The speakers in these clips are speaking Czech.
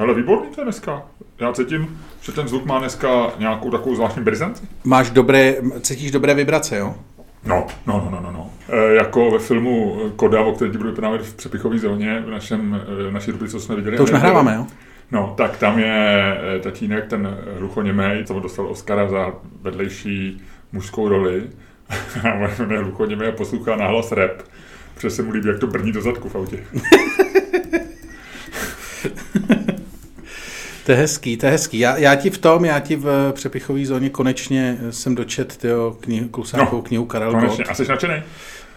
Ale výborný to je dneska. Já cítím, že ten zvuk má dneska nějakou takovou zvláštní brizanci. Máš dobré, cítíš dobré vibrace, jo? No, no, no, no, no, no. E, jako ve filmu Koda, o který ti budu vyprávět v přepichové zóně, v našem, e, naší rubrice, co jsme viděli. To už nahráváme, jo? No, tak tam je e, tatínek, ten hluchoněmej, co dostal Oscara za vedlejší mužskou roli. A on je hluchoněmej a poslouchá nahlas rap, protože se mu líbí, jak to brní do zadku v autě. To je hezký, to je hezký. Já, já ti v tom, já ti v přepichové zóně konečně jsem dočet tyjo, knihu, klusákovou no, knihu Karel konečně. A jsi nadšený?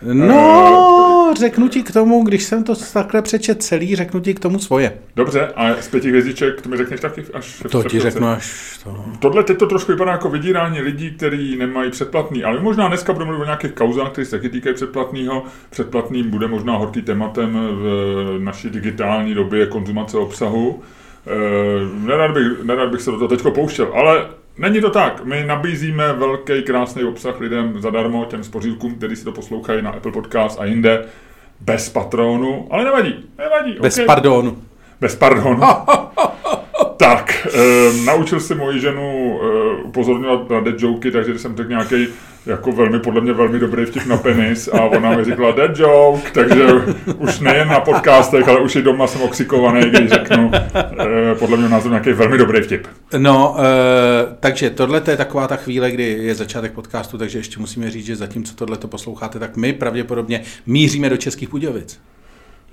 No, uh, řeknu ti k tomu, když jsem to takhle přečet celý, řeknu ti k tomu svoje. Dobře, a z pěti hvězdiček to mi řekneš taky až... To ti řeknu až to. Tohle teď to trošku vypadá jako vydírání lidí, kteří nemají předplatný, ale možná dneska budeme mluvit o nějakých kauzách, které se taky týkají předplatného. Předplatným bude možná horký tématem v naší digitální době konzumace obsahu. Uh, nerad, bych, nerad bych se do toho teďko pouštěl, ale není to tak. My nabízíme velký, krásný obsah lidem zadarmo, těm spořílkům, kteří si to poslouchají na Apple Podcast a jinde, bez patronu, ale nevadí, nevadí. Bez okay. pardonu. Bez pardonu. tak, uh, naučil si moji ženu uh, upozorňovat na dead joky, takže jsem tak nějaký jako velmi, podle mě velmi dobrý vtip na penis a ona mi řekla dead joke, takže už nejen na podcastech, ale už i doma jsem oksikovaný, když řeknu eh, podle mě názor nějaký velmi dobrý vtip. No, e, takže tohle je taková ta chvíle, kdy je začátek podcastu, takže ještě musíme říct, že zatímco tohle to posloucháte, tak my pravděpodobně míříme do Českých Budějovic.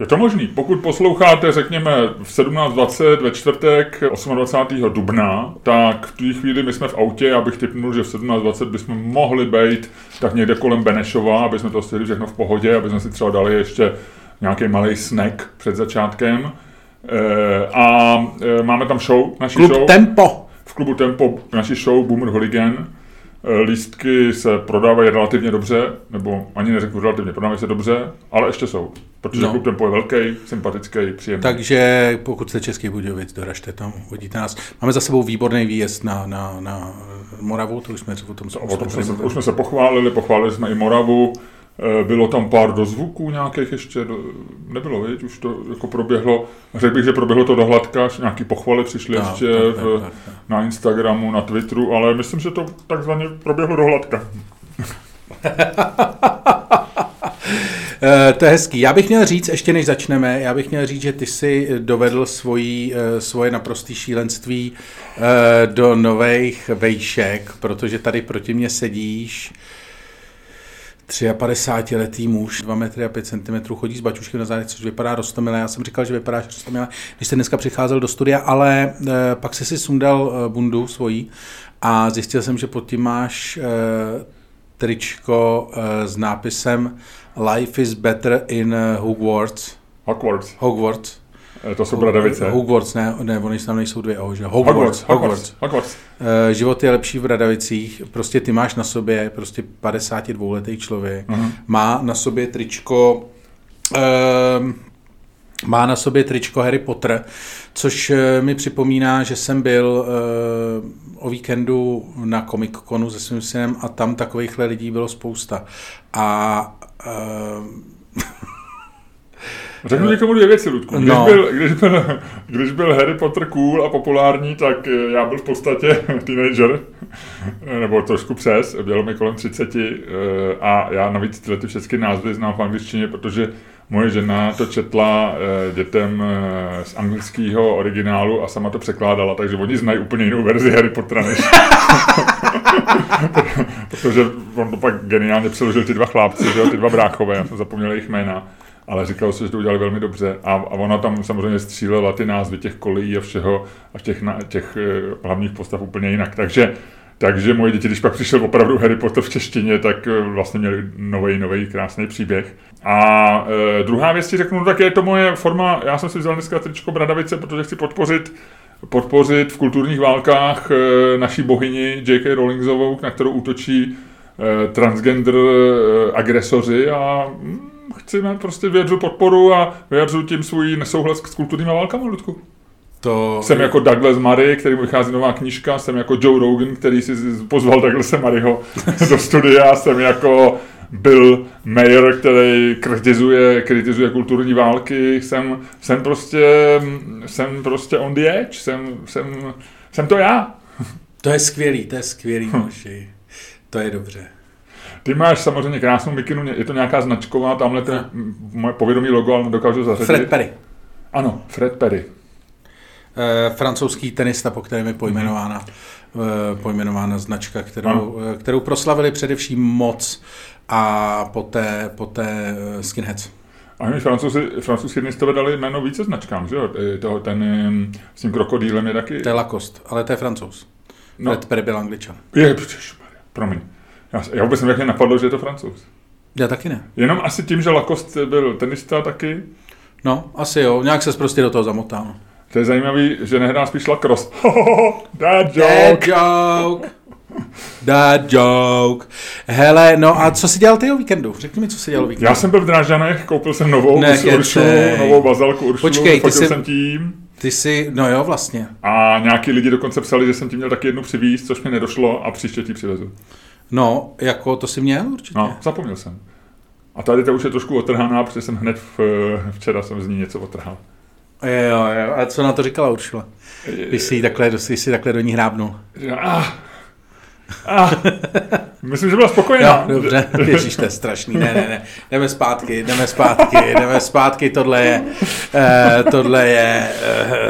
Je to možný. Pokud posloucháte, řekněme, v 17.20 ve čtvrtek 28. dubna, tak v té chvíli my jsme v autě, abych typnul, že v 17.20 bychom mohli být tak někde kolem Benešova, aby jsme to stihli všechno v pohodě, aby jsme si třeba dali ještě nějaký malý snack před začátkem. E, a e, máme tam show, naší Klub show. Tempo. V klubu Tempo naší show Boomer Hooligan lístky se prodávají relativně dobře, nebo ani neřeknu relativně, prodávají se dobře, ale ještě jsou. Protože no. klub Tempo je velký, sympatický, příjemný. Takže pokud jste Český Budějovic, doražte tam, uvidíte nás. Máme za sebou výborný výjezd na, na, na Moravu, to už jsme o tom, to, o tom jsme, už jsme se pochválili, pochválili jsme i Moravu. Eh, bylo tam pár dozvuků nějakých ještě, nebylo, viď? už to jako proběhlo, řekl bych, že proběhlo to dohladka, nějaký pochvaly přišly no, ještě tak, v, tak, tak. na Instagramu, na Twitteru, ale myslím, že to takzvaně proběhlo dohladka. Eh, to je hezký. Já bych měl říct, ještě než začneme, já bych měl říct, že ty si dovedl svojí, eh, svoje naprosté šílenství do nových vejšek, protože tady proti mě sedíš 53-letý muž, 2 metry a 5 cm, chodí s bačuškem na zádech, což vypadá rostomile. Já jsem říkal, že vypadá rostomile, když jste dneska přicházel do studia, ale e, pak se si sundal e, bundu svojí a zjistil jsem, že pod tím máš e, tričko e, s nápisem Life is better in Hogwarts. Hogwarts. Hogwarts. Eh, to jsou Bradavice. Hogwarts, ne, ne, oni tam nejsou dvě O, že? Hogwarts. Hogwarts. Hogwarts. Hogwarts. Uh, život je lepší v Bradavicích, prostě ty máš na sobě, prostě 52-letý člověk, uh-huh. má na sobě tričko, uh, má na sobě tričko Harry Potter, což uh, mi připomíná, že jsem byl uh, o víkendu na Comic Conu se svým synem a tam takovýchhle lidí bylo spousta. A uh, Řeknu ti k tomu dvě věci, Ludku. Když, no. byl, když, byl, když byl Harry Potter cool a populární, tak eh, já byl v podstatě teenager, nebo trošku přes, byl mi kolem 30 eh, a já navíc tyhle ty všechny názvy znám v angličtině, protože moje žena to četla eh, dětem z anglického originálu a sama to překládala, takže oni znají úplně jinou verzi Harry Pottera než... protože on to pak geniálně přeložil ty dva chlápci, ty dva bráchové, já jsem zapomněl jejich jména ale říkalo se, že to udělali velmi dobře a, a ona tam samozřejmě střílela ty názvy těch kolejí a všeho a těch, na, těch eh, hlavních postav úplně jinak. Takže takže moje děti, když pak přišel opravdu Harry Potter v češtině, tak eh, vlastně měli nový, nový krásný příběh. A e, druhá věc ti řeknu, no, tak je to moje forma, já jsem si vzal dneska tričko Bradavice, protože chci podpořit podpořit v kulturních válkách naší bohyni J.K. Rowlingzovou, na kterou útočí transgender agresoři a mm, chci prostě vyjadřu podporu a vyjadřu tím svůj nesouhlas s kulturníma válkama, Ludku. To... Jsem jako Douglas Murray, který mu vychází nová knížka, jsem jako Joe Rogan, který si pozval Douglasa Murrayho do studia, jsem jako byl mayor, který kritizuje, kritizuje kulturní války, jsem, jsem prostě, jsem prostě on the edge, jsem, jsem, jsem to já. To je skvělý, to je skvělý, moši. To je dobře. Ty máš samozřejmě krásnou mikinu, je to nějaká značková, tamhle to je moje povědomí logo, ale dokážu zařadit. Fred Perry. Ano, Fred Perry. E, francouzský tenista, po kterém je pojmenována, e, pojmenována značka, kterou, e, kterou proslavili především moc a poté, poté skinheads. A my francouzi, francouzský tenistové dali jméno více značkám, že jo? Toho, ten s tím krokodýlem je taky... To je Lacoste, ale to je francouz. No. Fred Perry byl angličan. Je, promiň. Já, já vůbec nevím, jak mě napadlo, že je to francouz. Já taky ne. Jenom asi tím, že Lacoste byl tenista taky. No, asi jo. Nějak se prostě do toho zamotal. To je zajímavý, že nehrá spíš lacrosse. Dad joke. Dad joke. Dad joke. Hele, no a co si dělal ty o víkendu? Řekni mi, co si dělal o víkendu. Já jsem byl v Drážďanech, koupil jsem novou ne, Uršulu, novou bazalku Uršulu, Počkej, ty jsi, jsem tím. Ty jsi, no jo, vlastně. A nějaký lidi dokonce psali, že jsem ti měl taky jednu přivízt, což mi nedošlo a příště ti přivezu. No, jako to si měl určitě. No, zapomněl jsem. A tady to už je trošku otrhaná, protože jsem hned v, včera jsem z ní něco otrhal. Jo, jo, a co na to říkala Uršula? Když jsi takhle, když jsi takhle do ní hrábnul. Ah, ah, myslím, že byla spokojená. Jo, dobře, ježíš, to je strašný. Ne, ne, ne, jdeme zpátky, jdeme zpátky, jdeme zpátky, tohle je, uh, tohle je,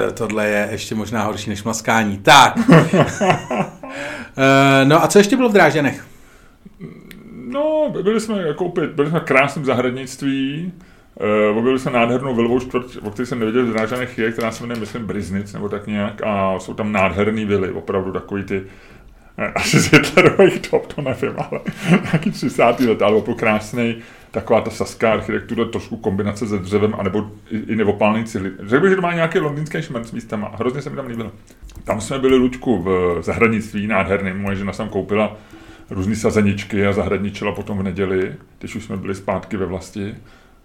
uh, tohle je ještě možná horší než maskání. Tak. Uh, no a co ještě bylo v Dráženech? No, byli jsme koupit, byli jsme v krásném zahradnictví, Uh, objevili jsme nádhernou vilovou čtvrť, o které jsem nevěděl, že Drážanech je, která se jmenuje, myslím, Briznic, nebo tak nějak, a jsou tam nádherný vily, opravdu takový ty, eh, asi z Hitlerových top, to nevím, ale nějaký 30. let, ale opravdu krásný, taková ta saská architektura, trošku kombinace se dřevem, anebo i, i nevopálný cihly. Řekl bych, že to má nějaký londýnský šmrnc s místama, hrozně se mi tam líbilo. Tam jsme byli Lučku v zahradnictví nádherným, moje žena jsem koupila různé sazeničky a zahradničila potom v neděli, když už jsme byli zpátky ve vlasti.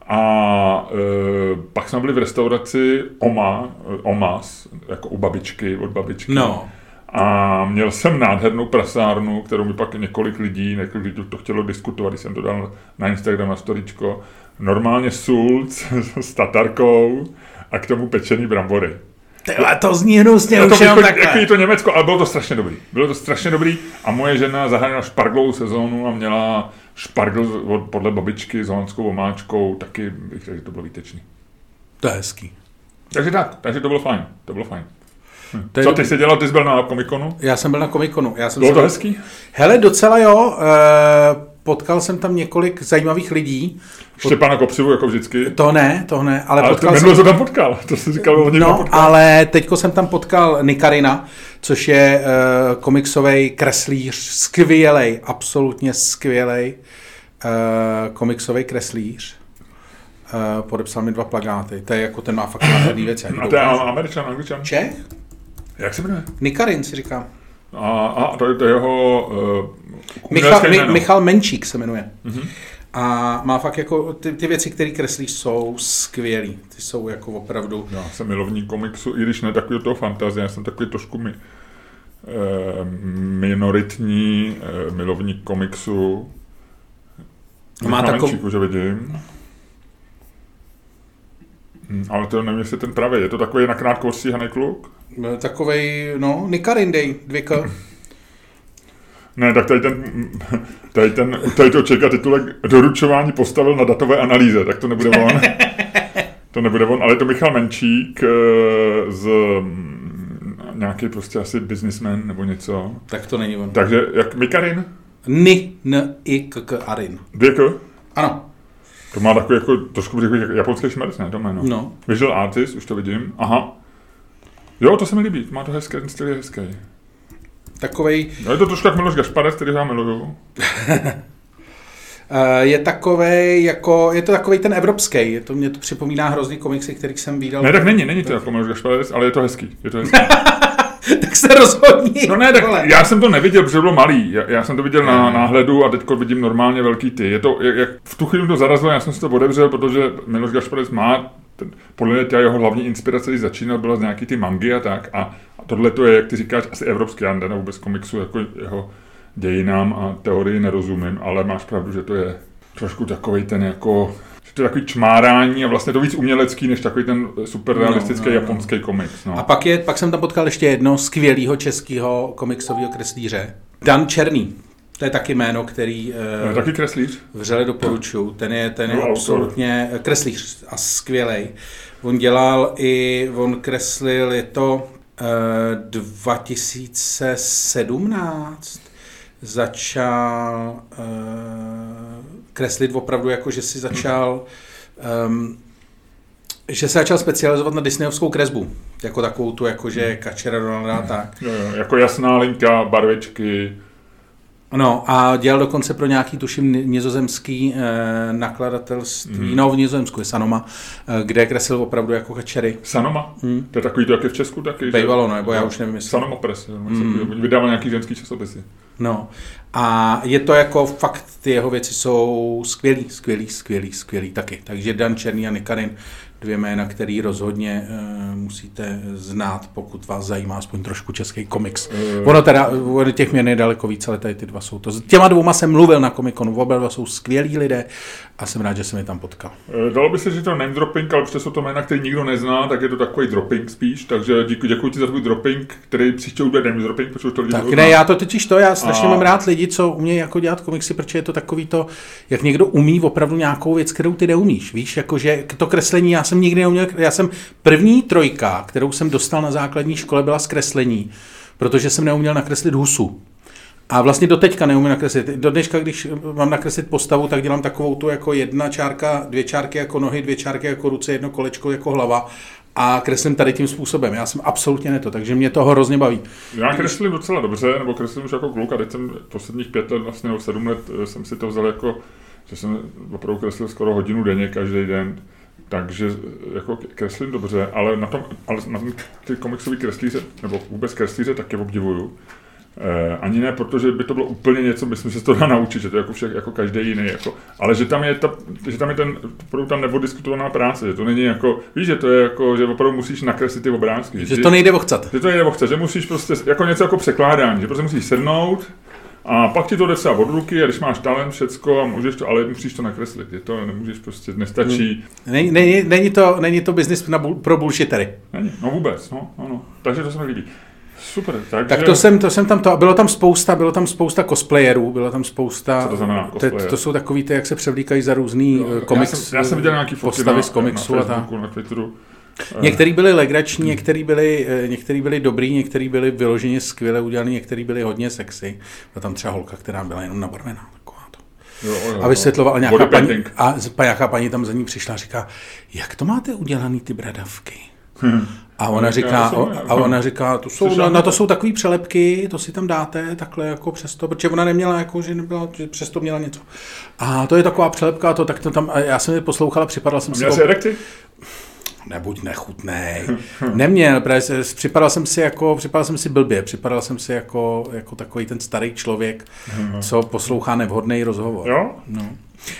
A e, pak jsme byli v restauraci Oma, Omas, jako u babičky, od babičky. No. A měl jsem nádhernou prasárnu, kterou mi pak několik lidí, několik lidí to chtělo diskutovat, když jsem to dal na Instagram na storičko. Normálně sulc s tatarkou a k tomu pečený brambory. Tyhle, to zní hnusně, už to, jako, jako je to Německo, ale bylo to strašně dobrý. Bylo to strašně dobrý a moje žena zahájila šparglovou sezónu a měla špargl od, podle babičky s holandskou omáčkou, taky bych řekl, že to bylo výtečný. To je hezký. Takže tak, takže to bylo fajn, to bylo fajn. Hm. Co ty jsi dělal, ty jsi byl na komikonu? Já jsem byl na komikonu. Já jsem bylo to byl... hezký? Hele, docela jo. E, potkal jsem tam několik zajímavých lidí. Štěpána Kopřivu, jako vždycky. To ne, to ne, ale, ale potkal jsem... tam potkal, to jsi říkal o No, potkal. ale teďko jsem tam potkal Nikarina, což je uh, komiksový kreslíř, skvělej, absolutně skvělej uh, komiksový kreslíř. Uh, podepsal mi dva plagáty. To je jako ten má fakt nádherný věc. A to je američan, angličan? Čech? Jak se jmenuje? Nikarin si říkám. A, a to je to jeho uh, Michal, Mi, Michal Menčík se jmenuje. Mm-hmm. A má fakt jako ty, ty věci, které kreslíš, jsou skvělý. Ty jsou jako opravdu... Já jsem milovník komiksu, i když ne takový toho fantazie, já jsem takový trošku mi, eh, minoritní eh, milovník komiksu. Má takový... už vidím. Hm, ale to nevím, jestli ten pravý. Je to takový nakrátko ostříhaný kluk? Takovej, no, Nikarindej, dvěka. Ne, tak tady ten, tady ten, tady to čeká titulek doručování postavil na datové analýze, tak to nebude on. To nebude on, ale je to Michal Menčík eh, z mm, nějaký prostě asi businessman nebo něco. Tak to není on. Takže jak Mikarin? Ni, n, i, k, k, arin. Dvě k? Ano. To má takový jako trošku řekl japonský šmerc, ne, to jméno. No. Visual artist, už to vidím. Aha. Jo, to se mi líbí, má to hezké, ten styl je hezký. Takovej... No je to trošku jak Miloš Gašparec, který já miluju. Eh, je takový jako, je to takový ten evropský, je to, mě to připomíná hrozný komiksy, kterých jsem viděl. Ne, tak není, není to jako Miloš Gašparec, ale je to hezký, je to hezký. tak se rozhodni. No ne, tak já jsem to neviděl, protože bylo malý. Já, já jsem to viděl na náhledu a teď vidím normálně velký ty. Je to, jak, jak v tu chvíli to zarazilo, já jsem si to odevřel, protože Miloš Gašparec má ten, podle mě jeho hlavní inspirace, když začínal, byla z nějaký ty mangy a tak. A, a tohle to je, jak ty říkáš, asi evropský, já vůbec komiksu jako jeho dějinám a teorii nerozumím, ale máš pravdu, že to je trošku takový ten jako to takový čmárání a vlastně to víc umělecký, než takový ten super realistický no, no, no. japonský komiks. No. A pak, je, pak jsem tam potkal ještě jedno skvělého českého komiksového kreslíře. Dan Černý. To je taky jméno, který no, taky kreslíř. vřele doporučuju. Ten je, ten je no, absolutně autor. kreslíř a skvělý. On dělal i, on kreslil, je to uh, 2017 začal uh, kreslit opravdu jako, že si začal um, že se začal specializovat na disneyovskou kresbu. Jako takovou tu, jako že Kačera Donalda a tak. Jo, jo, jako jasná linka, barvičky. No a dělal dokonce pro nějaký, tuším, nizozemský eh, nakladatelství, mm. no v Nizozemsku je Sanoma, eh, kde kreslil opravdu jako kačery. Sanoma? Mm. To je takový to, jak je v Česku taky? Bejvalo, no, nebo já už nevím, jestli... Sanoma Press, mm. vydával nějaký ženský časopisy. No a je to jako fakt, ty jeho věci jsou skvělý, skvělý, skvělý, skvělý taky. Takže Dan Černý a Nikarin dvě jména, který rozhodně uh, musíte znát, pokud vás zajímá aspoň trošku český komiks. Uh, ono teda, ono těch měn je daleko víc, ale tady ty dva jsou to. S těma dvouma jsem mluvil na komikonu, oba dva jsou skvělí lidé a jsem rád, že jsem je tam potkal. Dalo by se říct to name dropping, ale jsou to jména, který nikdo nezná, tak je to takový dropping spíš, takže děkuji, děkuji ti za tvůj dropping, který příště bude name dropping, protože to lidi Tak ne, já to totiž to, já strašně a... mám rád lidi, co umějí jako dělat komiksy, protože je to takový to, jak někdo umí opravdu nějakou věc, kterou ty neumíš, víš, jakože to kreslení já jsem jsem nikdy neuměl, já jsem první trojka, kterou jsem dostal na základní škole, byla zkreslení, protože jsem neuměl nakreslit husu. A vlastně do teďka neumím nakreslit. Do dneška, když mám nakreslit postavu, tak dělám takovou tu jako jedna čárka, dvě čárky jako nohy, dvě čárky jako ruce, jedno kolečko jako hlava a kreslím tady tím způsobem. Já jsem absolutně ne to, takže mě to hrozně baví. Já kreslím docela dobře, nebo kreslím už jako kluk a teď jsem posledních pět let, vlastně sedm let eh, jsem si to vzal jako, že jsem opravdu kreslil skoro hodinu denně každý den takže jako kreslím dobře, ale na tom, ale na tom ty komiksový kreslíře, nebo vůbec kreslíře taky obdivuju. Eh, ani ne, protože by to bylo úplně něco, myslím, že se to dá naučit, že to je jako, však, jako každý jiný. Jako, ale že tam je, ta, že tam je ten opravdu ta nevodiskutovaná práce, že to není jako, víš, že to je jako, že opravdu musíš nakreslit ty obrázky. Že, že to nejde ochcat. Že to nejde ochcat, že musíš prostě, jako něco jako překládání, že prostě musíš sednout, a pak ti to jde od ruky, a když máš talent, všecko, a můžeš to, ale musíš to nakreslit. Je to nemůžeš prostě, nestačí. Hmm. Není, není, není to, není to business na, pro bullshittery. Není, no vůbec, no, no, no. Takže to se mi líbí. Super, takže... Tak to jsem, to jsem tam to, bylo tam spousta, bylo tam spousta cosplayerů, bylo tam spousta... Co to znamená cosplayer? To jsou takový ty, jak se převlíkají za různý jo, komiks, já jsem, já jsem viděl nějaký postavy na, z komiksu na Facebooku, a tak. na Twitteru. Některý byli legrační, některý byli, eh, některý byli dobrý, některý byli vyloženě skvěle udělaný, některý byli hodně sexy. Byla tam třeba holka, která byla jenom nabarvená. Jo, jo, a vysvětlovala nějaká paní, a nějaká paní tam za ní přišla a říká, jak to máte udělaný ty bradavky? Hmm. A ona říká, a ona říká, to jsou, na, na to jsou takové přelepky, to si tam dáte takhle jako přesto, protože ona neměla jako, že nebyla, že přesto měla něco. A to je taková přelepka, to tak to tam, já jsem je poslouchala, připadal jsem si... Měl nebuď nechutný. Neměl, právě připadal jsem si jako, připadal jsem si blbě, připadal jsem si jako, jako takový ten starý člověk, mhm. co poslouchá nevhodný rozhovor. Jo? No.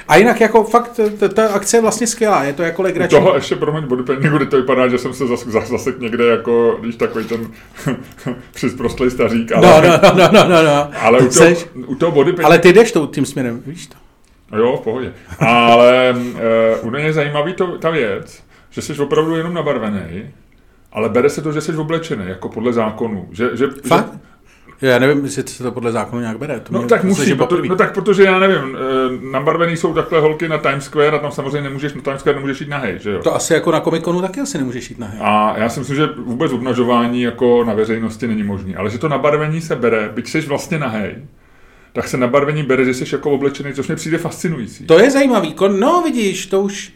A jinak jako fakt, ta akce je vlastně skvělá, je to jako legrační. Toho ještě promiň bodypaintingu, kdy to vypadá, že jsem se zase zas, zase někde jako, když takový ten přizprostlý stařík. Ale, no, no, no, no, no, no. Ale u toho, u toho bodypaintingu... Ale ty jdeš tím směrem, víš to? Jo, v pohodě. Ale uh, u je zajímavý to, ta věc, že jsi opravdu jenom nabarvený, ale bere se to, že jsi oblečený, jako podle zákonu. Že, že, Fakt? Že, já nevím, jestli se to podle zákonu nějak bere. To no tak musí, proto, no tak protože já nevím, e, nabarvený jsou takhle holky na Times Square a tam samozřejmě nemůžeš, na Times Square nemůžeš jít nahej, že jo? To asi jako na komikonu taky asi nemůžeš jít nahej. A já si myslím, že vůbec obnažování jako na veřejnosti není možné, ale že to nabarvení se bere, byť jsi vlastně nahej, tak se nabarvení bere, že jsi jako oblečený, což mi přijde fascinující. To je zajímavý, no vidíš, to už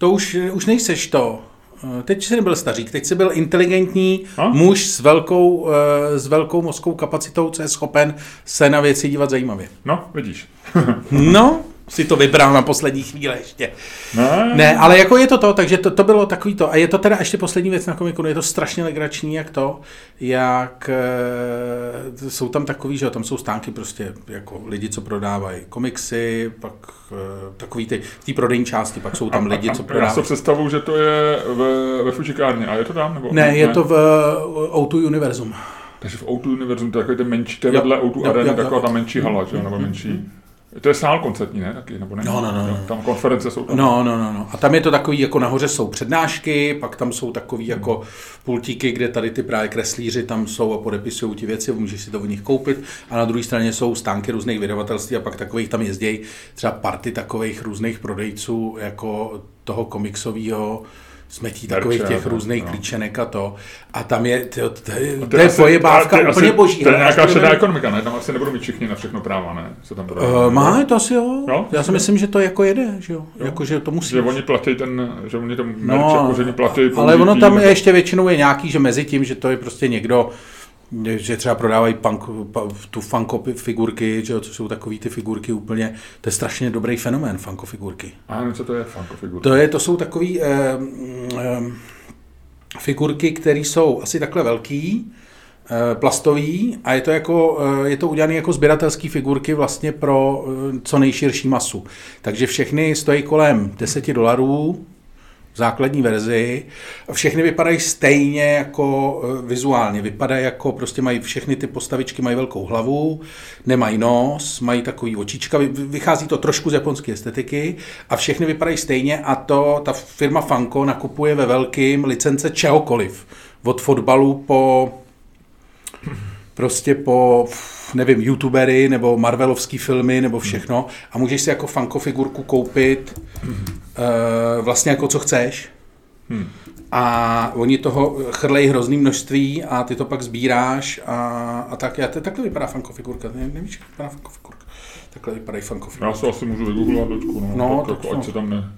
to už, už nejseš to. Eh, teď jsi nebyl stařík, teď jsi byl inteligentní a? muž s velkou, eh, s velkou mozkou kapacitou, co je schopen se na věci dívat zajímavě. No, vidíš. no, si to vybral na poslední chvíli ještě. Ne, ne ale jako je to to, takže to, to bylo takový to. A je to teda ještě poslední věc na komiku, je to strašně legrační, jak to, jak e, jsou tam takový, že tam jsou stánky prostě jako lidi, co prodávají komiksy, pak e, takový ty, v té prodejní části, pak jsou tam a, lidi, co prodávají. Já si představu, že to je ve, ve Fučikárně, a je to tam? Nebo, ne, ne, je to v O2 Univerzum. Takže v O2 Univerzum, to je takový ten menší, to je vedle O2 Arena, taková ta menší hala, že, nebo menší. To je sál koncertní, ne? Taky, nebo ne? No, no, no, no. Tam konference jsou tam. No, no, no, no. A tam je to takový, jako nahoře jsou přednášky, pak tam jsou takový jako pultíky, kde tady ty právě kreslíři tam jsou a podepisují ti věci, můžeš si to od nich koupit. A na druhé straně jsou stánky různých vydavatelství a pak takových tam jezdí třeba party takových různých prodejců, jako toho komiksového smetí takových těch no, různých no. klíčenek a to. A tam je, to, to, je, to pojebávka to úplně asi- boží. To je Ale nějaká až šedá ekonomika, ne? Tam asi nebudou mít všichni na všechno práva, ne? Se tam Uh, má to asi jo. Jo? Já si myslím, že to jako jede, že jo. Jako, že to musí. Že oni platí ten, že oni merch, No, jako, že oni platí ale ono tam je ještě většinou je nějaký, že mezi tím, že to je prostě někdo, že třeba prodávají punk, tu funko figurky, že jo, co jsou takový ty figurky úplně, to je strašně dobrý fenomén, funko figurky. A co to je funko figurka. To, je, to jsou takový eh, eh, figurky, které jsou asi takhle velký, eh, plastový a je to, jako, eh, je to udělané jako sběratelské figurky vlastně pro eh, co nejširší masu. Takže všechny stojí kolem 10 dolarů, základní verzi. Všechny vypadají stejně jako eh, vizuálně. Vypadají jako, prostě mají všechny ty postavičky mají velkou hlavu, nemají nos, mají takový očička, vy- vychází to trošku z japonské estetiky a všechny vypadají stejně a to ta firma Funko nakupuje ve velkým licence čehokoliv. Od fotbalu po prostě po, nevím, youtubery nebo marvelovský filmy nebo všechno a můžeš si jako Funko figurku koupit uh, vlastně jako co chceš. A oni toho chrlejí hrozný množství a ty to pak sbíráš a, a tak. Já, to, takhle vypadá Funko figurka. Ne, nevíš, jak vypadá Funko figurka? Takhle vypadají Funko Já si asi můžu vygooglovat dočku, no, No, tak, tak jako, no. ať se tam ne...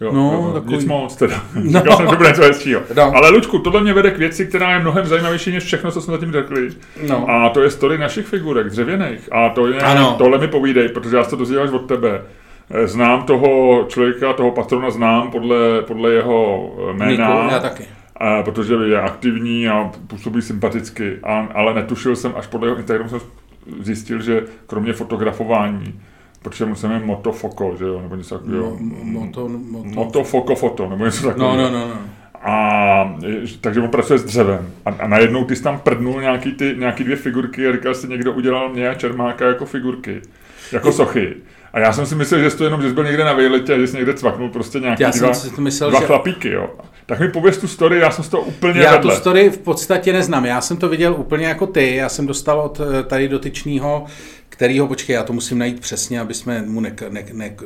Jo, No, jo, takový- Nic moc teda. No. Říkal jsem, že bude něco hezčího. No. Ale Lučku, tohle mě vede k věci, která je mnohem zajímavější než všechno, co jsme zatím řekli. No. A to je story našich figurek, dřevěných. A to je, Ano. tohle mi povídej, protože já se to až od tebe. Eh, Znám toho člověka, toho patrona znám podle, podle jeho eh, jména. Niku, já taky. A protože je aktivní a působí sympaticky, a, ale netušil jsem, až podle jeho Instagramu jsem zjistil, že kromě fotografování, protože mu se jmenuje Motofoko, že jo, nebo něco takového. Mo- moto, moto. Motofoko foto, nebo něco takového. No, no, no, no. A takže on pracuje s dřevem. A, a najednou ty jsi tam prdnul nějaký, ty, nějaký dvě figurky a říkal si, někdo udělal mě a Čermáka jako figurky, jako sochy. A já jsem si myslel, že jsi to jenom, že jsi byl někde na vejletě a že jsi někde cvaknul prostě nějaký Já dva, jsem si to myslel, dva že- chlapíky, jo. Tak mi pověz tu story, já jsem z toho úplně Já vedle. tu story v podstatě neznám. Já jsem to viděl úplně jako ty. Já jsem dostal od eh, tady dotyčního, kterýho, počkej, já to musím najít přesně, aby jsme mu ne, ne, ne,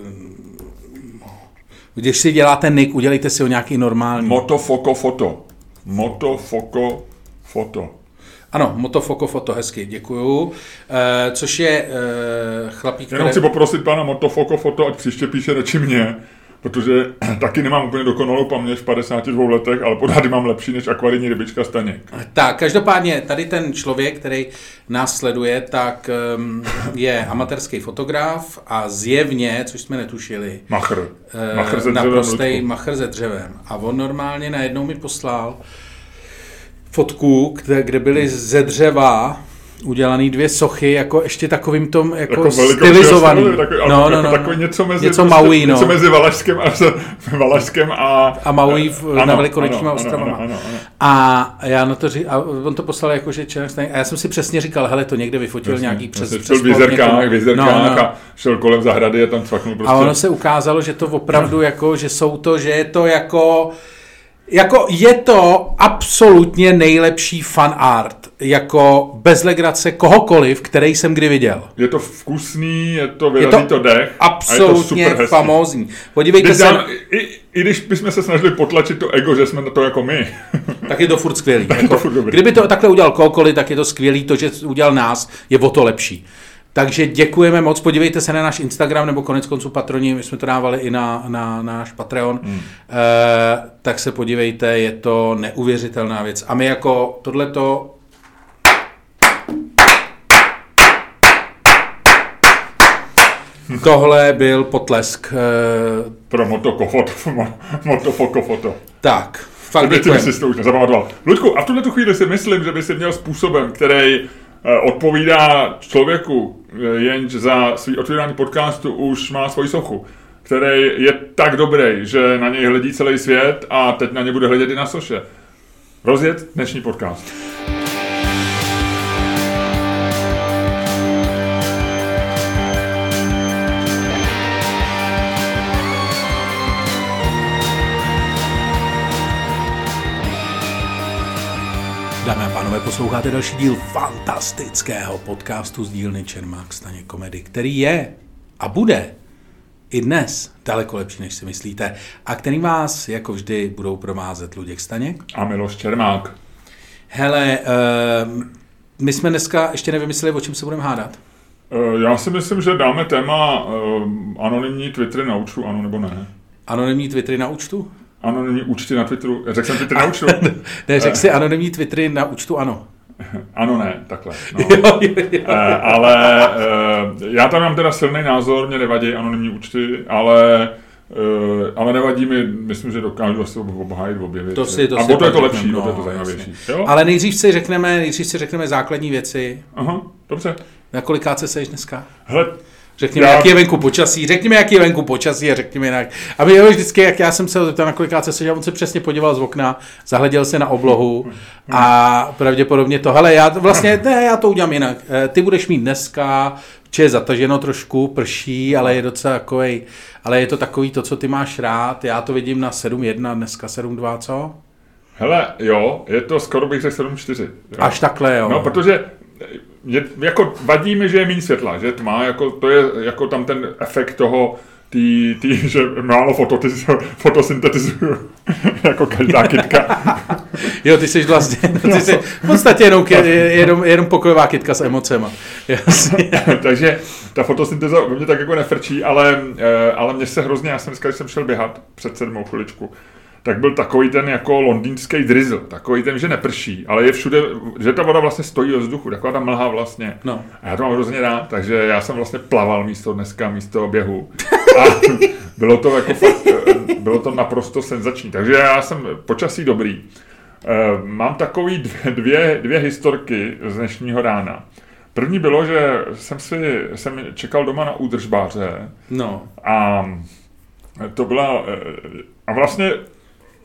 když si děláte nick, udělejte si ho nějaký normální. Motofoko foto. Motofoko foto. ano, Motofoko foto, hezky, děkuju. E, což je e, chlapík, Jenom chci poprosit pana Motofoko foto, ať příště píše radši mě, protože taky nemám úplně dokonalou paměť v 52 letech, ale pořád mám lepší než akvarijní rybička Staněk. Tak, každopádně tady ten člověk, který nás sleduje, tak um, je amatérský fotograf a zjevně, což jsme netušili, Machr. Eh, Machr ze naprostej dřevem, machr se dřevem. A on normálně najednou mi poslal fotku, kde, kde byly ze dřeva udělaný dvě sochy, jako ještě takovým tom, jako, jako stylizovaný. takový, no, jako, no, no, takový něco mezi, něco prostě, Maui, no. něco mezi Valašskem a, Valašskem a, A Maui v- ano, na Velikonočníma ostrovama. Ano, ano, ano. A já na to ří, a on to poslal jako, že Černoch A já jsem si přesně říkal, hele, to někde vyfotil Jasně, nějaký přes, jasně, přes v Jizerkách, plot v Jizerkách No, no. a šel kolem zahrady a tam cvaknul prostě. A ono se ukázalo, že to opravdu jako, že jsou to, že je to jako, jako je to absolutně nejlepší fan art, jako bez legrace kohokoliv, který jsem kdy viděl. Je to vkusný, je to Je vyrazí to to dech. absolutně a je to super famózní. Podívejte Když se, dám, i, I když bychom se snažili potlačit to ego, že jsme na to jako my. tak je to furt skvělý. je to Jako, furt dobrý. kdyby to takhle udělal kohokoliv, tak je to skvělý, to, že udělal nás, je o to lepší. Takže děkujeme moc, podívejte se na náš Instagram, nebo konec konců patroni, my jsme to dávali i na, na, na náš Patreon, hmm. e, tak se podívejte, je to neuvěřitelná věc. A my jako tohleto Tohle byl potlesk. E, Pro motokofoto, motofokofoto. tak, fakt děkujeme. si to už nezapamatoval. Ludku, a v tuhle tu chvíli si myslím, že by si měl způsobem, který eh, odpovídá člověku, eh, jenž za svý otvírání podcastu už má svoji sochu, který je tak dobrý, že na něj hledí celý svět a teď na ně bude hledět i na soše. Rozjet dnešní podcast. Pánové, posloucháte další díl fantastického podcastu z dílny Čermák Staně Komedy, který je a bude i dnes daleko lepší, než si myslíte, a který vás, jako vždy, budou provázet Luděk Staněk a Miloš Čermák. Hele, uh, my jsme dneska ještě nevymysleli, o čem se budeme hádat. Uh, já si myslím, že dáme téma uh, anonymní Twittery na účtu, ano nebo ne. Anonymní Twittery na účtu? Anonymní účty na Twitteru. Řekl jsem Twitter na účtu? ne, řekl si anonymní Twittery na účtu, ano. Ano, ne, takhle. No. jo, jo, jo. ale já tam mám teda silný názor, mě nevadí anonymní účty, ale Uh, ale nevadí mi, myslím, že dokážu asi obhájit obě věci. To si, to a si to je to lepší, no, to je to zajímavější. Jo? Ale nejdřív si řekneme, nejdřív si řekneme základní věci. Aha, dobře. Na kolikáce seš dneska? Hele, Řekněme, já... jaký je venku počasí, řekněme, jaký je venku počasí a řekněme jinak. A my vždycky, jak já jsem se zeptal, na kolikáce se, on se přesně podíval z okna, zahleděl se na oblohu a pravděpodobně to, hele, já vlastně, ne, já to udělám jinak. Eh, ty budeš mít dneska, či je zataženo trošku, prší, ale je docela takový, ale je to takový to, co ty máš rád. Já to vidím na 7.1, dneska 7.2, co? Hele, jo, je to skoro bych řekl 7.4. Až takhle, jo. No, protože je, jako vadí mi, že je méně světla, že tma, jako, to je jako tam ten efekt toho, tý, tý, že málo fotosyntetizuju, jako každá kytka. jo, ty jsi vlastně, ty jsi v podstatě jenom, jenom, jenom pokojová kytka s emocema. Takže ta fotosynteza mě tak jako nefrčí, ale, eh, ale mě se hrozně, já jsem dneska, když jsem šel běhat před sedmou chviličku, tak byl takový ten jako londýnský drizzle, takový ten, že neprší, ale je všude, že ta voda vlastně stojí ve vzduchu, taková ta mlha vlastně. No. A já to mám hrozně rád, takže já jsem vlastně plaval místo dneska, místo běhu. A bylo to jako fakt, bylo to naprosto senzační. Takže já jsem počasí dobrý. Eh, mám takový dvě, dvě, dvě historky z dnešního rána. První bylo, že jsem si jsem čekal doma na údržbáře. No. A to byla, eh, a vlastně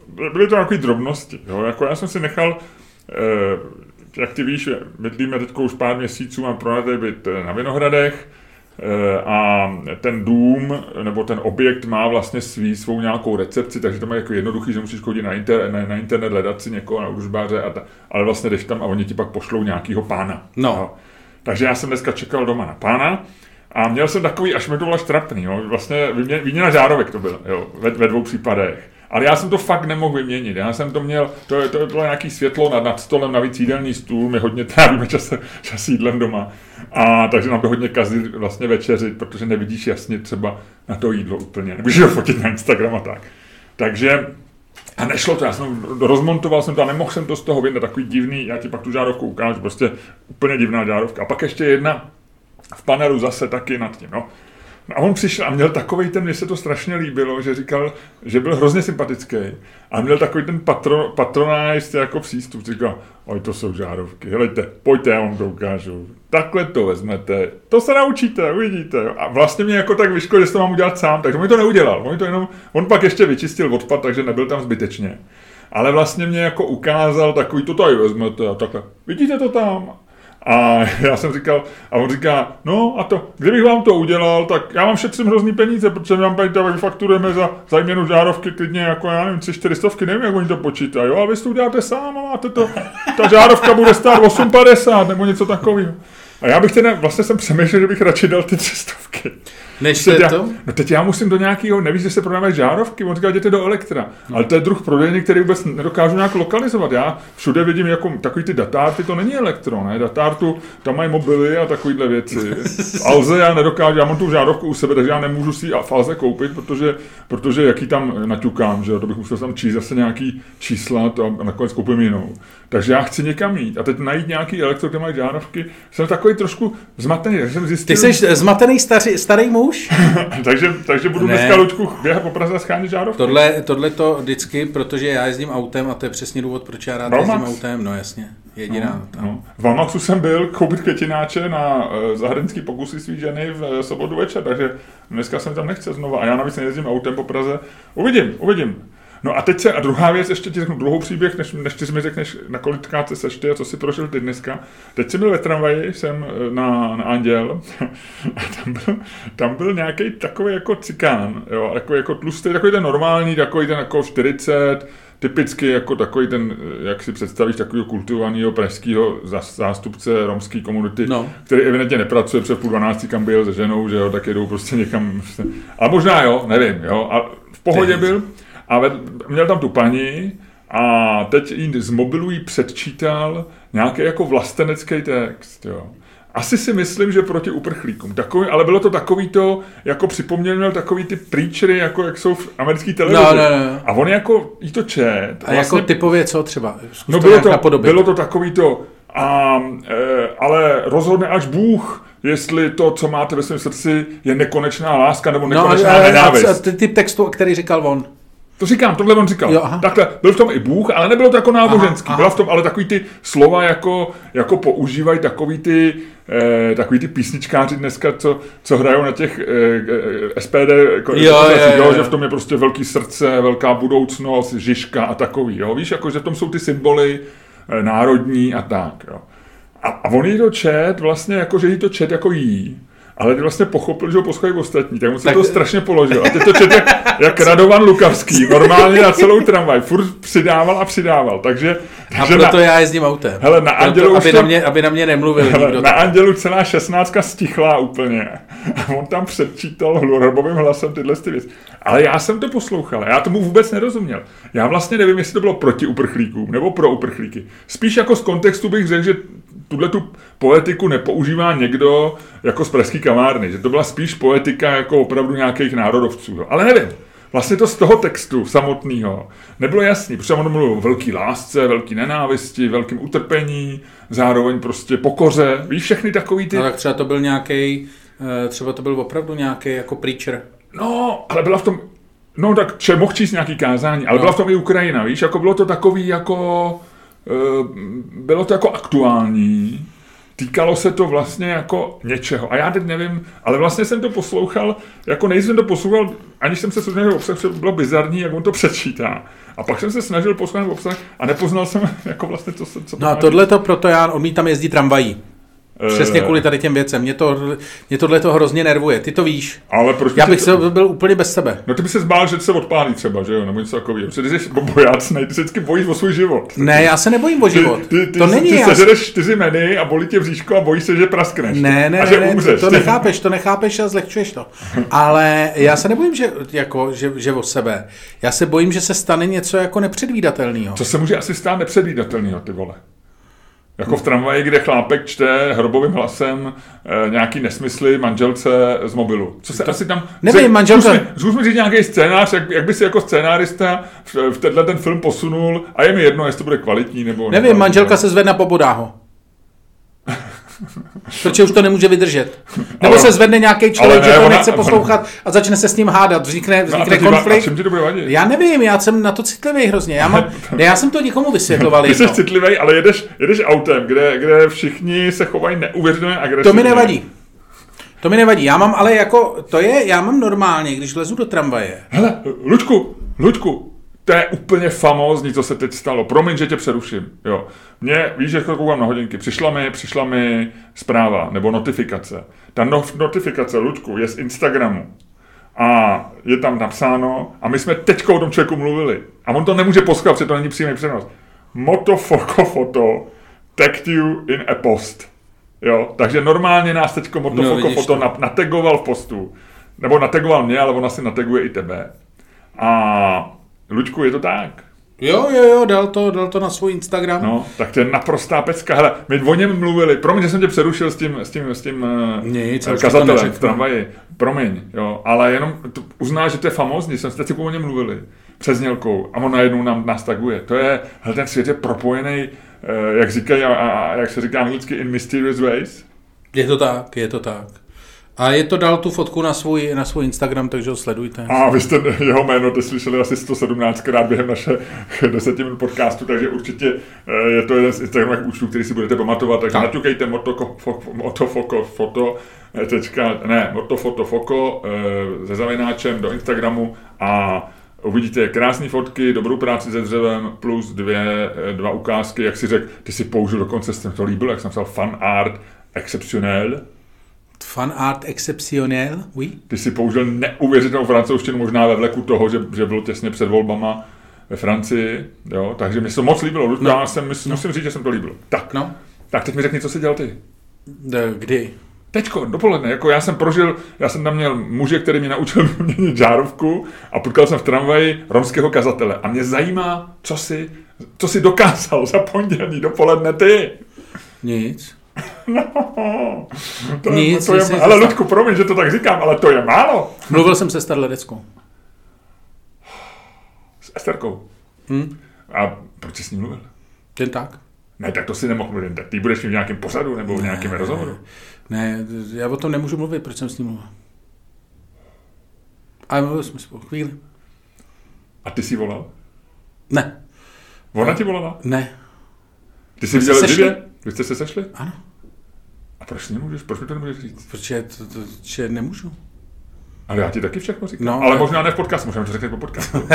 byly to takové drobnosti. Jo? Jako já jsem si nechal, eh, jak ty víš, bydlíme teď už pár měsíců, mám pronajatý byt eh, na Vinohradech, eh, a ten dům nebo ten objekt má vlastně svý, svou nějakou recepci, takže to má jako jednoduchý, že musíš chodit na, inter, na, na internet, hledat si někoho na úžbáře, a ta, ale vlastně jdeš tam a oni ti pak pošlou nějakýho pána. No. Jo. Takže já jsem dneska čekal doma na pána a měl jsem takový, až mi to bylo štrapný, jo. vlastně výměna žárovek to bylo, jo, ve, ve dvou případech. Ale já jsem to fakt nemohl vyměnit. Já jsem to měl, to, to bylo nějaký světlo nad, nad stolem, navíc jídelný stůl, my hodně trávíme čas, čas jídlem doma. A takže nám to hodně kazí vlastně večeři, protože nevidíš jasně třeba na to jídlo úplně. Nemůžeš ho fotit na Instagram a tak. Takže a nešlo to, já jsem rozmontoval jsem to a nemohl jsem to z toho vyndat, takový divný, já ti pak tu žárovku ukážu, prostě úplně divná žárovka. A pak ještě jedna v panelu zase taky nad tím, no. A on přišel a měl takový ten, mně se to strašně líbilo, že říkal, že byl hrozně sympatický a měl takový ten patro, patronized jako přístup. Říkal, oj, to jsou žárovky, helejte, pojďte, já vám to ukážu. Takhle to vezmete, to se naučíte, uvidíte. A vlastně mě jako tak vyšlo, že to mám udělat sám, takže on to neudělal. On, to jenom, on pak ještě vyčistil odpad, takže nebyl tam zbytečně. Ale vlastně mě jako ukázal takový, to tady vezmete a takhle. Vidíte to tam? A já jsem říkal, a on říká, no a to, kdybych vám to udělal, tak já vám šetřím hrozný peníze, protože my vám tady to fakturujeme za, za jménu žárovky klidně jako, já nevím, tři, čtyři stovky, nevím, jak oni to počítají, jo, a vy to uděláte sám a máte to, ta žárovka bude stát 8,50 nebo něco takového. A já bych teda, vlastně jsem přemýšlel, že bych radši dal ty tři stovky. Než teď já, to? No teď já musím do nějakého, nevíš, že se prodávají žárovky, on říká, jděte do Elektra. No. Ale to je druh prodejny, který vůbec nedokážu nějak lokalizovat. Já všude vidím jako takový ty datárty, to není elektro, ne? Datártu, tam mají mobily a takovýhle věci. Alze já nedokážu, já mám tu žárovku u sebe, takže já nemůžu si v Alze koupit, protože, protože jaký tam naťukám, že to bych musel tam číst zase nějaký čísla to, a nakonec koupím jinou. Takže já chci někam jít a teď najít nějaký elektro, kde mají žárovky. Jsem takový trošku zmatený, jsem zjistil... Ty jsi zmatený starý, starý muž? takže, takže budu ne. dneska Luďku běhat po Praze a schánit žárovky. Tohle, tohle to vždycky, protože já jezdím autem a to je přesně důvod, proč já rád Valmax. jezdím autem. No jasně, jediná. No, no. V Valmaxu jsem byl koupit květináče na uh, zahraniční pokusy svý ženy v uh, sobotu večer, takže dneska jsem tam nechce znova a já navíc nejezdím autem po Praze. Uvidím, uvidím. No a teď se, a druhá věc, ještě ti řeknu druhou příběh, než, než ty mi řekneš, na kolikátce seš ty a co si prošel ty dneska. Teď jsem byl ve tramvaji, jsem eh, na, na Anděl a tam byl, tam byl nějaký takový jako cikán, jo, jako, jako tlustý, takový ten normální, takový ten jako 40, typicky jako takový ten, jak si představíš, takového kultivovaného pražského zástupce romské komunity, no. který evidentně nepracuje před půl dvanácti, kam byl se ženou, že jo, tak jedou prostě někam. A možná jo, nevím, jo. A v pohodě byl a měl tam tu paní a teď jí z mobilu jí předčítal nějaký jako vlastenecký text, jo asi si myslím, že proti uprchlíkům. Takový, ale bylo to takový to, jako připomněl měl takový ty preachery, jako jak jsou v americké televizi. No, no, no. A on jako jí to čet. A jako vlastně, jako typově co třeba? Zkus no to bylo to, bylo to takový to, a, e, ale rozhodne až Bůh, jestli to, co máte ve svém srdci, je nekonečná láska nebo no, nekonečná no, nenávist. A typ textu, který říkal on. To říkám, tohle on říkal. Jo, aha. Takhle, byl v tom i Bůh, ale nebylo to jako náboženský. Byla v tom ale takový ty slova, jako, jako používají takový ty, eh, takový ty písničkáři dneska, co, co hrajou na těch eh, SPD, jako, jo, jo, jo, jo. že v tom je prostě velký srdce, velká budoucnost, Žižka a takový. Jo? Víš, jako, že v tom jsou ty symboly eh, národní a tak. Jo? A, a on jí to čet vlastně, jako, že jí to čet jako jí ale ty vlastně pochopil, že ho poslouchají ostatní, tak mu se tak... to strašně položil. A teď to četl jak, Radovan Lukavský, normálně na celou tramvaj, furt přidával a přidával, takže... takže a proto na, já jezdím autem. Hele, na Andělu proto, aby, to, na mě, aby na mě nemluvil hele, nikdo. Na Andělu celá šestnáctka stichla úplně. A on tam předčítal hlubovým hlasem tyhle ty věci. Ale já jsem to poslouchal, já tomu vůbec nerozuměl. Já vlastně nevím, jestli to bylo proti uprchlíkům nebo pro uprchlíky. Spíš jako z kontextu bych řekl, že tuhle tu poetiku nepoužívá někdo jako z pražský kavárny, že to byla spíš poetika jako opravdu nějakých národovců. Jo. Ale nevím, vlastně to z toho textu samotného nebylo jasný, protože on mluvil o velký lásce, velký nenávisti, velkým utrpení, zároveň prostě pokoře, víš, všechny takový ty... No tak třeba to byl nějaký, eh, třeba to byl opravdu nějaký jako preacher. No, ale byla v tom, no tak če, mohl číst nějaký kázání, ale no. byla v tom i Ukrajina, víš, jako bylo to takový jako bylo to jako aktuální, týkalo se to vlastně jako něčeho. A já teď nevím, ale vlastně jsem to poslouchal, jako nejsem to poslouchal, aniž jsem se soustředil obsah, bylo bizarní, jak on to přečítá. A pak jsem se snažil poslouchat obsah a nepoznal jsem jako vlastně, co se... Co no a tohle to proto já odmítám jezdit tramvají. Přesně kvůli tady těm věcem. Mě, to, mě tohle to hrozně nervuje. Ty to víš. Ale proč Já bych to... se byl úplně bez sebe. No ty by se zbál, že se odpálí třeba, že jo, nebo něco takového. Protože ty jsi bojácný, ty se vždycky bojíš o svůj život. Ne, já se nebojím o život. Ty, ty, ty, to není ty, ty sežereš čtyři meny a bolí tě bříško a bojíš se, že praskneš. Ne, ne, a že ne, umřeš. to nechápeš, to nechápeš a zlehčuješ to. Ale já se nebojím, že, jako, že, že o sebe. Já se bojím, že se stane něco jako nepředvídatelného. Co se může asi stát nepředvídatelného, ty vole? Jako v tramvaji, kde chlápek čte hrobovým hlasem e, nějaký nesmysly manželce z mobilu. Co se to, asi tam... Nevím, manželka... Zkus mi říct nějaký scénář, jak, jak by si jako scénárista v, v tenhle ten film posunul a je mi jedno, jestli to bude kvalitní nebo... Nevím, manželka se zvedne po bodáho. Protože už to nemůže vydržet. Nebo ale, se zvedne nějaký člověk, ne, že to ona, nechce poslouchat a začne se s ním hádat. Vznikne, no vznikne no konflikt. ti to bude vadit? Já nevím, já jsem na to citlivý hrozně. Já, mám, ne, já jsem to nikomu vysvětloval. Ty jsi citlivý, ale jedeš, jedeš autem, kde, kde všichni se chovají neuvěřitelně agresivně. To mi nevadí. To mi nevadí. Já mám ale jako, to je, já mám normálně, když lezu do tramvaje. Hele, Luďku, Luďku, to je úplně famózní, co se teď stalo. Promiň, že tě přeruším. Jo. Mně, víš, že koukám na hodinky, přišla mi, přišla mi zpráva nebo notifikace. Ta no, notifikace, Ludku, je z Instagramu. A je tam napsáno, a my jsme teď o tom člověku mluvili. A on to nemůže poskat, protože to není přímý přenos. Motofoko foto tagged you in a post. Jo, takže normálně nás teď Motofoko no, foto to. nategoval v postu. Nebo nategoval mě, ale on asi nateguje i tebe. A Luďku, je to tak? Jo, jo, jo, dal to, dal to na svůj Instagram. No, tak to je naprostá pecka. Hele, my o něm mluvili, promiň, že jsem tě přerušil s tím, s tím, s tím eh, Nic, kazatelem v tramvaji. Promiň, jo, ale jenom to uzná, že to je famózní, jsem si o něm mluvili přes nělkou a on najednou nám, nás taguje. To je, hele, ten svět je propojený, eh, jak říkají, a, a, jak se říká anglicky, in mysterious ways. Je to tak, je to tak. A je to dal tu fotku na svůj, na svůj Instagram, takže ho sledujte. A vy jste jeho jméno to slyšeli asi 117 krát během naše 10 minut podcastu, takže určitě eh, je to jeden z Instagramových účtů, který si budete pamatovat. Takže tak. naťukejte motofoko foto, eh, tečka, ne, motofotofoko eh, se zavináčem do Instagramu a Uvidíte krásné fotky, dobrou práci se dřevem, plus dvě, dva ukázky, jak si řekl, ty si použil dokonce, jsem to líbil, jak jsem psal fan art exceptionnel, Fan art exceptionnel, oui. Ty si použil neuvěřitelnou francouzštinu, možná ve vleku toho, že, že bylo těsně před volbama. ve Francii, jo, takže mi se moc líbilo. No. Já jsem, musím, musím říct, že jsem to líbil. Tak, No, tak teď mi řekni, co jsi dělal ty. D- kdy? Teďko, dopoledne, jako já jsem prožil, já jsem tam měl muže, který mě naučil vyměnit žárovku a potkal jsem v tramvaji romského kazatele. A mě zajímá, co si, co si dokázal za pondělí dopoledne ty. Nic. To, Nic, to je, ale. Ludku, promiň, že to tak říkám, ale to je málo. Mluvil jsem se Starledeckou. S Esterkou. Hm? A proč jsi s ním mluvil? Jen tak. Ne, tak to si nemohl mluvit. Tak ty budeš mít v nějakém pořadu nebo v nějakém rozhovoru. Ne, já o tom nemůžu mluvit, proč jsem s ním mluvil. Ale mluvili jsme spolu chvíli. A ty jsi volal? Ne, Ona ti volala? ne, Ty jsi viděl živě? Vy jste se sešli? ano. A proč nemůžeš? Proč mi to nemůžeš říct? Protože to, to, že nemůžu. Ale já ti taky všechno říkám. No, ale ale- možná ne v podcastu, můžeme to řeknout po podcastu.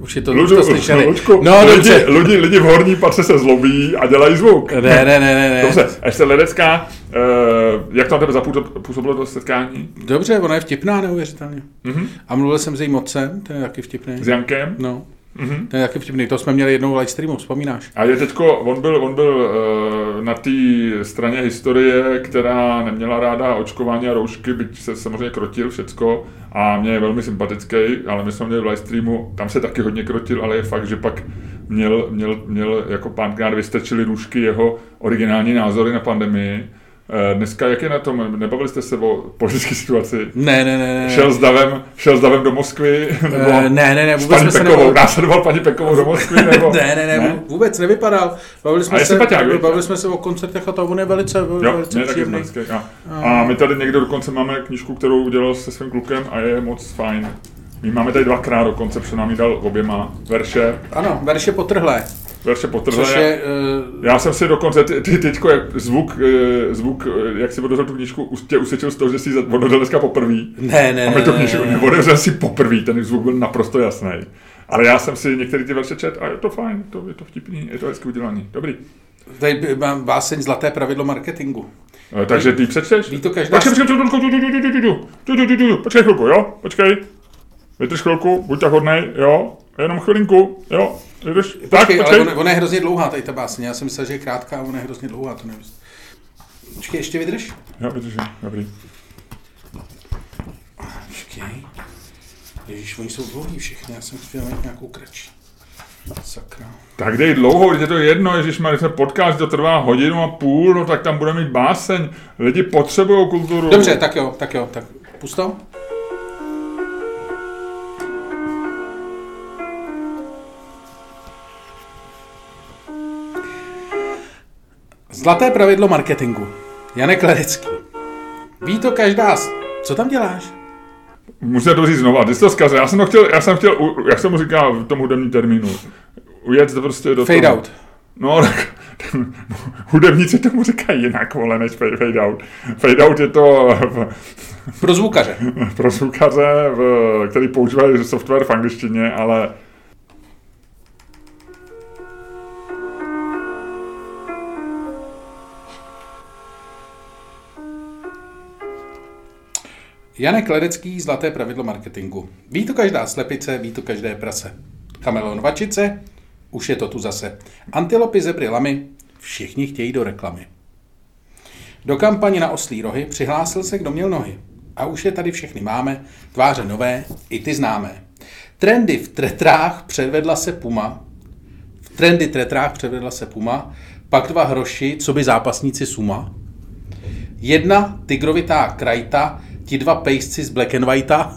Už je to, to slyšeli. No, lidi, dobře. lidi, lidi v horní patře se zlobí a dělají zvuk. Ne, ne, ne, ne, ne. Dobře, ještě Ledecká, uh, jak to na tebe zapůsobilo to setkání? Dobře, ona je vtipná neuvěřitelně. Mhm. A mluvil jsem s jejím otcem, ten je taky vtipný. S Jankem? No, Mhm. ten je taky vtipný. To jsme měli jednou v live streamu, vzpomínáš? A je teďko, on byl, on byl uh, na té straně historie, která neměla ráda očkování a roušky, byť se samozřejmě krotil všecko a mě je velmi sympatický, ale my jsme měli v live streamu, tam se taky hodně krotil, ale je fakt, že pak měl, měl, měl jako párkrát vystrčili růžky jeho originální názory na pandemii. Eh, Dneska jak je na tom? Nebavili jste se o politické situaci? Ne, ne, ne, ne. Šel s davem, šel s davem do Moskvy? Nebo Eh, ne, ne, ne, s vůbec paní jsme se Pekovou, nebavili. následoval paní Pekovou do Moskvy? Nebo? Ne, ne, ne, Ne? vůbec nevypadal. Bavili jsme, A se, viď? bavili jsme se o koncertech a to on je velice, Jo, velice mě taky příjemný. vždycky. A, a my tady někdo dokonce máme knížku, kterou udělal se svým klukem a je moc fajn. My máme tady dvakrát dokonce, protože nám ji dal oběma verše. Ano, verše potrhlé, verše potrzené. Je, uh... Já jsem si dokonce ty, ty teďko, jak zvuk, zvuk, jak si odevřel tu knížku, tě usvědčil z toho, že jsi odevřel dneska poprvé. Ne, ne, A my to knížku ne. si poprvé, ten zvuk byl naprosto jasný. Ale já jsem si některé ty verše čet a je to fajn, to, je to vtipný, je to hezky udělaný. Dobrý. Tady mám váseň Zlaté pravidlo marketingu. No, takže ty přečteš? Ví to každá... Počkej, počkej, počkej, počkej počkej, počkej, Počkej. Vydrž chvilku, buď tak hodnej, jo? Jenom chvilinku, jo? Vydrž, tak, Počkej, ale počkej. ona, ona, je hrozně dlouhá, tady ta báseň. Já jsem myslel, že je krátká, a ona je hrozně dlouhá, to nevím. Počkej, ještě vydrž. Jo, vydržím, dobrý. Počkej. Ježíš, oni jsou dlouhý všichni, já jsem chtěl mít nějakou kratší. Sakra. Tak dej dlouho, když je to jedno, když jsme jsme podcast, to trvá hodinu a půl, no tak tam budeme mít báseň. Lidi potřebují kulturu. Dobře, tak jo, tak jo, tak pust Zlaté pravidlo marketingu. Janek Ledecký. Ví to každá... s- Co tam děláš? Musím to říct znova, ty jsi to zkazil. Já jsem to chtěl, já jsem chtěl, jak se mu říká v tom hudebním termínu, ujet prostě do Fade toho. out. No, tak hudebníci tomu říkají jinak, vole, než fade out. Fade out je to v, Pro zvukaře. pro zvukaře, v, který používají software v angličtině, ale Janek Ledecký, Zlaté pravidlo marketingu. Ví to každá slepice, ví to každé prase. Kameleon vačice, už je to tu zase. Antilopy, zebry, lamy, všichni chtějí do reklamy. Do kampaně na oslí rohy přihlásil se, kdo měl nohy. A už je tady všechny máme, tváře nové, i ty známé. Trendy v tretrách předvedla se Puma. V trendy tretrách předvedla se Puma, pak dva hroši, co by zápasníci Suma. Jedna tigrovitá krajta, ti dva pejsci z Black and Whitea.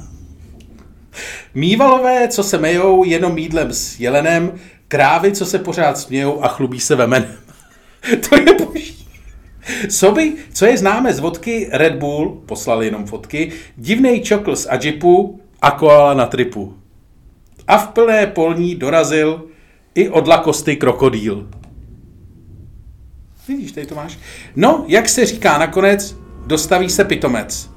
Mývalové, co se mejou jenom jídlem s jelenem, krávy, co se pořád smějou a chlubí se vemenem. to je boží. Soby, co je známe z vodky Red Bull, poslali jenom fotky, divnej čokl z Ajipu a koala na tripu. A v plné polní dorazil i od lakosty krokodýl. Vidíš, tady to máš. No, jak se říká nakonec, dostaví se pitomec.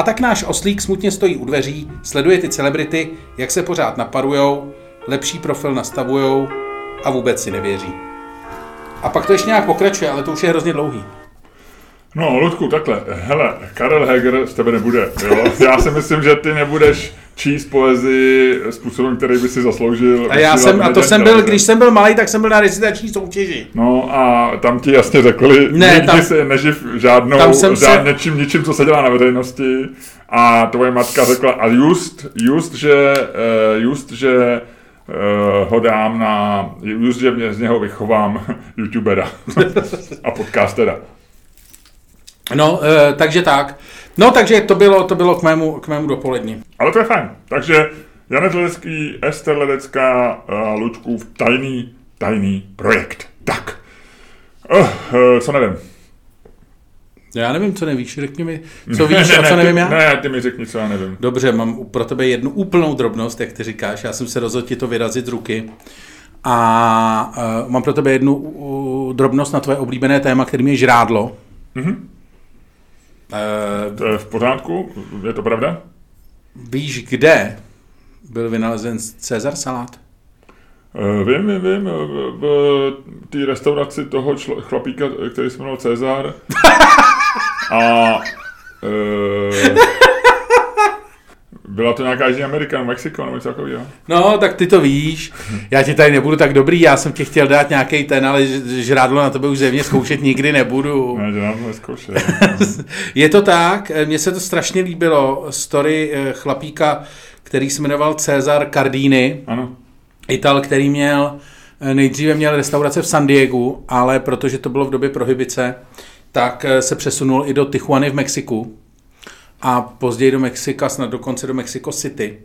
A tak náš oslík smutně stojí u dveří, sleduje ty celebrity, jak se pořád naparujou, lepší profil nastavujou a vůbec si nevěří. A pak to ještě nějak pokračuje, ale to už je hrozně dlouhý. No, Ludku, takhle, hele, Karel Heger z tebe nebude, jo? Já si myslím, že ty nebudeš číst poezii způsobem, který by si zasloužil. A já jsem, a to jsem byl, když jsem byl malý, tak jsem byl na recitační soutěži. No a tam ti jasně řekli, Ne, tam- se neživ žádnou, Tam jsem se- žád, něčím, ničím, co se dělá na veřejnosti. A tvoje matka řekla, a just, just, že, eh, just, že eh, ho dám na, just, že mě z něho vychovám youtubera a podcastera. No, e, takže tak. No, takže to bylo, to bylo k mému, k mému dopolední. Ale to je fajn. Takže Janec Ledecký, Ester Ledecká, uh, Lučkův tajný, tajný projekt. Tak. Uh, uh, co nevím. Já nevím, co nevíš, řekni mi, co víš a co ne, nevím ty, já. Ne, ty mi řekni, co já nevím. Dobře, mám pro tebe jednu úplnou drobnost, jak ty říkáš. Já jsem se rozhodl ti to vyrazit z ruky. A uh, mám pro tebe jednu uh, drobnost na tvoje oblíbené téma, kterým je žrádlo. Mhm. To je v pořádku? Je to pravda? víš, kde byl vynalezen Cezar salát? Uh, vím, vím, vím. V, v té restauraci toho člo, chlapíka, který se jmenoval Cezar. A uh, byla to nějaká Jižní Amerika, Mexiko, nebo něco takového. No, tak ty to víš. Já ti tady nebudu tak dobrý, já jsem ti chtěl dát nějaký ten, ale žrádlo na tebe už zevně zkoušet nikdy nebudu. Ne, to neskoušel. Je to tak, mně se to strašně líbilo, story eh, chlapíka, který se jmenoval Cezar Cardini, Ano. Ital, který měl, eh, nejdříve měl restaurace v San Diegu, ale protože to bylo v době prohibice, tak eh, se přesunul i do Tijuany v Mexiku a později do Mexika, snad dokonce do Mexico City.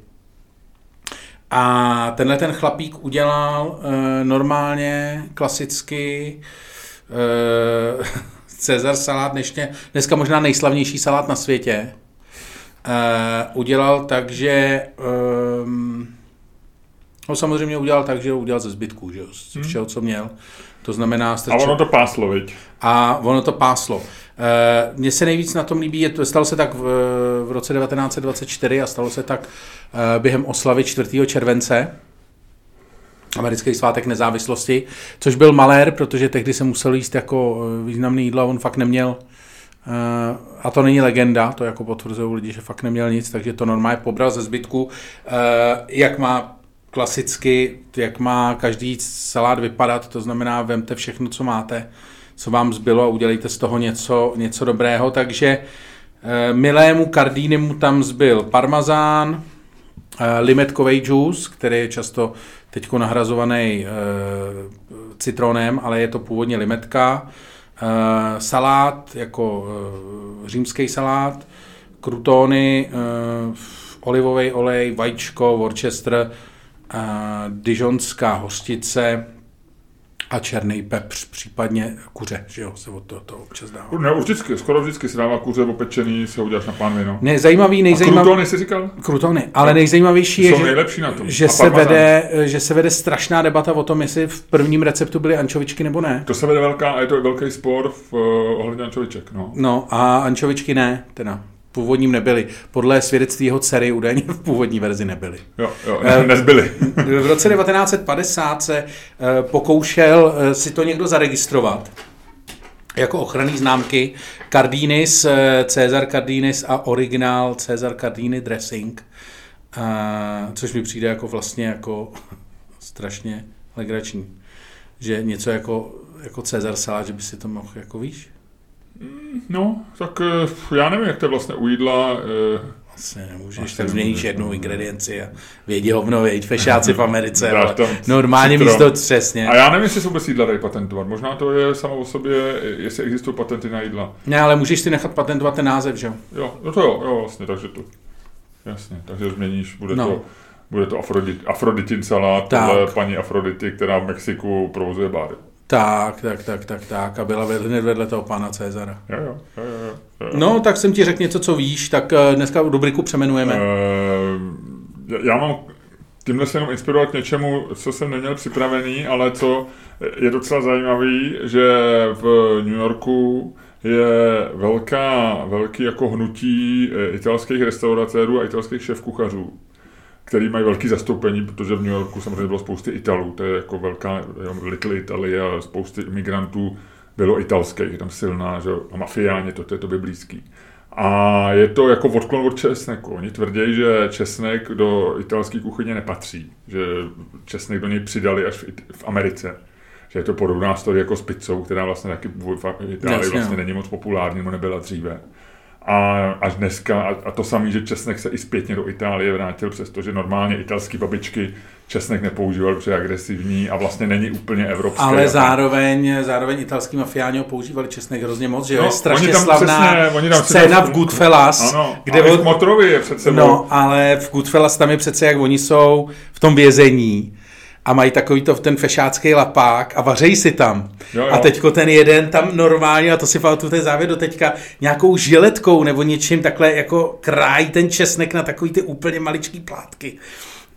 A tenhle ten chlapík udělal e, normálně klasicky e, Cezar salát, dnešně, dneska možná nejslavnější salát na světě. E, udělal tak, že e, ho samozřejmě udělal tak, že ho udělal ze zbytků, že jo, z všeho, co měl. To znamená, A strčil, ono to páslo, viď? a ono to páslo. Eh, Mně se nejvíc na tom líbí, je to, stalo se tak v, v roce 1924 a stalo se tak eh, během oslavy 4. července, americký svátek nezávislosti, což byl malér, protože tehdy se musel jíst jako eh, významný jídlo a on fakt neměl, a to není legenda, to jako potvrzují lidi, že fakt neměl nic, takže to normálně pobral ze zbytku, jak má klasicky, jak má každý salát vypadat, to znamená, vemte všechno, co máte, co vám zbylo a udělejte z toho něco, něco dobrého, takže eh, milému Cardínimu tam zbyl parmazán, eh, limetkový džus, který je často teď nahrazovaný eh, citronem, ale je to původně limetka, salát jako římský salát, krutony, eh, olivový olej, vajíčko, Worcester, dijonská hořčice a černý pepř, případně kuře, že jo, se od toho, to občas dává. Ne, už vždycky, skoro vždycky si dává kuře opečený, si ho uděláš na pánvi, no. Ne, zajímavý, A nejzajímavější, krutony jsi říkal? krutony, ale nejzajímavější je, že, nejlepší na tom. že, A se vede, že se vede strašná debata o tom, jestli v prvním receptu byly ančovičky nebo ne. To se vede velká, a je to velký spor v uh, ohledně ančoviček, no. No a ančovičky ne, teda původním nebyly. Podle svědectví jeho dcery údajně v původní verzi nebyly. Jo, jo, Eh, nezbyly. V roce 1950 se eh, pokoušel eh, si to někdo zaregistrovat jako ochranný známky Cardinis, Cesar Cardinis a originál Cesar Cardini dressing, což mi přijde jako vlastně jako strašně legrační. Že něco jako, jako Cesar salát, že by si to mohl, jako víš? No, tak eh, já nevím, jak to vlastně u jídla. eh, Asi nemůžeš, Asi tak změníš nemůžeš, jednu no. ingredienci a vědí hovno, věď, fešáci v Americe, ale normálně citron. místo přesně. A já nevím, jestli se vůbec jídla dají patentovat. Možná to je samo o sobě, jestli existují patenty na jídla. Ne, ale můžeš si nechat patentovat ten název, že jo? Jo, no to jo, jo, vlastně, takže to, jasně, takže změníš, bude No. to, bude to Afrodit, Afroditin salát, Tak. paní Afrodity, která v Mexiku provozuje báry. Tak, tak, tak, tak, tak. A byla vedle, hned vedle toho pána Cezara. Jo, jo, jo, jo, jo. No, tak jsem ti řekl něco, co víš, tak eh, dneska rubriku přemenujeme. Eh, já mám tímhle se jenom inspirovat k něčemu, co jsem neměl připravený, ale co je docela zajímavý, že v New Yorku je velká, velký jako hnutí eh, italských restauratérů a italských šéfkuchařů, který mají velký zastoupení, protože v New Yorku samozřejmě bylo spousty Italů, to je jako velká Little Italy a spousty imigrantů bylo italských, je tam silná, že, a mafiáně, to, to je tobě blízký. A je to jako odklon od česneku. Oni tvrdí, že česnek do italské kuchyně nepatří, že česnek do něj přidali až v, v Americe. Že je to podobná story jako s pizzou, která vlastně taky v Itálii Jasně, vlastně není moc populární, nebo nebyla dříve. A až dneska, a, a to samé, že česnek se i zpětně do Itálie vrátil, přestože normálně italské babičky česnek nepoužíval, protože je agresivní a vlastně není úplně evropský. Ale zároveň, zároveň italský mafiáni ho používali česnek hrozně moc, že no, je strašně tam slavná přesně, oni tam scéna v Goodfellas. Ano, kde on, v Motrovi je přece. No, ale v Goodfellas tam je přece, jak oni jsou v tom vězení a mají takový to ten fešácký lapák a vařejí si tam. Jo, jo. A teďko ten jeden tam normálně, a to si pamatuju ten závěr do teďka, nějakou žiletkou nebo něčím takhle jako krájí ten česnek na takový ty úplně maličký plátky.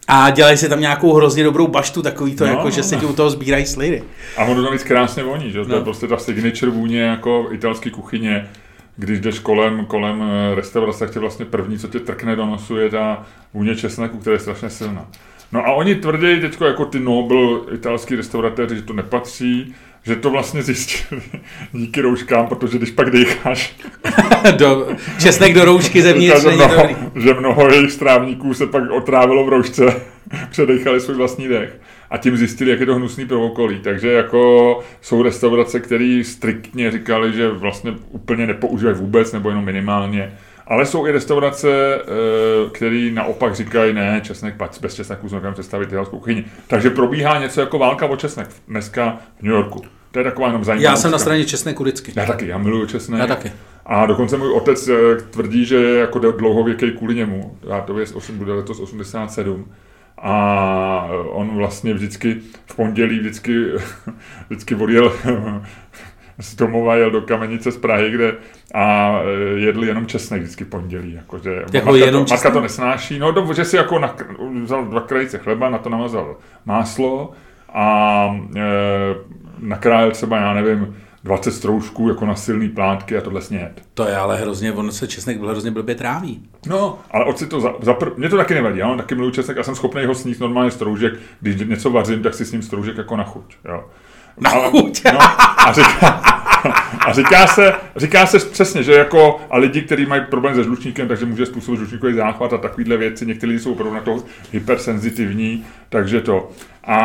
A dělají si tam nějakou hrozně dobrou baštu, takový to, no, jako, že se ti u toho sbírají slidy. A ono to víc krásně voní, že? No. To je no. prostě ta signature vůně jako italské kuchyně. Když jdeš kolem, kolem eh, restaurace, tak tě vlastně první, co tě trkne do nosu, je ta vůně česneku, která je strašně silná. No a oni tvrdí teď jako ty Nobel italský restauratéři, že to nepatří, že to vlastně zjistili díky rouškám, protože když pak dýcháš... do, česnek do roušky zevnitř není mnoho, dobrý. Že mnoho jejich strávníků se pak otrávilo v roušce, předechali svůj vlastní dech a tím zjistili, jak je to hnusný pro okolí. Takže jako jsou restaurace, které striktně říkali, že vlastně úplně nepoužívají vůbec nebo jenom minimálně ale jsou i restaurace, eh, které naopak říkají, ne, česnek, bez česneku jsme představit italskou kuchyni. Takže probíhá něco jako válka o česnek dneska v New Yorku. To je taková jenom zajímavá. Já jsem na straně česneku vždycky. Já taky, já miluju česnek. Já taky. A dokonce můj otec eh, tvrdí, že je jako dlouhověký kvůli němu. Já to je 8, bude letos 87. A on vlastně vždycky v pondělí vždycky, vždycky odjel z domova jel do Kamenice z Prahy, kde a e, jedli jenom česnek vždycky pondělí. Jakože jako matka, jenom to, matka to nesnáší. No, do, že si jako na, vzal dva krajice chleba, na to namazal máslo a e, nakrájel třeba, já nevím, 20 stroužků jako na silný plátky a tohle snět. To je ale hrozně, on se česnek byl hrozně blbě tráví. No, ale oci to za, za pr- mě to taky nevadí, já mám taky miluji česnek a jsem schopný ho sníst normálně stroužek, když něco vařím, tak si s ním stroužek jako na chuť. Jo. Na ale, chuť. No, a říká, a říká se, říká se přesně, že jako a lidi, kteří mají problém se žlučníkem, takže může způsobit žlučníkový záchvat a takovéhle věci. Někteří lidi jsou opravdu na to hypersenzitivní, takže to. A,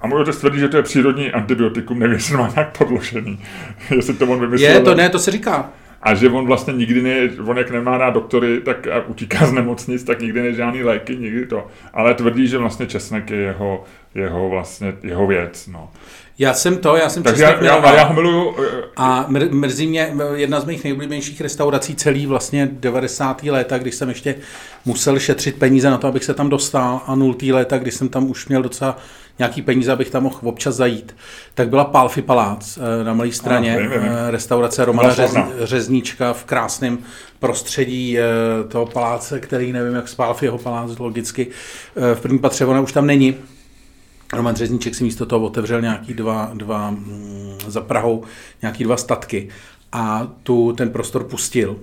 a můj otec tvrdí, že to je přírodní antibiotikum, nevím, jestli má nějak podložený. jestli to on vymyslel. Je, to ne, to se říká. A že on vlastně nikdy ne, on jak nemá na doktory, tak a utíká z nemocnic, tak nikdy ne žádný léky, nikdy to. Ale tvrdí, že vlastně česnek je jeho, jeho vlastně, jeho věc, no. Já jsem to, já jsem Takže já, já, já ho miluju. Eh, a mrzí mě, jedna z mých nejoblíbenějších restaurací celý vlastně 90. léta, když jsem ještě musel šetřit peníze na to, abych se tam dostal a 0. léta, když jsem tam už měl docela nějaký peníze, abych tam mohl občas zajít, tak byla Palfi Palác eh, na malé straně, ano, vím, vím. Eh, restaurace Romana Řez, Řezníčka v krásném prostředí toho paláce, který nevím, jak spál jeho palác logicky. V prvním patře ona už tam není, Roman Řezníček si místo toho otevřel nějaký dva, dva mm, za Prahou, nějaký dva statky a tu ten prostor pustil.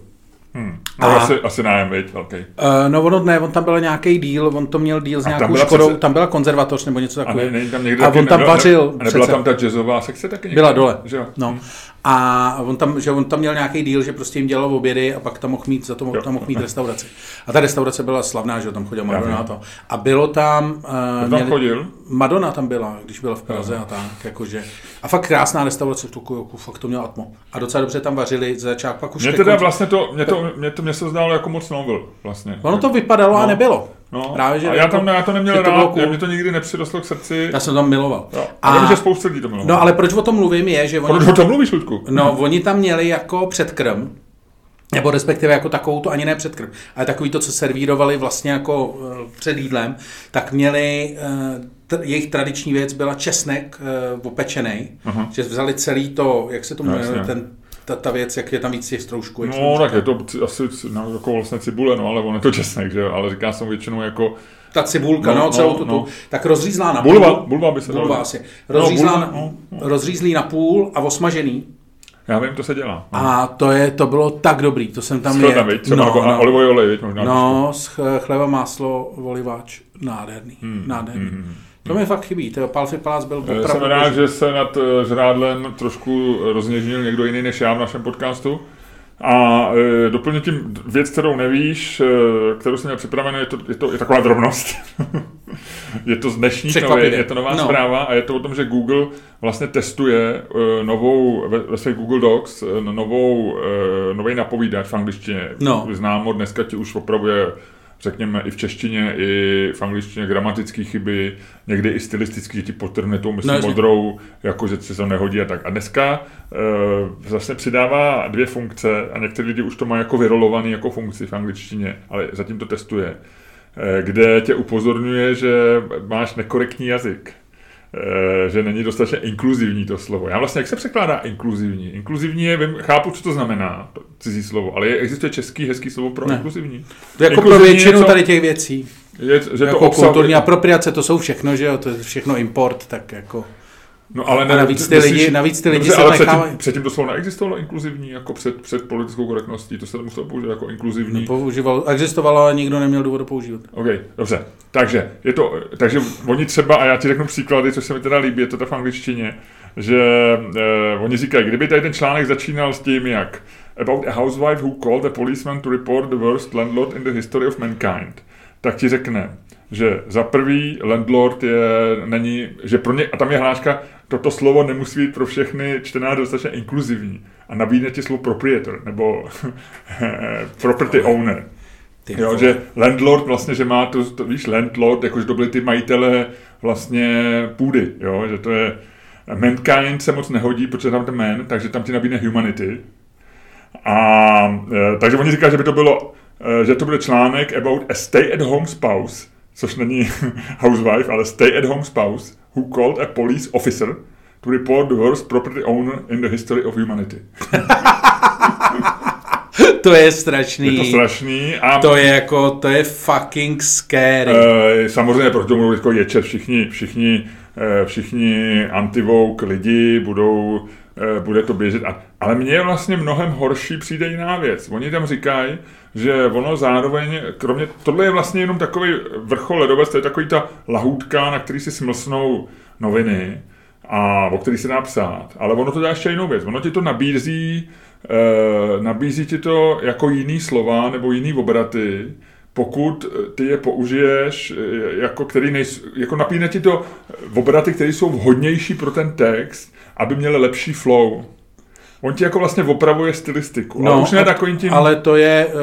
Hmm. No, a, asi, asi nájem, veď, velký. Uh, no ono ne, on tam byl nějaký díl, on to měl díl s nějakou tam škodou, přece... tam byla konzervatoř nebo něco takového. A, ne, tam někde a on tam vařil. A nebyla přece. tam ta jazzová sekce taky někde? Byla dole, že jo? No. A on tam, že on tam měl nějaký díl, že prostě jim dělal obědy a pak tam mohl mít, za to mohl, tam mohl mít restauraci. A ta restaurace byla slavná, že tam chodil Madonna a to. A bylo tam... Uh, tam měli, chodil? Madonna tam byla, když byla v Praze a tak, jakože. A fakt krásná restaurace v Tuku, fakt to měl atmo. A docela dobře tam vařili, za začák pak už... Mě teda vlastně to, mě to, mě to mě se zdálo jako moc novel, vlastně. Ono to vypadalo no. a nebylo. No, Právě, že a já, tam, já to neměl rád, to mě to nikdy nepřirostlo k srdci. Já jsem tam miloval. Jo. A, a vím, že spousta lidí to miloval. No ale proč o tom mluvím je, že oni... Proč o tom mluvíš, Ludku? No, oni tam měli jako předkrm, nebo respektive jako takovou to ani ne předkrm, ale takový to, co servírovali vlastně jako eh, před jídlem, tak měli, eh, t- jejich tradiční věc byla česnek uh, opečený, uh-huh. že vzali celý to, jak se to jmenuje, ten ta, ta věc, jak je tam víc těch stroužků. No, tak je to asi no, jako vlastně cibule, no, ale on je to česnek, že ale říká jsem většinou jako ta cibulka, no, no celou no, tu, no. tak rozřízlá na půl. Bulva, bulva by se bulva dalo. asi. Rozřízlá, no, bulva, no, no. rozřízlý na půl a osmažený. Já vím, to se dělá. No. A to, je, to bylo tak dobrý, to jsem tam měl. viď? No, jako no. olivový olej, možná. No, chleba, máslo, oliváč, nádherný, hmm. nádherný. Hmm. To mi fakt chybí, to Palfi Palác byl opravdu... Jsem rád, že se nad eh, žrádlem trošku rozněžnil někdo jiný než já v našem podcastu, A e, doplně tím věc, kterou nevíš, e, kterou jsem měl připravenou, je to, je to je taková drobnost. je to z dnešní novin, je to nová no. zpráva a je to o tom, že Google vlastně testuje e, novou, ve, ve svých Google Docs, e, novou, e, nový napovídač v angličtině. No. Známo, dneska ti už opravuje řekněme, i v češtině, i v angličtině gramatické chyby, někdy i stylisticky, že ti potrhne tou myslím no, modrou, jako že se to nehodí a tak. A dneska e, zase přidává dvě funkce a někteří lidi už to mají jako vyrolovaný jako funkci v angličtině, ale zatím to testuje, e, kde tě upozorňuje, že máš nekorektní jazyk. Eh, že není dostatečně inkluzivní to slovo. Já vlastně, jak se překládá inkluzivní? Inkluzivní je, vím, chápu, co to znamená, to cizí slovo, ale je, existuje český hezký slovo pro ne. inkluzivní. To jako inkluzivní pro většinu tady těch věcí. Je, že jako to obsah... kulturní apropriace, to jsou všechno, že jo, to je všechno import, tak jako... No ale ne, a navíc ty myslíš, lidi, navíc ty lidi dobře, se ale nechávají... předtím, předtím to slovo neexistovalo inkluzivní, jako před, před politickou korektností, to se muselo použít jako inkluzivní. No, používal, existovalo, ale nikdo neměl důvod to používat. OK, dobře. Takže, je to, takže oni třeba, a já ti řeknu příklady, co se mi teda líbí, je to v angličtině, že eh, oni říkají, kdyby tady ten článek začínal s tím, jak about a housewife who called a policeman to report the worst landlord in the history of mankind, tak ti řekne, že za prvý landlord je, není, že pro ně, a tam je hláška, toto slovo nemusí být pro všechny čtenáře dostatečně inkluzivní a nabídne ti slovo proprietor nebo property owner. Jo, že landlord vlastně, že má to, to víš, landlord, jakože to byly ty majitele vlastně půdy, jo, že to je, mankind se moc nehodí, protože tam ten man, takže tam ti nabídne humanity. A e, takže oni říkají, že by to bylo, e, že to bude článek about a stay at home spouse, což není housewife, ale stay at home spouse, who called a police officer to report the worst property owner in the history of humanity. to je strašný. Je to strašný. A to je jako, to je fucking scary. Uh, samozřejmě, proto mluví jako ječet, všichni, všichni, uh, všichni antivouk lidi budou, uh, bude to běžet. A, ale mně je vlastně mnohem horší přijde jiná věc. Oni tam říkají, že ono zároveň, kromě, tohle je vlastně jenom takový vrchol ledovec, to je takový ta lahůdka, na který si smlsnou noviny a o který se dá psát. Ale ono to dá ještě jinou věc. Ono ti to nabízí, e, nabízí ti to jako jiný slova nebo jiný obraty, pokud ty je použiješ, eh, jako, který nejsou, jako napíne ti to obraty, které jsou vhodnější pro ten text, aby měly lepší flow. On ti jako vlastně opravuje stylistiku, no, ale už ne takovým tím... Ale to je, eh,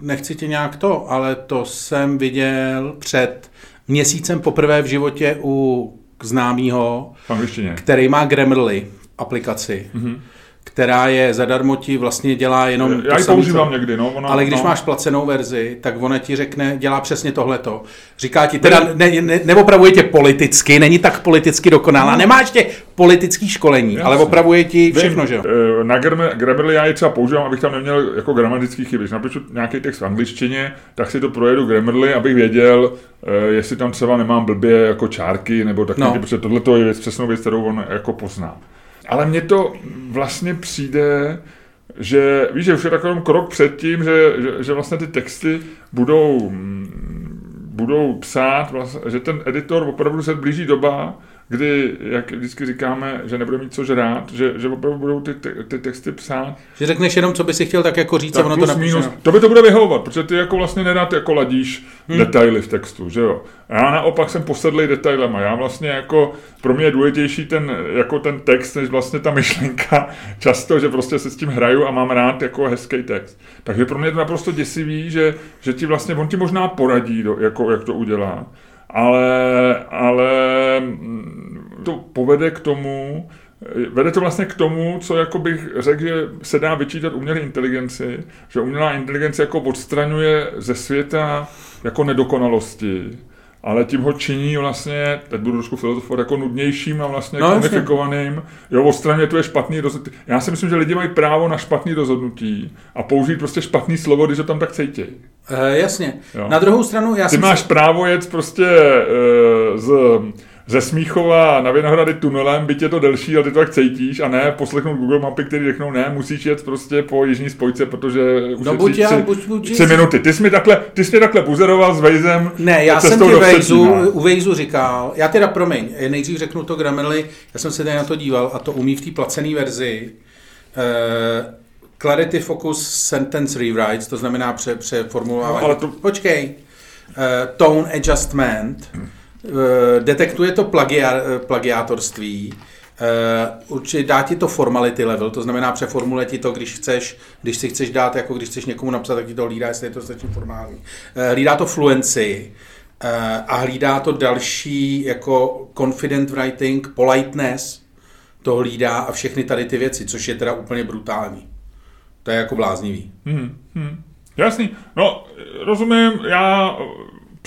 nechci tě nějak to, ale to jsem viděl před měsícem poprvé v životě u známého, který má Grammarly aplikaci. Mm-hmm která je zadarmo ti vlastně dělá jenom... Já ji používám někdy, no. Ona, ale když no. máš placenou verzi, tak ona ti řekne, dělá přesně tohleto. Říká ti, teda ne, ne, neopravuje tě politicky, není tak politicky dokonalá, no. nemáš tě politický školení, Jasně. ale opravuje ti všechno, Vím, že jo? Eh, na Grammarly já je třeba používám, abych tam neměl jako gramatický chyby. Když napíšu nějaký text v angličtině, tak si to projedu Grammarly, abych věděl, eh, jestli tam třeba nemám blbě jako čárky, nebo taky, no. protože tohle je věc, přesnou věc, kterou on jako pozná. Ale mně to vlastně přijde, že víš, že už je takový krok před tím, že, že, že vlastně ty texty budou, budou psát, vlastně, že ten editor opravdu se blíží doba, kdy, jak vždycky říkáme, že nebude mít co žrát, že, že opravdu budou ty, ty, ty texty psát. Že řekneš jenom, co by si chtěl tak jako říct tak a ono to napíše. Minus, to by to bude vyhovovat, protože ty jako vlastně nedáte jako ladíš hmm. detaily v textu, že jo. A já naopak jsem posedlý detailama. Já vlastně jako, pro mě je důležitější ten, jako ten text, než vlastně ta myšlenka často, že prostě se s tím hraju a mám rád jako hezký text. Takže pro mě je to naprosto děsivý, že, že ti vlastně, on ti možná poradí, do, jako, jak to udělá ale, ale mm, to povede k tomu, Vede to vlastně k tomu, co jako bych řekl, že se dá vyčítat umělé inteligenci, že umělá inteligence jako odstraňuje ze světa jako nedokonalosti ale tím ho činí vlastně, teď budu trošku filozofovat, jako nudnějším a vlastně no, konifikovaným. Jo, odstraně to je špatný rozhodnutí. Já si myslím, že lidi mají právo na špatný rozhodnutí a použít prostě špatný slovo, když ho tam tak cítí. E, jasně. Jo. Na druhou stranu, já Ty máš si... právo jet prostě e, z ze Smíchova na Vinohrady tunelem, byť je to delší, ale ty to tak cítíš a ne poslechnout Google mapy, který řeknou ne, musíš jet prostě po jižní spojce, protože už no, buď já, tři, buď, buď, tři minuty. Ty jsi mi takhle, ty jsi mi takhle buzeroval s Vejzem. Ne, já jsem ti Vejzu, u Vejzu říkal, já teda promiň, nejdřív řeknu to Grammarly, já jsem se tady na to díval a to umí v té placené verzi. E, Clarity Focus Sentence Rewrites, to znamená pře, přeformulování. Ale to- Počkej. Uh, tone Adjustment. Uh, detektuje to plagia, eh, plagiátorství. Uh, určitě dá ti to formality level, to znamená přeformuluje ti to, když chceš, když si chceš dát, jako když chceš někomu napsat, tak ti to hlídá, jestli je to dostatečně formální. Hlídá to fluency a hlídá to další jako confident writing, politeness, to hlídá a všechny tady ty věci, což je teda úplně brutální. To je jako bláznivý. Hmm, hmm. Jasný. No, rozumím, já,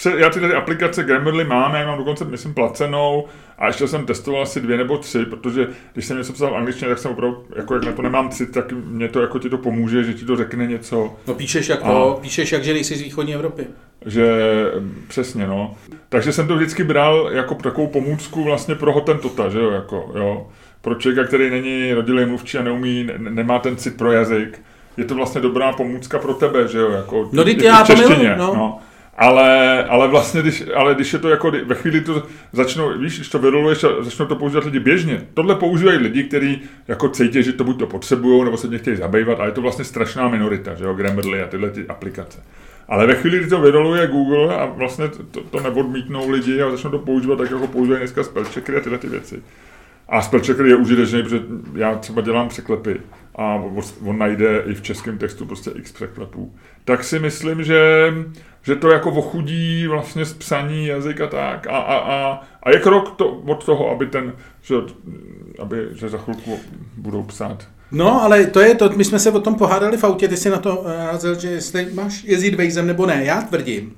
já ty tady aplikace Grammarly mám, já mám dokonce, myslím, placenou a ještě jsem testoval asi dvě nebo tři, protože když jsem něco psal v angličtině, tak jsem opravdu, jako jak na to nemám cit, tak mě to jako ti to pomůže, že ti to řekne něco, No píšeš jako, píšeš jak, že nejsi z východní Evropy. že přesně, no. Takže jsem to vždycky bral jako takovou pomůcku vlastně pro hotentota, že jo, jako, jo. Pro člověka, který není rodilý mluvčí a neumí, ne, nemá ten cit pro jazyk, je to vlastně dobrá pomůcka pro tebe, že jo, jako No, i já v to češtině, no. no. Ale, ale vlastně, když, ale když je to jako, ve chvíli to začnou, víš, když to vyroluješ a začnou to používat lidi běžně. Tohle používají lidi, kteří jako cítí, že to buď to potřebují, nebo se mě chtějí zabývat, a je to vlastně strašná minorita, že jo, Grammarly a tyhle ty aplikace. Ale ve chvíli, kdy to vyroluje Google a vlastně to, to neodmítnou lidi a začnou to používat tak, jako používají dneska spellcheckery a tyhle ty věci. A spellchecker je užitečný, protože já třeba dělám překlepy a on- najde i v českém textu prostě x překlepů. Tak si myslím, že, že to jako ochudí vlastně z psaní jazyk a tak. A, a, a, a je krok to, od toho, aby ten, že, aby, že za chvilku budou psát. No, ale to je to, my jsme se o tom pohádali v autě, ty si na to narazil, že jestli máš jezdit vejzem nebo ne. Já tvrdím,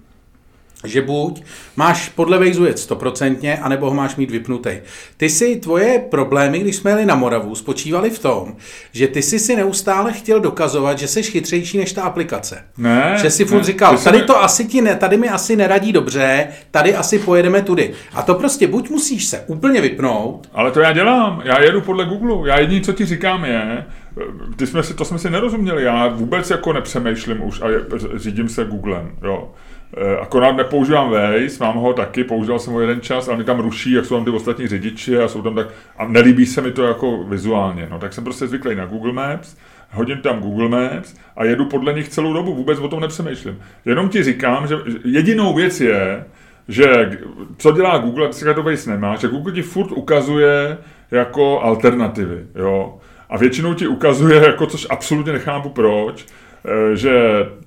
že buď máš podle vejzu jet stoprocentně, anebo ho máš mít vypnutý. Ty si, tvoje problémy, když jsme jeli na Moravu, spočívaly v tom, že ty si si neustále chtěl dokazovat, že jsi chytřejší než ta aplikace. Ne, Že si furt ne, říkal, tady mi- to asi ti ne, tady mi asi neradí dobře, tady asi pojedeme tudy. A to prostě buď musíš se úplně vypnout, Ale to já dělám. Já jedu podle Google. Já jediný, co ti říkám, je, ty jsme si, to jsme si nerozuměli. Já vůbec jako nepřemýšlím už a je- řídím se Googlem. Jo. Eh, Akorát nepoužívám Waze, mám ho taky, používal jsem ho jeden čas, ale mi tam ruší, jak jsou tam ty ostatní řidiči a jsou tam tak, a nelíbí se mi to jako vizuálně, no, tak jsem prostě zvyklý na Google Maps, hodím tam Google Maps a jedu podle nich celou dobu, vůbec o tom nepřemýšlím. Jenom ti říkám, že jedinou věc je, že co dělá Google, a ty si to Waze nemá, že Google ti furt ukazuje jako alternativy, jo. A většinou ti ukazuje, jako což absolutně nechápu proč, že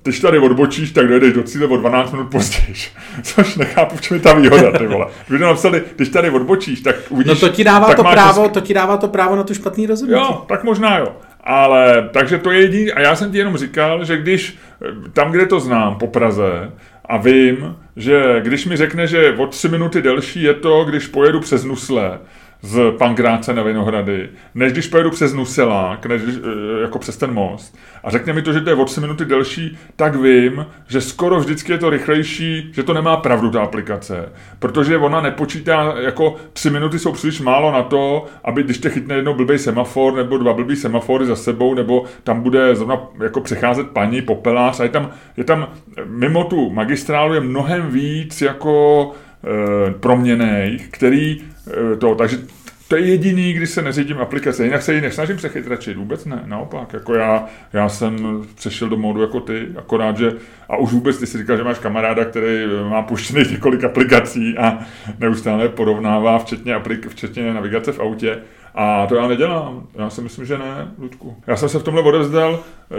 když tady odbočíš, tak dojedeš do cíle o 12 minut později. Což nechápu, v čem je ta výhoda, ty vole. Kdyby napsali, když tady odbočíš, tak uvidíš... no to ti dává to právo, hezky- to ti dává to právo na tu špatný rozhodnutí. Jo, tak možná jo. Ale takže to je jediný, a já jsem ti jenom říkal, že když eh, tam, kde to znám, po Praze, a vím, že když mi řekne, že o tři minuty delší je to, když pojedu přes Nusle z Pankráce na Vinohrady, než když pojedu přes Nuselák, než, eh, jako přes ten most, a řekne mi to, že to je o tři minuty delší, tak vím, že skoro vždycky je to rychlejší, že to nemá pravdu ta aplikace, protože ona nepočítá, jako tři minuty jsou příliš málo na to, aby když te chytne jednou blbý semafor nebo dva blbý semafory za sebou, nebo tam bude zrovna jako přecházet paní, popelář. A je tam, je tam mimo tu magistrálu je mnohem víc jako e, proměných, který e, to, takže to je jediný, když se neřídím aplikace. Jinak se ji nesnažím se chytračit, vůbec ne, naopak. Jako já, já jsem přešel do módu jako ty, akorát, že a už vůbec ty si říkal, že máš kamaráda, který má puštěných několik aplikací a neustále porovnává, včetně, aplik, včetně navigace v autě. A to já nedělám. Já si myslím, že ne, Ludku. Já jsem se v tomhle odevzdal, eh,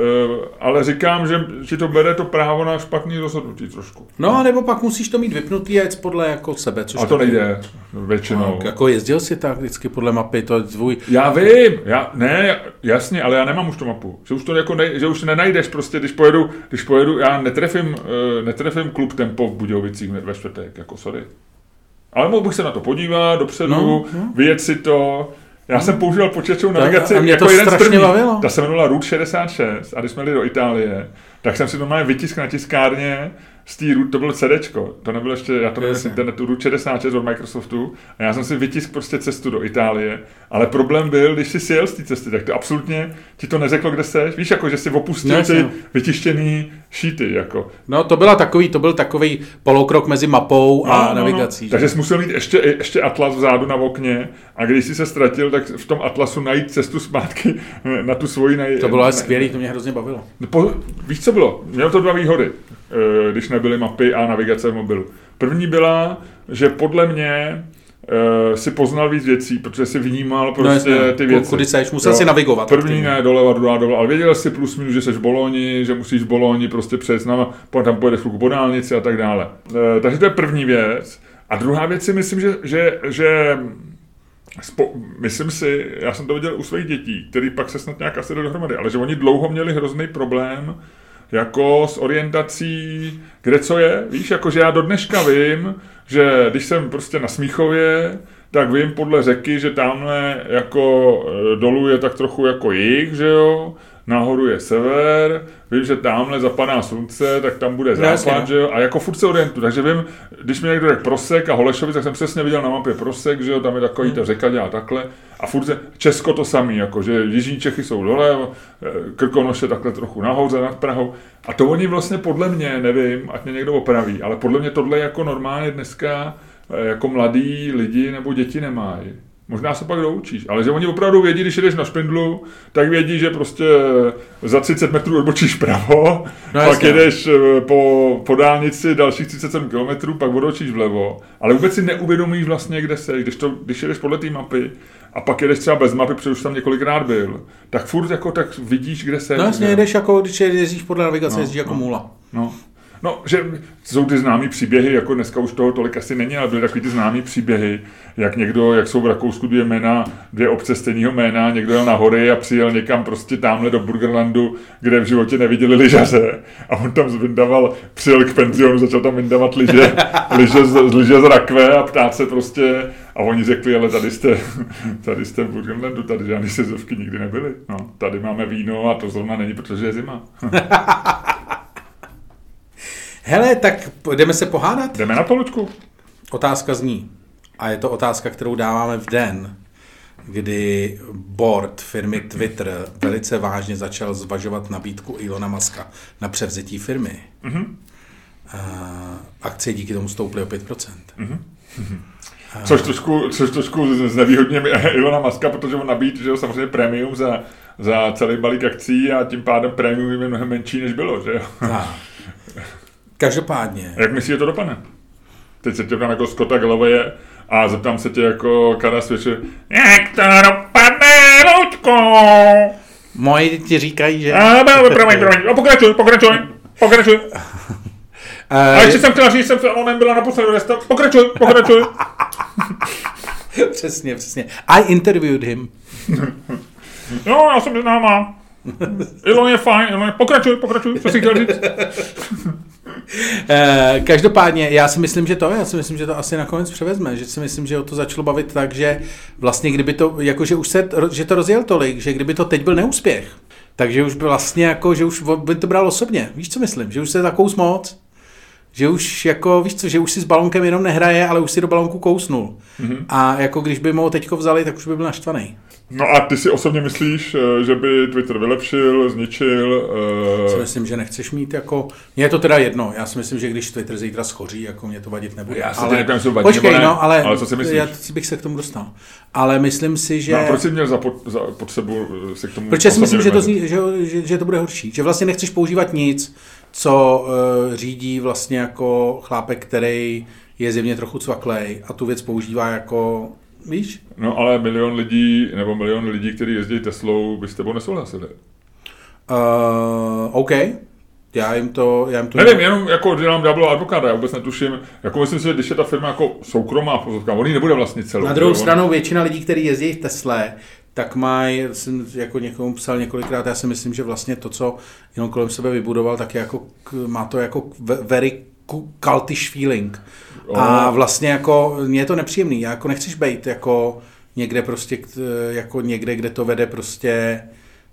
ale říkám, že ti to bere to právo na špatný rozhodnutí trošku. No, a nebo pak musíš to mít vypnutý a jet podle jako sebe. Což A to nejde většinou. No, jako jezdil si tak vždycky podle mapy, to je tvůj... Já vím, já, ne, jasně, ale já nemám už tu mapu. Že už to jako ne, že už nenajdeš prostě, když pojedu, když pojedu, já netrefím, uh, netrefím klub Tempo v Budějovicích ve čtvrtek, jako sorry. Ale mohl bych se na to podívat dopředu, no. no. vyjet si to. Já jsem používal počítačovou navigaci a mě jako to jeden z strašně prvních. bavilo. Ta se jmenovala Route 66 a když jsme jeli do Itálie, tak jsem si normálně vytisk na tiskárně, z té to bylo CDčko, to nebylo ještě, já to nevím z internetu, RUT 66 od Microsoftu a já jsem si vytisk prostě cestu do Itálie, ale problém byl, když jsi sjel z té cesty, tak to absolutně ti to neřeklo, kde seš, víš, jako, že si opustil no, ty vytištěný šíty, jako. No to byla takový, to byl takový polokrok mezi mapou a no, navigací. No, no. Takže jsi musel mít ještě, ještě atlas vzadu na okně a když jsi se ztratil, tak v tom atlasu najít cestu zpátky na tu svoji nej... To bylo ale skvělé, to mě hrozně bavilo. Po, víš, co bylo? Mělo to dva výhody, eh, když nebyly mapy a navigace v mobilu. První byla, že podle mě uh, si poznal víc věcí, protože si vnímal no, prostě no, ty věci. Kudy seš, musel jo. si navigovat. První ne, doleva, druhá, doleva, ale věděl si plus minus, že jsi v Boloni, že musíš v Boloni prostě přejít na, tam pojedeš chvilku po dálnici a tak dále. Uh, takže to je první věc. A druhá věc si myslím, že, že, že Spo, myslím si, já jsem to viděl u svých dětí, který pak se snad nějak asi dohromady, ale že oni dlouho měli hrozný problém jako s orientací, kde co je. Víš, jako že já do dneška vím, že když jsem prostě na Smíchově, tak vím podle řeky, že tamhle jako e, dolů je tak trochu jako jich, že jo, nahoru je sever, vím, že tamhle zapadá slunce, tak tam bude západ, no. že jo, a jako furt se orientu, takže vím, když mi někdo řekl Prosek a Holešovic, tak jsem přesně viděl na mapě Prosek, že jo, tam je takový, ta hmm. řeka dělá takhle, a furt se, Česko to samý, jako, že Jižní Čechy jsou dole, e, Krkonoše takhle trochu nahoře nad Prahou, a to oni vlastně podle mě, nevím, ať mě někdo opraví, ale podle mě tohle jako normálně dneska e, jako mladí lidi nebo děti nemají. Možná se pak doučíš, ale že oni opravdu vědí, když jdeš na špindlu, tak vědí, že prostě za 30 metrů odbočíš pravo, no, pak jasně. jedeš eh, po, po dálnici dalších 37 km, pak odbočíš vlevo, ale vůbec si neuvědomíš vlastně, kde jsi. Když, to, když jedeš podle té mapy a pak jedeš třeba bez mapy, protože už tam několikrát byl, tak furt jako tak vidíš, kde jsi. No jasně, jedeš jako, když jezdíš podle navigace, no, jezdíš jako no, můla. No, No, že jsou ty známý příběhy, jako dneska už toho tolik asi není, ale byly takový ty známý příběhy, jak někdo, jak jsou v Rakousku dvě jména, dvě obce stejného jména, někdo jel na hory a přijel někam prostě tamhle do Burgerlandu, kde v životě neviděli lyžaře a on tam vyndaval, přijel k penzionu, začal tam vyndavat lyže, lyže, z, lyže z rakve a ptát se prostě a oni řekli, ale tady jste, tady jste v Burgenlandu, tady žádný sezovky nikdy nebyly. No, tady máme víno a to zrovna není, protože je zima. Hele, tak jdeme se pohádat? Jdeme na to. Otázka zní, a je to otázka, kterou dáváme v den, kdy board firmy Twitter velice vážně začal zvažovat nabídku Ilona Maska na převzetí firmy. Mm-hmm. akcie díky tomu stouply o 5%. Mm-hmm. Což trošku, což trošku znevýhodně Ilona Maska, protože on nabít, že jo, samozřejmě premium za, za celý balík akcí a tím pádem premium je mnohem menší, než bylo, že jo. Každopádně. Jak myslíš, že to dopadne? Teď se tě tam jako Scotta Galloway a zeptám se tě jako Kara Svěče, jak to dopadne, Luďko? Moji ti říkají, že... A, promiň, promiň, pokračuj, pokračuj, pokračuj. A ještě jsem chtěla říct, že jsem onem byla naposledy Pokračuj, pokračuj. přesně, přesně. I interviewed him. no, já jsem známá. Ilon je fajn, Ilon je... Pokračuj, pokračuj, co jsi chtěl říct? Eh, každopádně, já si myslím, že to, já si myslím, že to asi nakonec převezme, že si myslím, že o to začalo bavit tak, že vlastně kdyby to, jakože už se, že to rozjel tolik, že kdyby to teď byl neúspěch, takže už by vlastně jako, že už by to bral osobně. Víš, co myslím? Že už se takovou moc, že už jako, víš co, že už si s balonkem jenom nehraje, ale už si do balonku kousnul. Mm-hmm. A jako když by mu ho teďko vzali, tak už by byl naštvaný. No a ty si osobně myslíš, eh, že by Twitter vylepšil, zničil? Uh... Si myslím, že nechceš mít jako... Mně je to teda jedno. Já si myslím, že když Twitter zítra schoří, jako mě to vadit nebude. Já si ale... nevím, vadí, Počkej, ne, no, ale, ale co si myslíš? Já bych se k tomu dostal. Ale myslím si, že... No a proč jsi měl za, pod, za potřebu se k tomu... Protože si myslím, že to, zní, že, že, že to bude horší. Že vlastně nechceš používat nic, co uh, řídí vlastně jako chlápek, který je zjevně trochu cvaklej a tu věc používá jako víš? No ale milion lidí, nebo milion lidí, kteří jezdí Teslou, by s tebou nesouhlasili. Uh, OK. Já jim to... Já jim to Nevím, jenom jako dělám diablo advokáta, já vůbec netuším. Jako myslím si, že když je ta firma jako soukromá, on ji nebude vlastně celou. Na druhou stranu on... většina lidí, kteří jezdí v Tesle, tak mají, jsem jako někomu psal několikrát, já si myslím, že vlastně to, co jenom kolem sebe vybudoval, tak je jako, má to jako very cultish feeling. A vlastně jako, mě je to nepříjemný, já jako nechceš být jako někde prostě, jako někde, kde to vede prostě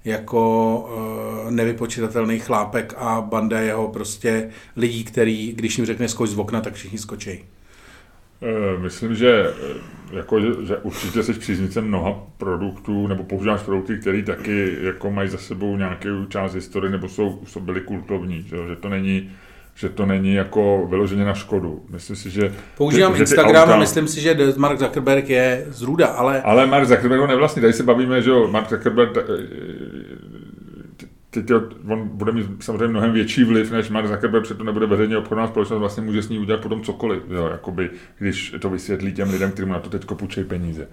jako uh, nevypočitatelný chlápek a banda jeho prostě lidí, který, když jim řekne skoč z okna, tak všichni skočí. Myslím, že, jako, že určitě jsi příznicem mnoha produktů, nebo používáš produkty, které taky jako mají za sebou nějakou část historie, nebo jsou, jsou byly kultovní, že, že to není že to není jako vyloženě na škodu. Myslím si, že... Používám že, Instagram auta... a myslím si, že Mark Zuckerberg je zrůda, ale... Ale Mark Zuckerberg ho nevlastní. Tady se bavíme, že jo, Mark Zuckerberg ty, ty, on bude mít samozřejmě mnohem větší vliv, než Mark Zuckerberg, protože to nebude veřejně obchodná společnost, vlastně může s ní udělat potom cokoliv, jo, jakoby, když to vysvětlí těm lidem, kterým na to teď půjčí peníze.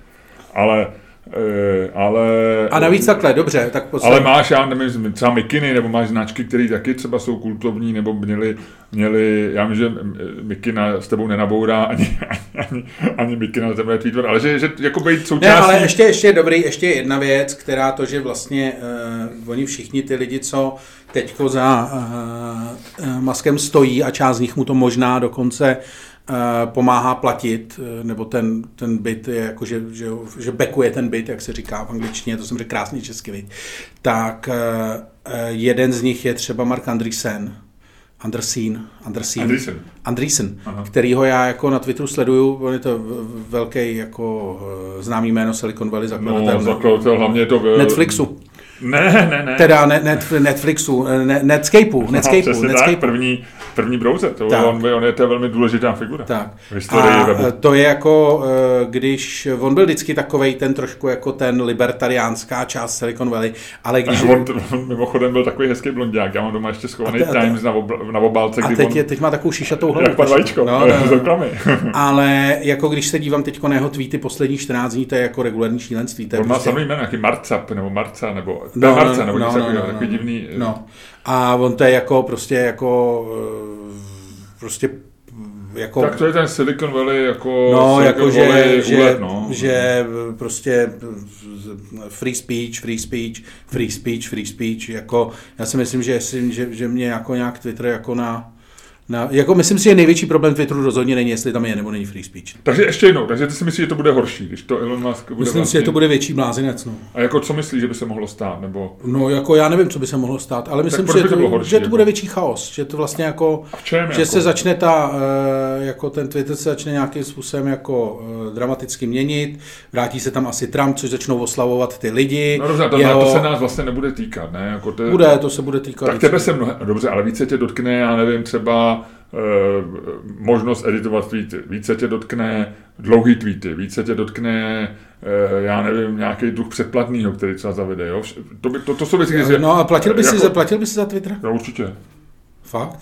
Ale E, ale... A navíc takhle, dobře, tak poslední. Ale máš, já nevím, třeba mikiny, nebo máš značky, které taky třeba jsou kultovní, nebo měli, měli já vím, že mikina s tebou nenabourá, ani, ani, ani, mikina na tebe tweetovat, ale že, že jako být součástí... Ne, ale ještě, ještě dobrý, ještě jedna věc, která to, že vlastně uh, oni všichni ty lidi, co teďko za uh, uh, maskem stojí a část z nich mu to možná dokonce uh, pomáhá platit, nebo ten, ten byt je jako, že, že, že bekuje ten byt, jak se říká v angličtině, to jsem řekl krásný česky, viď? tak jeden z nich je třeba Mark Andreessen, Andersen, Andersen, Andreessen, Andreessen kterýho já jako na Twitteru sleduju, on je to velký jako známý jméno Silicon Valley zakladatel. No, zakladatel hlavně to byl... Netflixu. Ne, ne, ne. Teda net, Netflixu, ne, Netscapeu, Netscapeu, no, Netscapeu. Tak, první, první browser, to tak. on, on, je to velmi důležitá figura. Tak. a webu. to je jako, eh, když, on byl vždycky takový ten trošku jako ten libertariánská část Silicon Valley, ale když... on, on mimochodem byl takový hezký blondák, já mám doma ještě schovaný te, Times na, ob, na obálce, a teď, on, je, teď má takovou šišatou hlavu. Jak pan Vajíčko, no, no, no. ale jako když se dívám teď na jeho tweety posledních 14 dní, to je jako regulární šílenství. on má prostě... samý jméno, nějaký Marcap nebo Marca, nebo no, Marca, no, nebo no, no, no, takový no, divný... No. A on to je jako prostě jako eh, prostě jako... Tak to je ten Silicon Valley jako no, Silicon jako Valley že, no. že prostě free speech, free speech, free speech, free speech, jako já si myslím, že, že, že mě jako nějak Twitter jako na na, jako myslím si, že největší problém Twitteru rozhodně není, jestli tam je nebo není free speech. Takže ještě jednou, takže ty si myslíš, že to bude horší, když to Elon Musk bude Myslím vlastně... si, že to bude větší blázinec. No. A jako co myslíš, že by se mohlo stát? Nebo... No jako já nevím, co by se mohlo stát, ale myslím si, že, to, horší, že to jako? bude větší chaos, že to vlastně jako, že jako? se začne ta, eh, jako ten Twitter se začne nějakým způsobem jako eh, dramaticky měnit, vrátí se tam asi Trump, což začnou oslavovat ty lidi. No dobře, to, jeho... to se nás vlastně nebude týkat, ne? Jako te... Bude, to se bude týkat. Tak tebe se mnohem, dobře, ale více tě dotkne, já nevím, třeba možnost editovat tweety. Více tě dotkne dlouhý tweety, více tě dotkne, eh, já nevím, nějaký druh předplatného, který třeba zavede. Jo? To, by, to, to jsou věci, které... No a platil by, jako, si, platil by si za Twitter? No určitě. Fakt?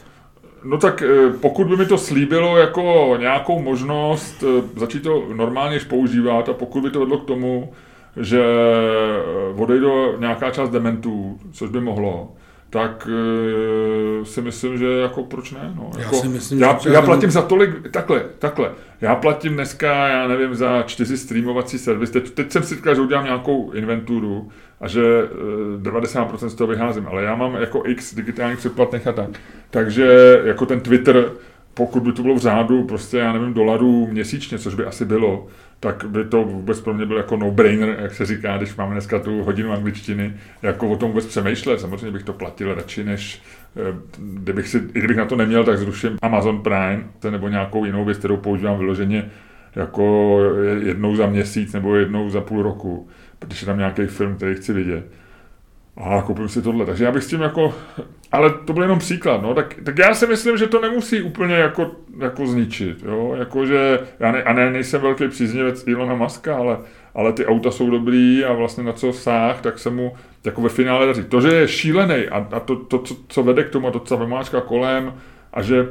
No tak eh, pokud by mi to slíbilo jako nějakou možnost začít to normálně používat a pokud by to vedlo k tomu, že odejde nějaká část dementů, což by mohlo, tak uh, si myslím, že jako proč ne? No, já jako, si myslím, já, že já platím za tolik, takhle, takhle. Já platím dneska, já nevím, za čtyři streamovací servis. Teď, teď jsem si říkal, že udělám nějakou inventuru a že uh, eh, 90% z toho vyházím, ale já mám jako x digitálních předplatných a tak. Takže jako ten Twitter, pokud by to bylo v řádu, prostě já nevím, dolarů měsíčně, což by asi bylo, tak by to vůbec pro mě byl jako no-brainer, jak se říká, když máme dneska tu hodinu angličtiny, jako o tom vůbec přemýšlet. Samozřejmě bych to platil radši, než eh, kdybych, si, i kdybych na to neměl, tak zruším Amazon Prime nebo nějakou jinou věc, kterou používám vyloženě jako jednou za měsíc nebo jednou za půl roku, protože je tam nějaký film, který chci vidět a koupím si tohle. Takže já bych s tím jako, ale to byl jenom příklad, no, tak, tak já si myslím, že to nemusí úplně jako, jako zničit, jo, jakože, já ne, a ne, nejsem velký příznivec Ilona Maska, ale, ale ty auta jsou dobrý a vlastně na co sáh, tak se mu jako ve finále daří. To, že je šílený a, a to, to, co, co vede k tomu a to, co vymáčka kolem a že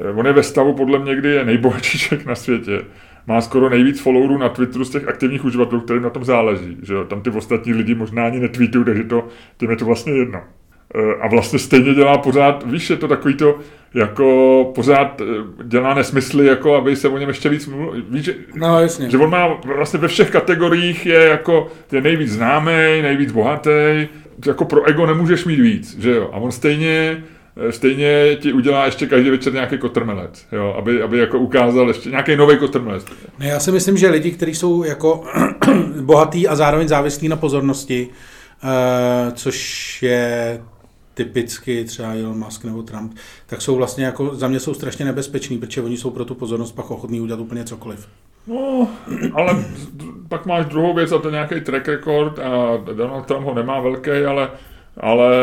eh, on je ve stavu podle mě, kdy je nejbohatší člověk na světě, má skoro nejvíc followerů na Twitteru z těch aktivních uživatelů, kterým na tom záleží. Že jo? Tam ty ostatní lidi možná ani netweetují, takže to, tím je to vlastně jedno. E, a vlastně stejně dělá pořád, víš, je to takový to, jako pořád e, dělá nesmysly, jako aby se o něm ještě víc mluvil. Víš, že, no, jasně. že on má vlastně ve všech kategoriích je jako, je nejvíc známý, nejvíc bohatý, jako pro ego nemůžeš mít víc, že jo. A on stejně stejně ti udělá ještě každý večer nějaký kotrmelec, jo, aby, aby jako ukázal ještě nějaký nový kotrmelec. Ne, já si myslím, že lidi, kteří jsou jako bohatý a zároveň závislí na pozornosti, což je typicky třeba Elon Musk nebo Trump, tak jsou vlastně jako, za mě jsou strašně nebezpeční, protože oni jsou pro tu pozornost pak ochotní udělat úplně cokoliv. No, ale pak máš druhou věc a to je nějaký track record a Donald Trump ho nemá velký, ale ale,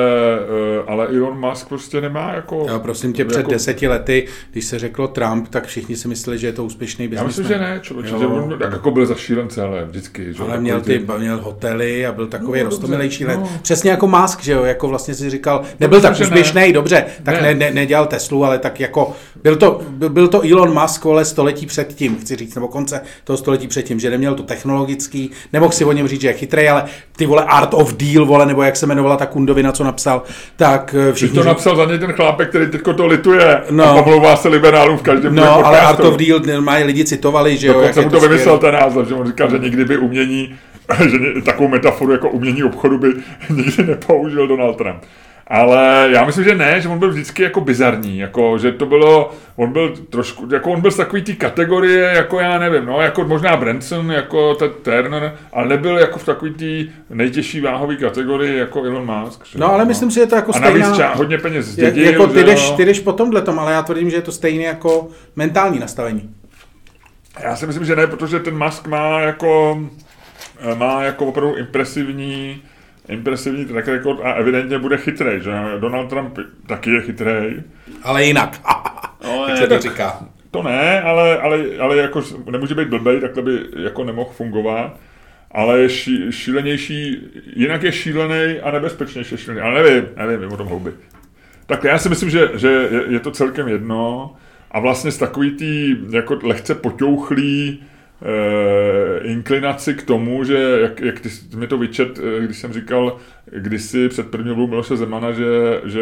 eh, ale Elon Musk prostě nemá jako... Já prosím tě, před jako... deseti lety, když se řeklo Trump, tak všichni si mysleli, že je to úspěšný biznis. Já myslím, že ne, člověče, že on tak jako byl za šílence, ale vždycky. Že ale měl, ty, měl hotely a byl takový no, rostomilejší let. No. Přesně jako Musk, že jo, jako vlastně si říkal, nebyl tak úspěšný, ne. dobře, tak ne. Ne, ne, nedělal Teslu, ale tak jako, byl to, byl, to Elon Musk, vole, století předtím, chci říct, nebo konce toho století předtím, že neměl to technologický, nemohl si o něm říct, že je chytrý, ale ty vole Art of Deal, vole, nebo jak se jmenovala ta kundovina, co napsal, tak eh, všichni... Ty to napsal za něj ten chlápek, který teď to lituje no. a pomlouvá se liberálům v každém No, ale Art of Deal mají lidi citovali, že jo. Dokonce mu to, to vymyslel ten název, že on říkal, že nikdy by umění, že takovou metaforu jako umění obchodu by nikdy nepoužil Donald Trump. Ale já myslím, že ne, že on byl vždycky jako bizarní, jako, že to bylo, on byl trošku, jako on byl z takový té kategorie, jako já nevím, no, jako možná Branson, jako ten Turner, ale nebyl jako v takový té nejtěžší váhové kategorii, jako Elon Musk. Že, no, ale no. myslím si, že to jako A navíc stejná... ča, hodně peněz zdědil, je, jako ty jdeš, ty jdeš po tomhle tom, ale já tvrdím, že je to stejné jako mentální nastavení. Já si myslím, že ne, protože ten Musk má jako, má jako opravdu impresivní impresivní track record a evidentně bude chytrý, že Donald Trump taky je chytrý. Ale jinak. no, je, se to říká. To ne, ale, ale, ale jako nemůže být blbej, takhle by jako nemohl fungovat. Ale je ší, šílenější, jinak je šílený a nebezpečnější šílený. Ale nevím, nevím, o tom houby. Tak já si myslím, že, že je, je to celkem jedno. A vlastně z takový tý jako lehce poťouchlý eh, inklinaci k tomu, že jak, jak ty mi to vyčet, eh, když jsem říkal kdysi před první volbou Miloše Zemana, že, že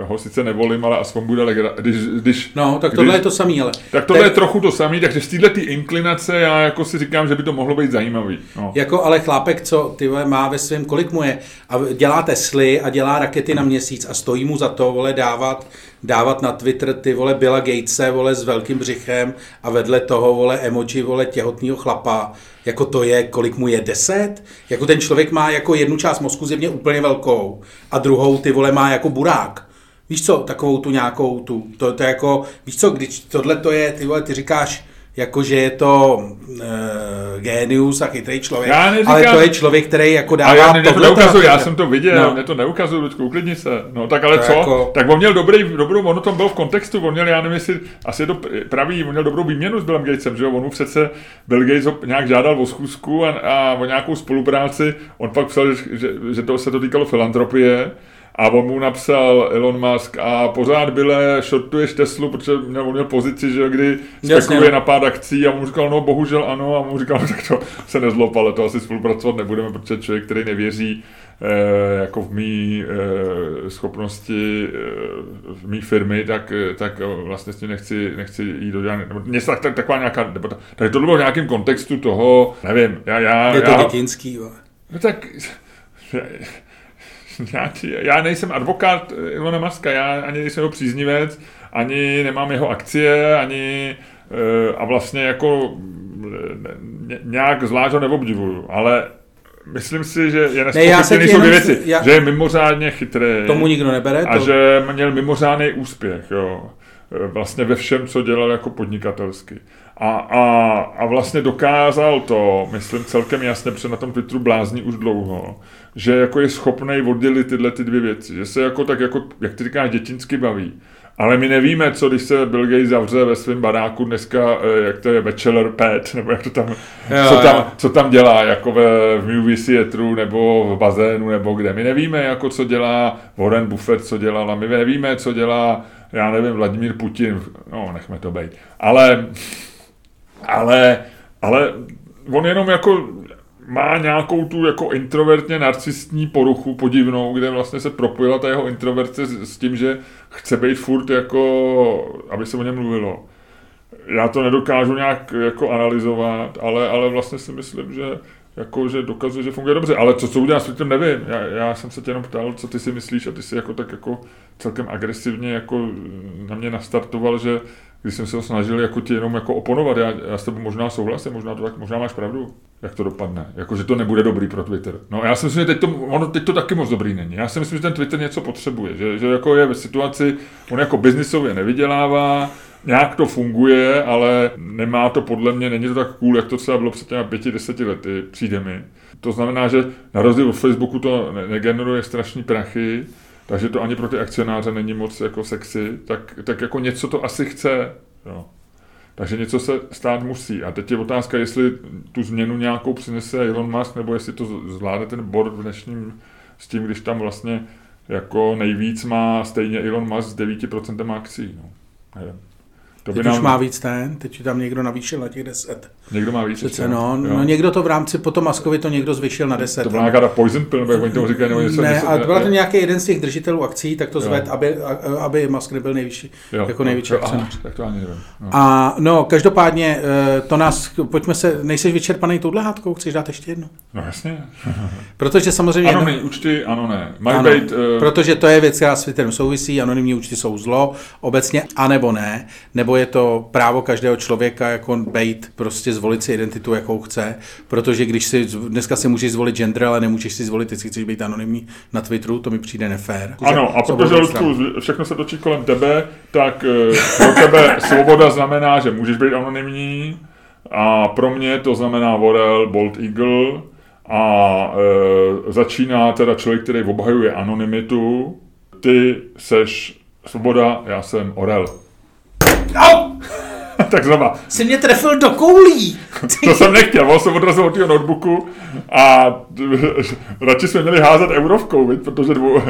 ho sice nevolím, ale aspoň bude legra, když, když, No, tak tohle když, je to samý, ale... Tak tohle tak, je trochu to samý, takže z ty inklinace já jako si říkám, že by to mohlo být zajímavý. No. Jako ale chlápek, co ty vole, má ve svém, kolik mu je, a dělá Tesly a dělá rakety na měsíc a stojí mu za to, vole, dávat dávat na Twitter ty vole Billa Gatese, vole s velkým břichem a vedle toho vole emoji, vole těhotného chlapa, jako to je, kolik mu je, deset? Jako ten člověk má jako jednu část mozku zjevně úplně velkou a druhou ty vole má jako burák. Víš co, takovou tu nějakou tu, to, to jako, víš co, když tohle to je, ty vole, ty říkáš, jakože je to uh, genius a chytrý člověk, já neříkám, ale to je člověk, který jako dává já, ne, to neukazuju, já jsem to viděl, no. mě to neukazuju, Luďku, uklidni se. No tak ale to co? Jako... Tak on měl dobrý, dobrou, ono tam byl v kontextu, on měl, já nevím, jestli, asi je to pravý, on měl dobrou výměnu s Billem Gatesem, že jo, on mu přece Bill Gates ho nějak žádal o schůzku a, a o nějakou spolupráci, on pak psal, že, že, že to se to týkalo filantropie, a on mu napsal Elon Musk a pořád byle, shortuješ Teslu, protože měl, on měl pozici, že kdy spekuluje na pár akcí a mu říkal, no bohužel ano a mu říkal, tak to se nezlob, ale to asi spolupracovat nebudeme, protože člověk, který nevěří eh, jako v mý eh, schopnosti eh, v mý firmy, tak, tak vlastně s tím nechci, nechci jít do žádné, nebo něco tak, tak, taková nějaká debata. Takže to bylo v nějakém kontextu toho, nevím, já... já Je to já, dětinský, jo. No tak já, já nejsem advokát Ilona Maska, já ani nejsem jeho příznivec, ani nemám jeho akcie, ani eh, a vlastně jako nějak zvlášť ho neobdivuju, ale myslím si, že je nespochybněný jsou dvě věci, já, že je mimořádně chytrý. Tomu nikdo nebere. A to... že měl mimořádný úspěch, jo. Eh, vlastně ve všem, co dělal jako podnikatelsky. A, a, a vlastně dokázal to, myslím celkem jasně, protože na tom Twitteru blázní už dlouho, že jako je schopný oddělit tyhle ty dvě věci. Že se jako tak, jako, jak ty říkáš, dětinsky baví. Ale my nevíme, co když se Bill Gates zavře ve svém baráku dneska, eh, jak to je Bachelor Pet, nebo jak to tam, jo, co, tam co tam dělá, jako ve, v movie theatru, nebo v bazénu, nebo kde. My nevíme, jako co dělá Warren Buffett, co dělal, a my nevíme, co dělá, já nevím, Vladimír Putin, no, nechme to být. Ale, ale, ale on jenom jako má nějakou tu jako introvertně narcistní poruchu podivnou, kde vlastně se propojila ta jeho introverce s, s tím, že chce být furt jako, aby se o něm mluvilo. Já to nedokážu nějak jako analyzovat, ale, ale vlastně si myslím, že jako, že dokazuje, že funguje dobře. Ale co, co udělá s tím nevím. Já, já, jsem se tě jenom ptal, co ty si myslíš a ty si jako tak jako celkem agresivně jako na mě nastartoval, že když jsem se ho snažil jako ti jenom jako oponovat, já, já s tebou možná souhlasím, možná, to tak, možná máš pravdu, jak to dopadne, jako že to nebude dobrý pro Twitter. No já si myslím, že teď to, ono, teď to taky moc dobrý není. Já si myslím, že ten Twitter něco potřebuje, že, že jako je ve situaci, on jako biznisově nevydělává, nějak to funguje, ale nemá to podle mě, není to tak cool, jak to třeba bylo před těmi pěti, deseti lety, přijde mi. To znamená, že na rozdíl od Facebooku to negeneruje strašní prachy, takže to ani pro ty akcionáře není moc jako sexy, tak, tak jako něco to asi chce. Jo. Takže něco se stát musí. A teď je otázka, jestli tu změnu nějakou přinese Elon Musk, nebo jestli to zvládne ten board v dnešním s tím, když tam vlastně jako nejvíc má stejně Elon Musk s 9% akcí. No. Nevím. To by teď nám... už má víc ten, teď tam někdo navýšil na těch 10. Někdo má víc Přece, no, no, někdo to v rámci, potom Maskovi to někdo zvyšil na 10. To byla nějaká poison pill, nebo jak oni tomu říkají, nebo něco. Ne, a byl to nějaký jeden z těch držitelů akcí, tak to zved, aby, aby Musk nebyl nejvyšší, jo, jako největší jo, akcionář. Tak to ani nevím. No. A no, každopádně, eh, to nás, pojďme se, nejseš vyčerpaný touhle hádkou, chceš dát ještě jednu? No jasně. protože samozřejmě... Anonymní jedno... účty, ano ne. Mají ano, být, uh... Protože to je věc, která s Twitterem souvisí, anonymní účty jsou zlo, obecně, anebo ne, nebo je to právo každého člověka jako bejt, prostě zvolit si identitu, jakou chce, protože když si, dneska si můžeš zvolit gender, ale nemůžeš si zvolit, jestli chceš být anonymní na Twitteru, to mi přijde nefér. Ano, a protože Ludku, všechno se točí kolem tebe, tak eh, pro tebe svoboda znamená, že můžeš být anonymní a pro mě to znamená Vorel, Bolt Eagle a e, začíná teda člověk, který obhajuje anonymitu, ty seš svoboda, já jsem Orel. Au! tak znova. Jsi mě trefil do koulí. to jsem nechtěl, on jsem odrazil od toho notebooku a radši jsme měli házet eurovkou, viď? protože dvou,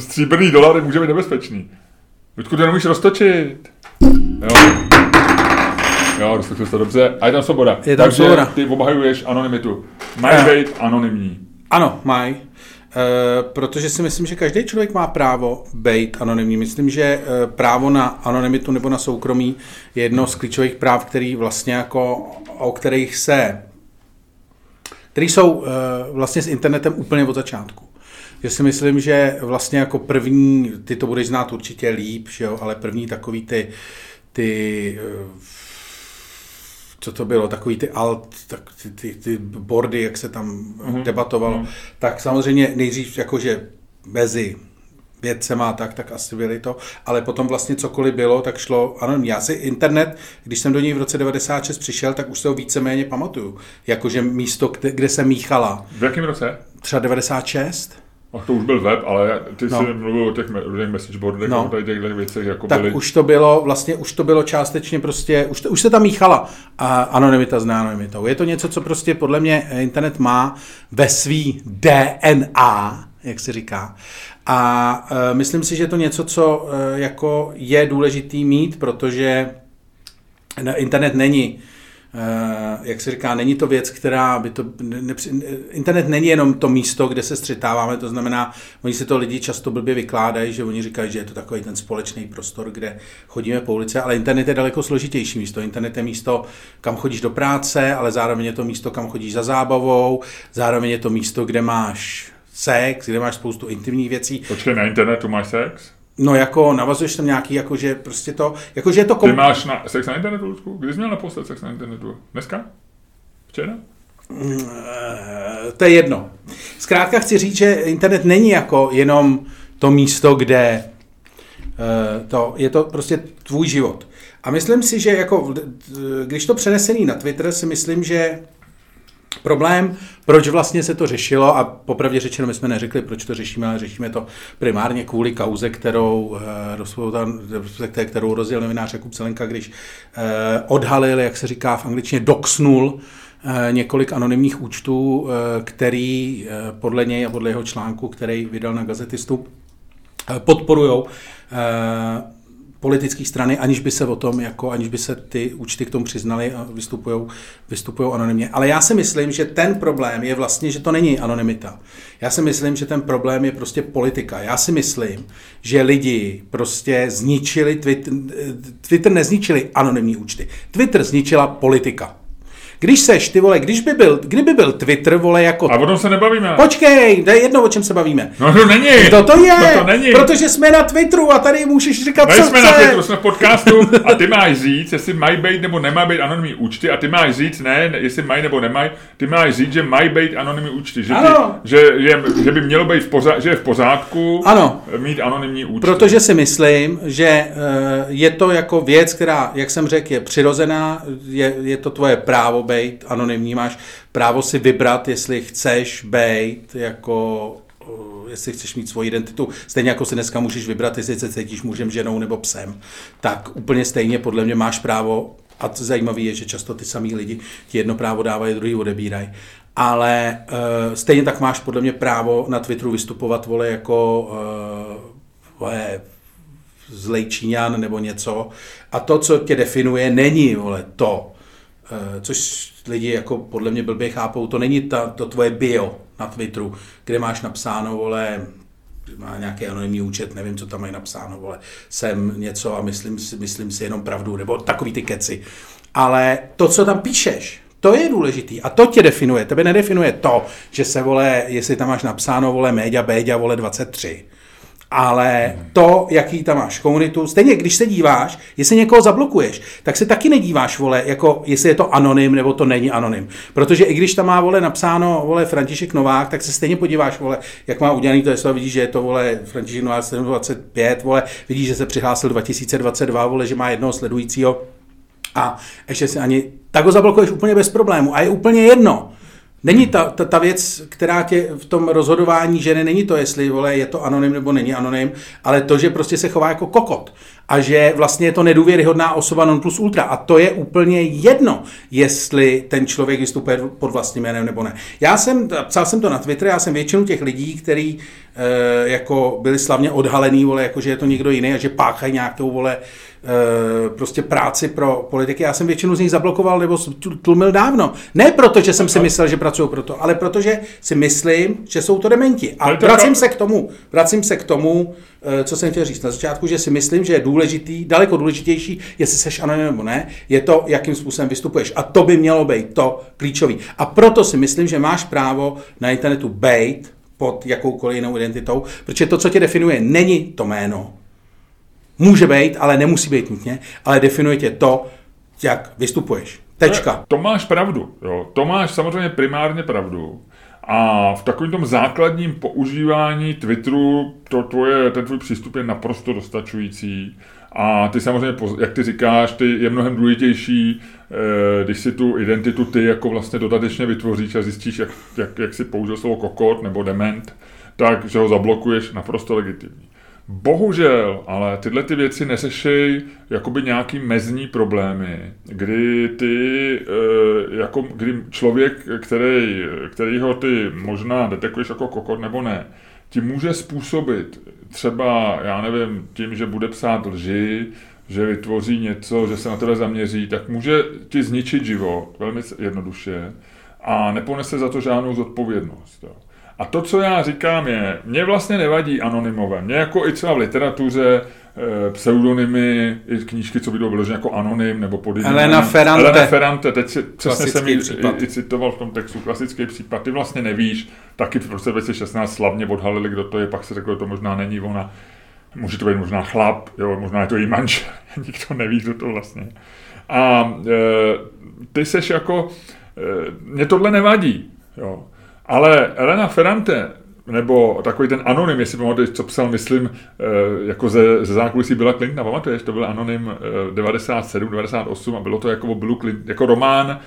stříbrný dolary může být nebezpečný. Vždycky to nemůžeš roztočit. Jo. Jo, roztočil to dobře. A je tam svoboda. Je tam Takže svoboda. ty obhajuješ anonymitu. Mají být anonymní. Ano, mají. Eh, protože si myslím, že každý člověk má právo být anonymní. Myslím, že eh, právo na anonymitu nebo na soukromí je jedno z klíčových práv, který vlastně jako, o kterých se, který jsou eh, vlastně s internetem úplně od začátku. Já si myslím, že vlastně jako první, ty to budeš znát určitě líp, že jo, ale první takový ty, ty co to bylo, takový ty alt, tak ty, ty, ty bordy, jak se tam mm-hmm. debatovalo, mm-hmm. tak samozřejmě nejdřív jakože mezi vědcema tak, tak asi byly to, ale potom vlastně cokoliv bylo, tak šlo, ano, já si internet, když jsem do něj v roce 96 přišel, tak už se ho víceméně pamatuju, jakože místo, kde, kde se míchala. V jakém roce? Třeba 96. A to už byl web, ale ty no. jsi mluvil o těch různých message boardech no. a těchto věcech. Jako tak byly... už to bylo, vlastně už to bylo částečně prostě, už, to, už se tam míchala a anonymita s neanonymitou. Je to něco, co prostě podle mě internet má ve svý DNA, jak se říká. A uh, myslím si, že je to něco, co uh, jako je důležitý mít, protože internet není jak se říká, není to věc, která by to... Nepři, internet není jenom to místo, kde se střetáváme, to znamená, oni si to lidi často blbě vykládají, že oni říkají, že je to takový ten společný prostor, kde chodíme po ulici, ale internet je daleko složitější místo. Internet je místo, kam chodíš do práce, ale zároveň je to místo, kam chodíš za zábavou, zároveň je to místo, kde máš sex, kde máš spoustu intimních věcí. Počkej, na internetu máš sex? No jako navazuješ tam nějaký, jakože prostě to, jakože je to... Kom... Ty máš na, sex na internetu, Ludku? Kdy jsi měl naposled sex na internetu? Dneska? Včera? Mm, to je jedno. Zkrátka chci říct, že internet není jako jenom to místo, kde eh, to, je to prostě tvůj život. A myslím si, že jako, když to přenesený na Twitter, si myslím, že Problém, proč vlastně se to řešilo, a popravdě řečeno, my jsme neřekli, proč to řešíme, ale řešíme to primárně kvůli kauze, kterou, eh, kterou rozděl novinář Jakub Celenka, když eh, odhalil, jak se říká v angličtině, doxnul eh, několik anonymních účtů, který podle něj a podle jeho článku, který vydal na gazetistu, podporují politické strany, aniž by se o tom, jako, aniž by se ty účty k tomu přiznali a vystupují vystupují anonymně. Ale já si myslím, že ten problém je vlastně, že to není anonymita. Já si myslím, že ten problém je prostě politika. Já si myslím, že lidi prostě zničili Twitter, Twitter nezničili anonymní účty. Twitter zničila politika. Když seš, ty vole, když by byl, kdyby byl Twitter, vole, jako... A o tom se nebavíme. Počkej, to je jedno, o čem se bavíme. No to není. To to je, to, to není. protože jsme na Twitteru a tady můžeš říkat, co chce. na Twitteru, jsme v podcastu a ty máš říct, jestli mají být nebo nemají být anonymní účty a ty máš říct, ne, jestli mají nebo nemají, ty máš říct, že mají být anonymní účty, že, ty, Ano. že, je, že, by mělo být v pořádku, že je v pořádku Ano. mít anonymní účty. Protože si myslím, že eh, je to jako věc, která, jak jsem řekl, je přirozená, je, je to tvoje právo být anonymní, máš právo si vybrat, jestli chceš být jako eh, jestli chceš mít svoji identitu, stejně jako si dneska můžeš vybrat, jestli se cítíš mužem, ženou nebo psem, tak úplně stejně podle mě máš právo, a to zajímavé je, že často ty samý lidi ti jedno právo dávají, druhý odebírají, ale uh, stejně tak máš podle mě právo na Twitteru vystupovat, vole, jako uh, vole, zlej Číňan nebo něco. A to, co tě definuje, není vole, to, což lidi jako podle mě blbě chápou, to není ta, to tvoje bio na Twitteru, kde máš napsáno, vole, má nějaký anonymní účet, nevím, co tam mají napsáno, vole, jsem něco a myslím si, myslím si jenom pravdu, nebo takový ty keci. Ale to, co tam píšeš, to je důležitý a to tě definuje. Tebe nedefinuje to, že se, vole, jestli tam máš napsáno, vole, média, béďa, vole, 23 ale to, jaký tam máš komunitu, stejně když se díváš, jestli někoho zablokuješ, tak se taky nedíváš, vole, jako jestli je to anonym nebo to není anonym. Protože i když tam má, vole, napsáno, vole, František Novák, tak se stejně podíváš, vole, jak má udělaný to heslo, vidíš, že je to, vole, František Novák 725, vole, vidíš, že se přihlásil 2022, vole, že má jednoho sledujícího a ještě si ani, tak ho zablokuješ úplně bez problému a je úplně jedno, Není ta, ta, ta věc, která tě v tom rozhodování ženy, není to, jestli vole, je to anonym nebo není anonym, ale to, že prostě se chová jako kokot a že vlastně je to nedůvěryhodná osoba non plus ultra a to je úplně jedno, jestli ten člověk vystupuje pod vlastním jménem nebo ne. Já jsem, psal jsem to na Twitter, já jsem většinu těch lidí, který e, jako byli slavně odhalený, vole, jako že je to někdo jiný a že páchají nějakou, vole, prostě práci pro politiky. Já jsem většinu z nich zablokoval nebo tlumil dávno. Ne proto, že jsem si myslel, že pracují pro to, ale protože si myslím, že jsou to dementi. A vracím se k tomu, vracím se k tomu, e, co jsem chtěl říct na začátku, že si myslím, že je důležitý, daleko důležitější, jestli seš anonym nebo ne, je to, jakým způsobem vystupuješ. A to by mělo být to klíčový. A proto si myslím, že máš právo na internetu být pod jakoukoliv jinou identitou, protože to, co tě definuje, není to jméno, Může být, ale nemusí být nutně, ale definuje tě to, jak vystupuješ. Tečka. To máš pravdu. Jo. To máš samozřejmě primárně pravdu. A v takovém tom základním používání Twitteru to tvoje, ten tvůj přístup je naprosto dostačující. A ty samozřejmě, jak ty říkáš, ty je mnohem důležitější, eh, když si tu identitu ty jako vlastně dodatečně vytvoříš a zjistíš, jak, jak, jak si použil slovo kokot nebo dement, tak, že ho zablokuješ naprosto legitimní. Bohužel, ale tyhle ty věci neřešejí jakoby nějaký mezní problémy, kdy ty, jako, kdy člověk, který, kterýho ty možná detekuješ jako kokot nebo ne, ti může způsobit třeba, já nevím, tím, že bude psát lži, že vytvoří něco, že se na tebe zaměří, tak může ti zničit život velmi jednoduše a neponese za to žádnou zodpovědnost. Jo. A to, co já říkám, je, mě vlastně nevadí anonymové. Mě jako i třeba v literatuře e, pseudonymy, i knížky, co vydou vyloženě jako anonym nebo pod. Elena Ferrante. Elena Ferrante, teď si přesně jsem ji i, i, citoval v tom textu, klasický případ. Ty vlastně nevíš, taky v roce 2016 slavně odhalili, kdo to je, pak se řeklo, že to možná není ona. Může to být možná chlap, jo, možná je to její manžel, nikdo neví, kdo to vlastně. A e, ty seš jako, e, mě tohle nevadí, jo. Ale Elena Ferrante, nebo takový ten anonym, jestli pamatuješ, co psal, myslím, jako ze, ze zákulisí byla Clintona, pamatuješ, to byl anonym 97, 98 a bylo to jako Bill Clinton, jako román,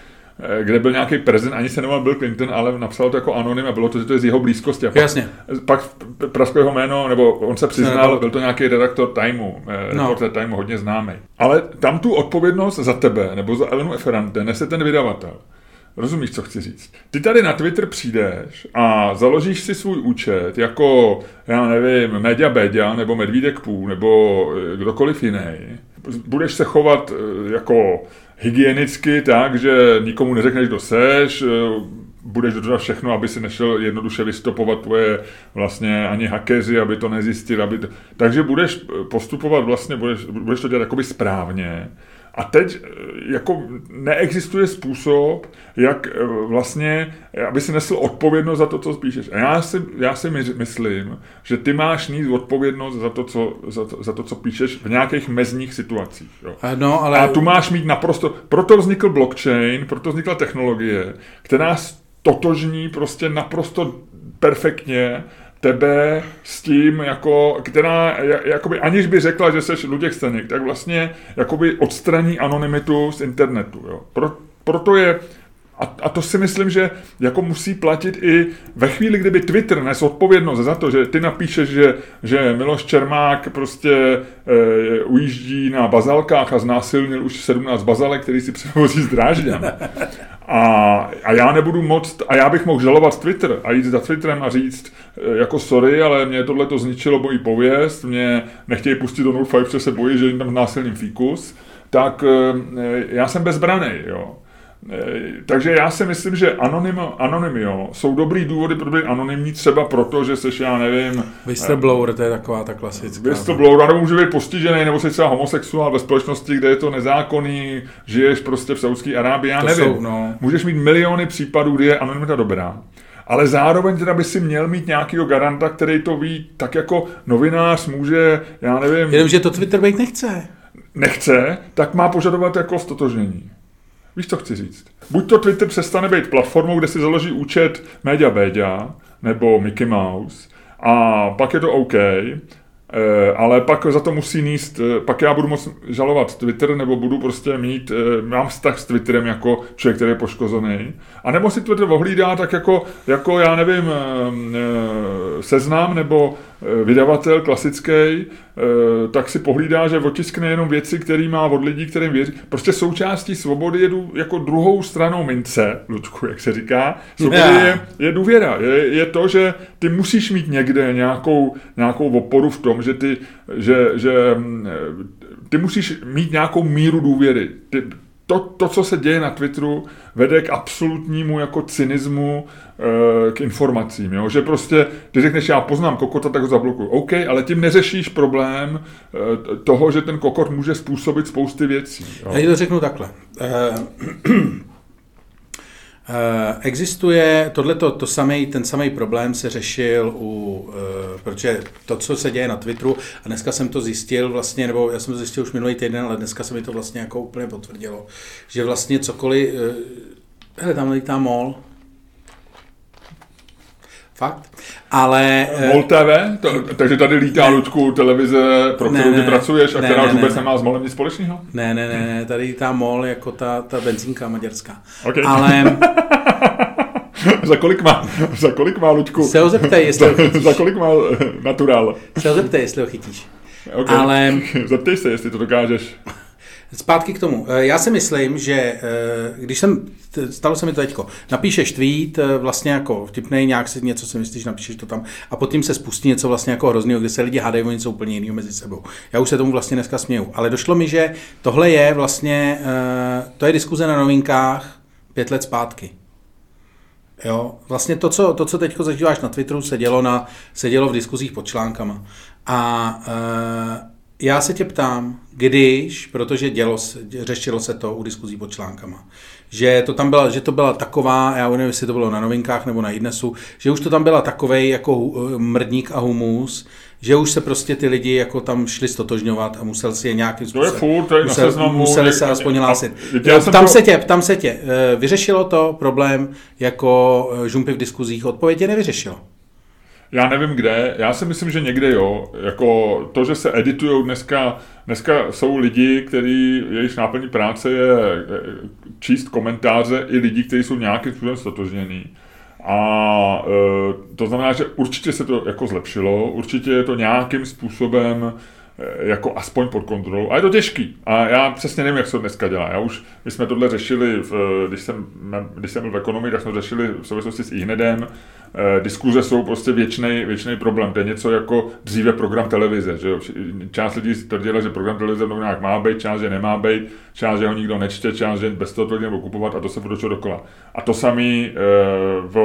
kde byl nějaký prezident, ani se nemohl Bill Clinton, ale napsal to jako anonym a bylo to, že to je z jeho blízkosti. A pak, Jasně. Pak prasklo jeho jméno, nebo on se přiznal, byl to nějaký redaktor Timeu, no. reporter Timeu, hodně známý. Ale tam tu odpovědnost za tebe, nebo za Elenu Ferrante, nese ten vydavatel. Rozumíš, co chci říct? Ty tady na Twitter přijdeš a založíš si svůj účet jako, já nevím, Media Bedia nebo Medvídek Půl nebo kdokoliv jiný. Budeš se chovat jako hygienicky tak, že nikomu neřekneš, kdo seš, budeš dodržovat všechno, aby si nešel jednoduše vystopovat tvoje vlastně ani hackeři, aby to nezjistili. Aby to... Takže budeš postupovat vlastně, budeš, budeš to dělat jakoby správně A teď eh, jako neexistuje způsob, jak eh, vlastně, aby si nesl odpovědnost za to, co píšeš. A já si, já si myslím, že ty máš mít odpovědnost za to, co, za to, za to, co píšeš v nějakých mezních situacích. Jo. No, ale... A tu máš mít naprosto, proto vznikl blockchain, proto vznikla technologie, která totožní prostě naprosto perfektně tebe s tím, jako, která, jakoby, aniž by řekla, že jsi Luděk Staněk, tak vlastně jakoby odstraní anonymitu z internetu. Jo. Pro, proto je a, a to si myslím, že jako musí platit i ve chvíli, kdyby Twitter nes odpovědnost za to, že ty napíšeš, že, že Miloš Čermák prostě e, ujíždí na bazalkách a znásilnil už 17 bazalek, který si převozí z Drážďan. A, a já nebudu moc, a já bych mohl žalovat Twitter a jít za Twitterem a říct, e, jako sorry, ale mě tohle to zničilo moji pověst, mě nechtějí pustit do 05, protože se bojí, že jim tam znásilním fíkus, tak e, já jsem bezbraný, jo. Eh, takže já si myslím, že anonym, anonymio jsou dobrý důvody pro být anonymní třeba proto, že seš, já nevím... Whistleblower, to je taková ta klasická. Whistleblower, nebo může být postižený, nebo jsi třeba homosexuál ve společnosti, kde je to nezákonný, žiješ prostě v Saudské Arábii, já to nevím. Jsou, no. Můžeš mít miliony případů, kdy je anonymita dobrá. Ale zároveň teda by si měl mít nějakého garanta, který to ví, tak jako novinář může, já nevím... Jenomže to Twitter být nechce. Nechce, tak má požadovat jako stotožnění. Víš, co chci říct? Buď to Twitter přestane být platformou, kde si založí účet Media Media nebo Mickey Mouse a pak je to OK, Eh, ale pak za to musí níst, eh, pak já budu moct žalovat Twitter, nebo budu prostě mít, eh, mám vztah s Twitterem jako člověk, který je poškozený. A nebo si Twitter ohlídá tak jako, jako já nevím, seznám nebo vydavatel klasický, tak si pohlídá, že otiskne jenom věci, které má od lidí, kterým věří. Prostě součástí svobody je jako druhou stranou mince, Ludku, jak se říká. Svobody je, je důvěra. Je, je to, že ty musíš mít někde nějakou, nějakou oporu v tom, že ty, že, že mm, ty musíš mít nějakou míru důvěry. Ty, to, to, co se děje na Twitteru, vede k absolutnímu jako cynismu e, k informacím. Jo? Že prostě, ty řekneš, já poznám kokota, tak ho zablokuju. OK, ale tím neřešíš problém e, toho, že ten kokot může způsobit spousty věcí. Jo? Já ti to řeknu takhle. E, existuje tohleto, to samý, ten samý problém se řešil u, uh, protože to, co se děje na Twitteru, a dneska jsem to zjistil vlastně, nebo já jsem to zjistil už minulý týden, ale dneska se mi to vlastně jako úplně potvrdilo, že vlastně cokoliv, uh, hele, tam lítá mol, Fakt. Ale... MOL TV? To, takže tady lítá ne, Ludku televize, pro kterou ne, ty pracuješ a ne, která ne, vůbec ne, nemá s MOLem nic společného? Ne, ne, ne, ne, tady lítá MOL jako ta, ta benzínka maďarská. Okay. Ale... za kolik má, za kolik má Luďku? Se ho zeptej, jestli ho chytíš. za kolik má natural? Se ho zeptej, jestli ho chytíš. Okay. Ale... Zeptej se, jestli to dokážeš. Zpátky k tomu. Eh, já si myslím, že eh, když jsem, stalo se mi to teďko, napíšeš tweet, eh, vlastně jako vtipnej, nějak si něco si myslíš, napíšeš to tam a potom se spustí něco vlastně jako hroznýho, kde se lidi hádají o něco úplně jiného mezi sebou. Já už se tomu vlastně dneska směju. Ale došlo mi, že tohle je vlastně, to je diskuze na novinkách pět let zpátky. Jo, vlastně to, co, to, co teď zažíváš na Twitteru, se dělo, na, se dělo v diskuzích pod článkama. A já se tě ptám, když, protože dělo, řešilo se to u diskuzí pod článkama, že to tam byla, že to byla taková, já nevím, jestli to bylo na novinkách nebo na Idnesu, že už to tam byla takovej jako eh, mrdník a humus, že už se prostě ty lidi jako tam šli stotožňovat a musel si je nějakým způsobem... To je furt, to je musel, seznamu, museli se aspoň hlásit. Tam to... se tě, tam se tě. Eh, vyřešilo to problém jako eh, žumpy v diskuzích? Odpověď je nevyřešilo. Já nevím kde, já si myslím, že někde jo. Jako to, že se editují dneska, dneska jsou lidi, kteří, jejich náplní práce je eh, číst komentáře i lidí, kteří jsou nějakým způsobem stotožnění. A e, to znamená, že určitě se to jako zlepšilo, určitě je to nějakým způsobem jako aspoň pod kontrolou. A je to těžký. A já přesně nevím, jak se to dneska dělá. Já už, my jsme tohle řešili, v, když, jsem, když jsem byl v ekonomii, tak jsme řešili v souvislosti s ihnedem. Eh, diskuze jsou prostě věčný, problém. To je něco jako dříve program televize. Že jo? Část lidí tvrdila, že program televize v novinách má být, část, že nemá být, část, že ho nikdo nečte, část, že bez toho to nebo kupovat a to se bude dokola. A to samý eh, v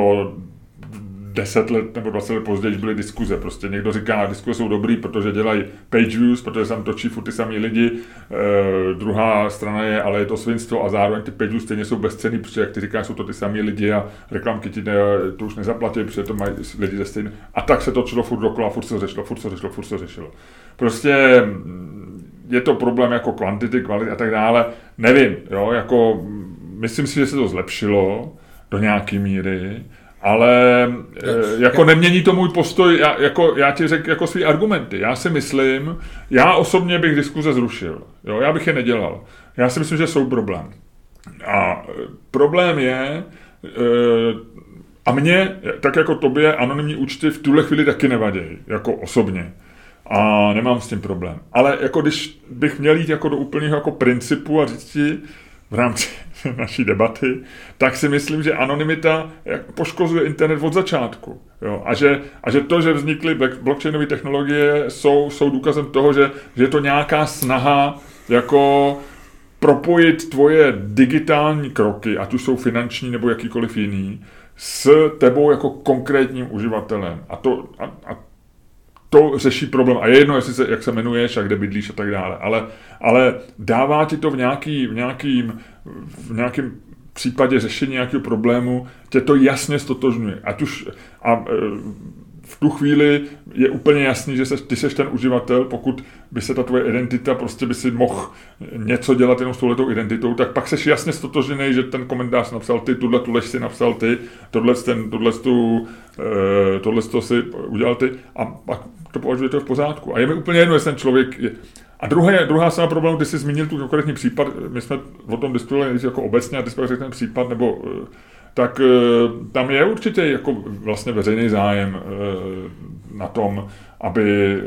10 let nebo 20 let později byly diskuze. Prostě někdo říká, diskuze jsou dobrý, protože dělají page views, protože tam točí furt ty samý lidi. E, druhá strana je, ale je to svinstvo a zároveň ty page views stejně jsou bezcený, protože jak ty říkáš, jsou to ty samý lidi a reklamky ti ne, to už nezaplatí, protože to mají lidi ze stejné. A tak se točilo furt dokola, furt se řešilo, furt se řešilo, furt se řešilo. Prostě mm, je to problém jako kvantity, kvality a tak dále. Nevím, jo, jako myslím si, že se to zlepšilo do nějaké míry, ale e, jako nemění to můj postoj, já, jako, já ti řekl jako svý argumenty. Já si myslím, já osobně bych diskuze zrušil, jo, já bych je nedělal. Já si myslím, že jsou problém. A e, problém je, e, a mně, tak jako tobě, anonymní účty v tuhle chvíli taky nevadí, jako osobně. A nemám s tím problém. Ale jako když bych měl jít jako do úplného jako principu a říct ti v rámci naší debaty, tak si myslím, že anonymita poškozuje internet od začátku. Jo? A, že, a že to, že vznikly blockchainové technologie, jsou, jsou důkazem toho, že, že je to nějaká snaha jako propojit tvoje digitální kroky, ať už jsou finanční nebo jakýkoliv jiný, s tebou jako konkrétním uživatelem. A, to, a, a to řeší problém. A je jedno, jestli se, jak se jmenuješ a kde bydlíš a tak dále. Ale, ale dává ti to v, nějaký, v, nějakým, v nějakém případě řešení nějakého problému, tě to jasně stotožňuje. Ať už a, e, v tu chvíli je úplně jasný, že se, ty seš ten uživatel, pokud by se ta tvoje identita, prostě by si mohl něco dělat jenom s touhletou identitou, tak pak seš jasně stotožený, že ten komentář napsal ty, tuhle tu lež si napsal ty, tohle, ten, tohle, tu, e, tohle to si udělal ty a pak to považujete v pořádku. A je mi úplně jedno, jestli ten člověk je, a druhé, druhá strana problému, ty jsi zmínil tu konkrétní případ, my jsme o tom diskutovali jako obecně a ty jsi ten případ, nebo e, tak e, tam je určitě jako vlastně veřejný zájem e, na tom, aby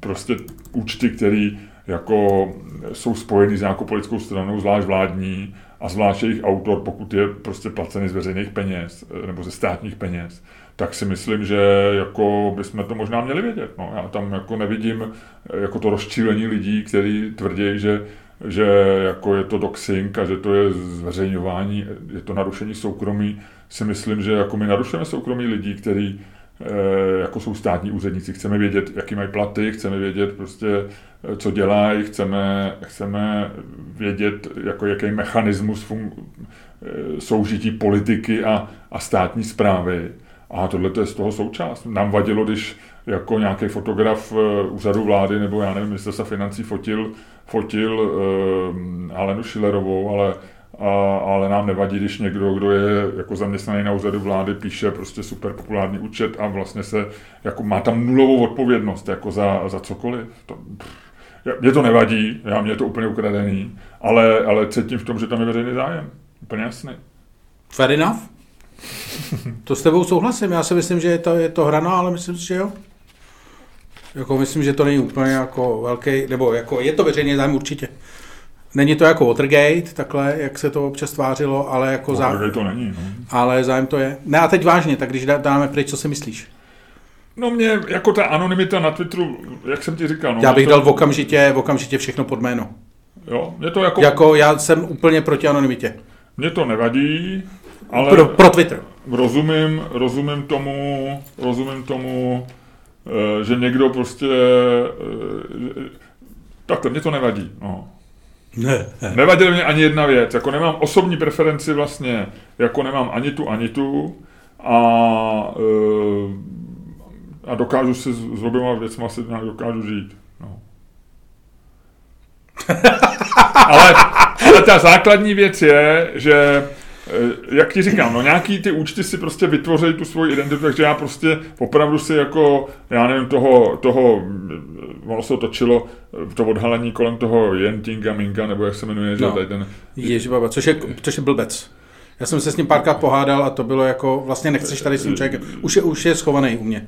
prostě účty, které jako jsou spojeny s nějakou politickou stranou, zvlášť vládní, a zvlášť jejich autor, pokud je prostě placený z veřejných peněz nebo ze státních peněz, tak si myslím, že jako bychom to možná měli vědět. No, já tam jako nevidím jako to rozčílení lidí, kteří tvrdí, že že jako je to doxing a že to je zveřejňování, je to narušení soukromí, si myslím, že jako my narušujeme soukromí lidí, kteří e, jako jsou státní úředníci. Chceme vědět, jaký mají platy, chceme vědět prostě, co dělají, chceme, chceme vědět, jako jaký mechanismus fun, soužití politiky a, a státní zprávy. A tohle to je z toho součást. Nám vadilo, když jako nějaký fotograf e, úřadu vlády nebo já nevím, se financí fotil, fotil uh, Alenu Schillerovou, ale, a, ale nám nevadí, když někdo, kdo je jako zaměstnaný na úřadu vlády, píše prostě super populární účet a vlastně se, jako má tam nulovou odpovědnost jako za, za cokoliv. To, mě to nevadí, já mě je to úplně ukradený, ale, ale cítím v tom, že tam je veřejný zájem. Úplně jasný. Fair enough. To s tebou souhlasím, já si myslím, že je to, je to hraná, ale myslím si, že jo. Jako myslím, že to není úplně jako velký, nebo jako je to veřejný zájem určitě. Není to jako Watergate, takhle, jak se to občas tvářilo, ale jako zájem. to není, no. Ale zájem to je. Ne a teď vážně, tak když dáme pryč, co si myslíš? No mě, jako ta anonymita na Twitteru, jak jsem ti říkal. No, já bych to... dal v okamžitě, v okamžitě všechno pod jméno. Jo, mě to jako... Jako já jsem úplně proti anonymitě. Mně to nevadí, ale... Pro, pro Twitter. Rozumím, rozumím tomu, rozumím tomu, Eh, že někdo prostě... Eh, takhle, mě to nevadí. No. Ne, ne. Nevadí mě ani jedna věc. Jako nemám osobní preferenci vlastně, jako nemám ani tu, ani tu. A, eh, a dokážu si s oběma věcmi asi nějak dokážu žít. No. ale, ale ta základní věc je, že jak ti říkám, no nějaký ty účty si prostě vytvoří tu svoji identitu, takže já prostě opravdu si jako, já nevím, toho, toho eh, ono se točilo eh, to odhalení kolem toho Jentinga Minga, nebo jak se jmenuje, že no. tady ten... baba, což je, což je blbec. Já jsem se s ním párkrát pohádal a to bylo jako, vlastně nechceš tady s tím člověkem, už je, už je schovaný u mě.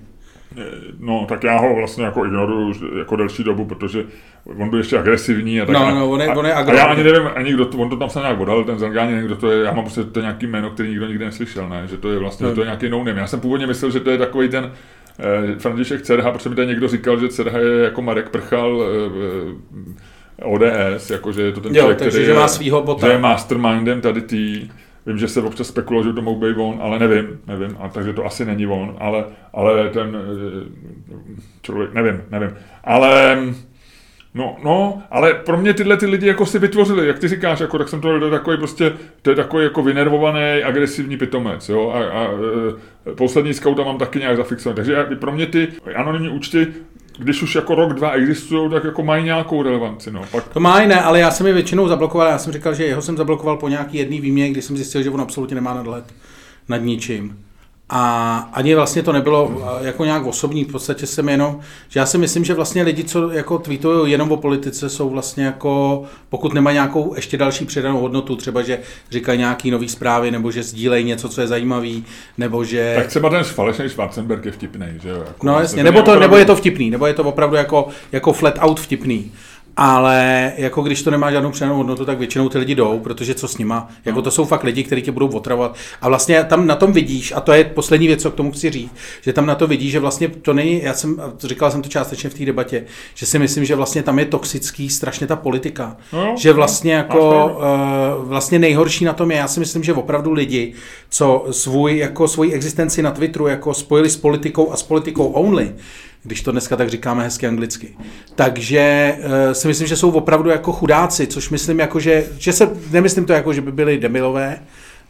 No, tak já ho vlastně jako ignoruju jako delší dobu, protože on byl ještě agresivní a tak. No, no, on je, on je a, a já ani nevím, ani kdo to, on to tam se nějak odhalil, ten Zangání, nevím, kdo to je, já mám prostě to nějaký jméno, který nikdo nikdy neslyšel, ne, že to je vlastně, no. že to je nějaký no Já jsem původně myslel, že to je takový ten eh, František Cerha, protože mi tady někdo říkal, že Cerha je jako Marek Prchal eh, ODS, jako že je to ten jo, člověk, takže, který že má svýho bota. je mastermindem tady tý, vím, že se občas spekuluje, že to mohl být on, ale nevím, nevím, a takže to asi není on, ale, ale ten eh, člověk, nevím, nevím. Ale No, no, ale pro mě tyhle ty lidi jako si vytvořili, jak ty říkáš, jako, tak jsem to takový prostě, to je takový jako vynervovaný, agresivní pitomec, jo, a, a, a e, poslední skauta mám taky nějak zafixovaný, takže pro mě ty anonymní účty když už jako rok, dva existují, tak jako mají nějakou relevanci. No. Pak... To má ne, ale já jsem je většinou zablokoval. Já jsem říkal, že jeho jsem zablokoval po nějaký jedný výměně, kdy jsem zjistil, že on absolutně nemá nadhled nad ničím. A ani vlastně to nebylo jako nějak osobní, v podstatě jsem jenom, že já si myslím, že vlastně lidi, co jako tweetují jenom o politice, jsou vlastně jako, pokud nemají nějakou ještě další přidanou hodnotu, třeba, že říkají nějaký nový zprávy, nebo že sdílejí něco, co je zajímavý, nebo že... Tak třeba ten falešný Schwarzenberg je vtipný, že jo? Jako no jasně, nebo, to, nebo je to vtipný, nebo je to opravdu jako, jako flat out vtipný ale jako když to nemá žádnou přidanou hodnotu, tak většinou ty lidi jdou, protože co s nima? Jako no. to jsou fakt lidi, kteří tě budou otravovat. A vlastně tam na tom vidíš, a to je poslední věc, co k tomu chci říct, že tam na to vidíš, že vlastně to není, já jsem, říkal jsem to částečně v té debatě, že si myslím, že vlastně tam je toxický strašně ta politika. No, že vlastně no, jako uh, vlastně nejhorší na tom je, já si myslím, že opravdu lidi, co svůj, jako svoji existenci na Twitteru jako spojili s politikou a s politikou only, když to dneska tak říkáme hezky anglicky. Takže uh, si myslím, že jsou opravdu jako chudáci, což myslím jako, že, že se, nemyslím to jako, že by byli demilové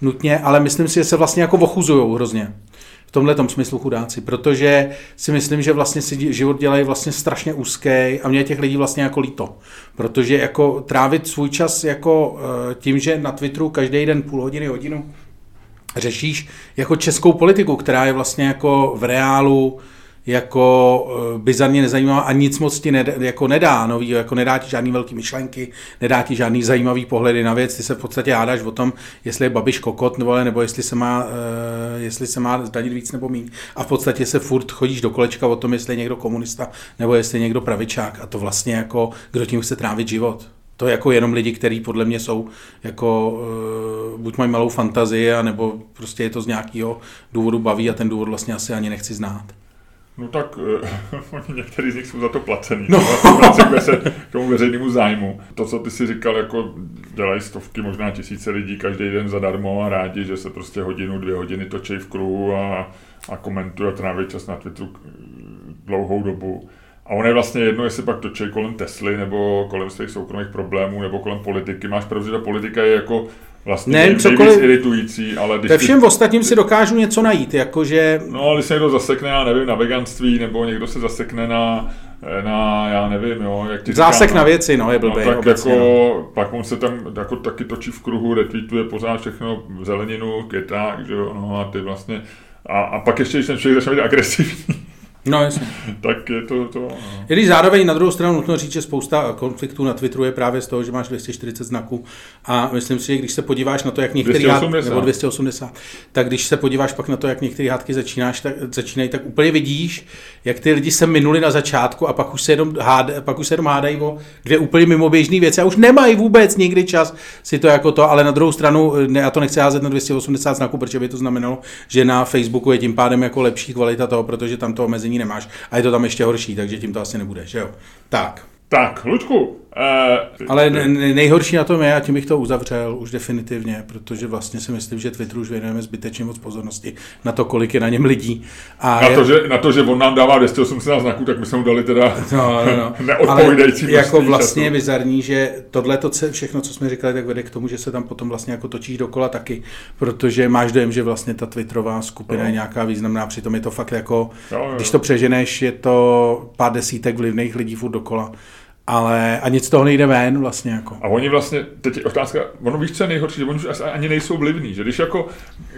nutně, ale myslím si, že se vlastně jako ochuzují hrozně. V tomhle smyslu chudáci, protože si myslím, že vlastně si život dělají vlastně strašně úzký a mě těch lidí vlastně jako líto. Protože jako trávit svůj čas jako uh, tím, že na Twitteru každý den půl hodiny, hodinu řešíš jako českou politiku, která je vlastně jako v reálu jako eh, bizarně nezajímavá a nic moc ti nedá, jako nedá nový, jako nedá ti žádný velký myšlenky, nedá ti žádný zajímavý pohledy na věc, ty se v podstatě hádáš o tom, jestli je Babiš kokot nebo, nebo jestli se má, uh, jestli se má zdanit víc nebo méně. A v podstatě se furt chodíš do kolečka o tom, jestli je někdo komunista nebo jestli je někdo pravičák a to vlastně jako, kdo tím chce trávit život. To je jako jenom lidi, kteří podle mě jsou jako uh, buď mají malou fantazii, nebo prostě je to z nějakého důvodu baví a ten důvod vlastně asi ani nechci znát. No tak uh, některý z nich jsou za to placený. No. Vlastně se k tomu veřejnému zájmu. To, co ty si říkal, jako dělají stovky, možná tisíce lidí každý den zadarmo a rádi, že se prostě hodinu, dvě hodiny točí v kruhu a, a komentují a tráví čas na Twitteru dlouhou dobu. A ono je vlastně jedno, jestli pak točí kolem Tesly, nebo kolem svých soukromých problémů, nebo kolem politiky. Máš pravdu, že ta politika je jako vlastně ne, cokoliv, iritující, ale... Když Ve všem ty... ostatním si dokážu něco najít, jakože... No, ale když se někdo zasekne, já nevím, na veganství, nebo někdo se zasekne na, na já nevím, jo, jak ti Zásek říkám, na věci, no, je blbý. No, tak obecně, jako, no. pak on se tam jako taky točí v kruhu, retweetuje pořád všechno zeleninu, kyták, že jo, no a ty vlastně... A, a pak ještě, když ten člověk začne být agresivní, No, jasně. tak je to to. No. I když zároveň na druhou stranu nutno říct, že spousta konfliktů na Twitteru je právě z toho, že máš 240 znaků a myslím si, že když se podíváš na to, jak některé hádky, nebo 280, tak když se podíváš pak na to, jak některé hádky začínáš, tak, začínají, tak úplně vidíš, jak ty lidi se minuli na začátku a pak už se jenom, hád, pak už se jenom hádají o dvě úplně mimoběžné věci a už nemají vůbec nikdy čas si to jako to, ale na druhou stranu, ne, já to nechci házet na 280 znaků, protože by to znamenalo, že na Facebooku je tím pádem jako lepší kvalita toho, protože tam to omezení nemáš a je to tam ještě horší, takže tím to asi nebude, že jo? Tak. Tak, Lučku. Uh, Ale nejhorší na tom je, a tím bych to uzavřel už definitivně, protože vlastně si myslím, že Twitter už věnujeme zbytečně moc pozornosti na to, kolik je na něm lidí. A na, je... to, že, na to, že on nám dává 280 znaků, tak my jsme mu dali teda no, no, no. neodpovídající Ale jako vlastně je bizarní, že tohle to všechno, co jsme říkali, tak vede k tomu, že se tam potom vlastně jako točíš dokola taky, protože máš dojem, že vlastně ta Twitterová skupina no. je nějaká významná, přitom je to fakt jako, jo, jo. když to přeženeš, je to pár desítek vlivných lidí furt dokola ale a nic z toho nejde ven vlastně jako. A oni vlastně, teď je otázka, ono víš, co je nejhorší, že oni už ani nejsou vlivní, že když jako,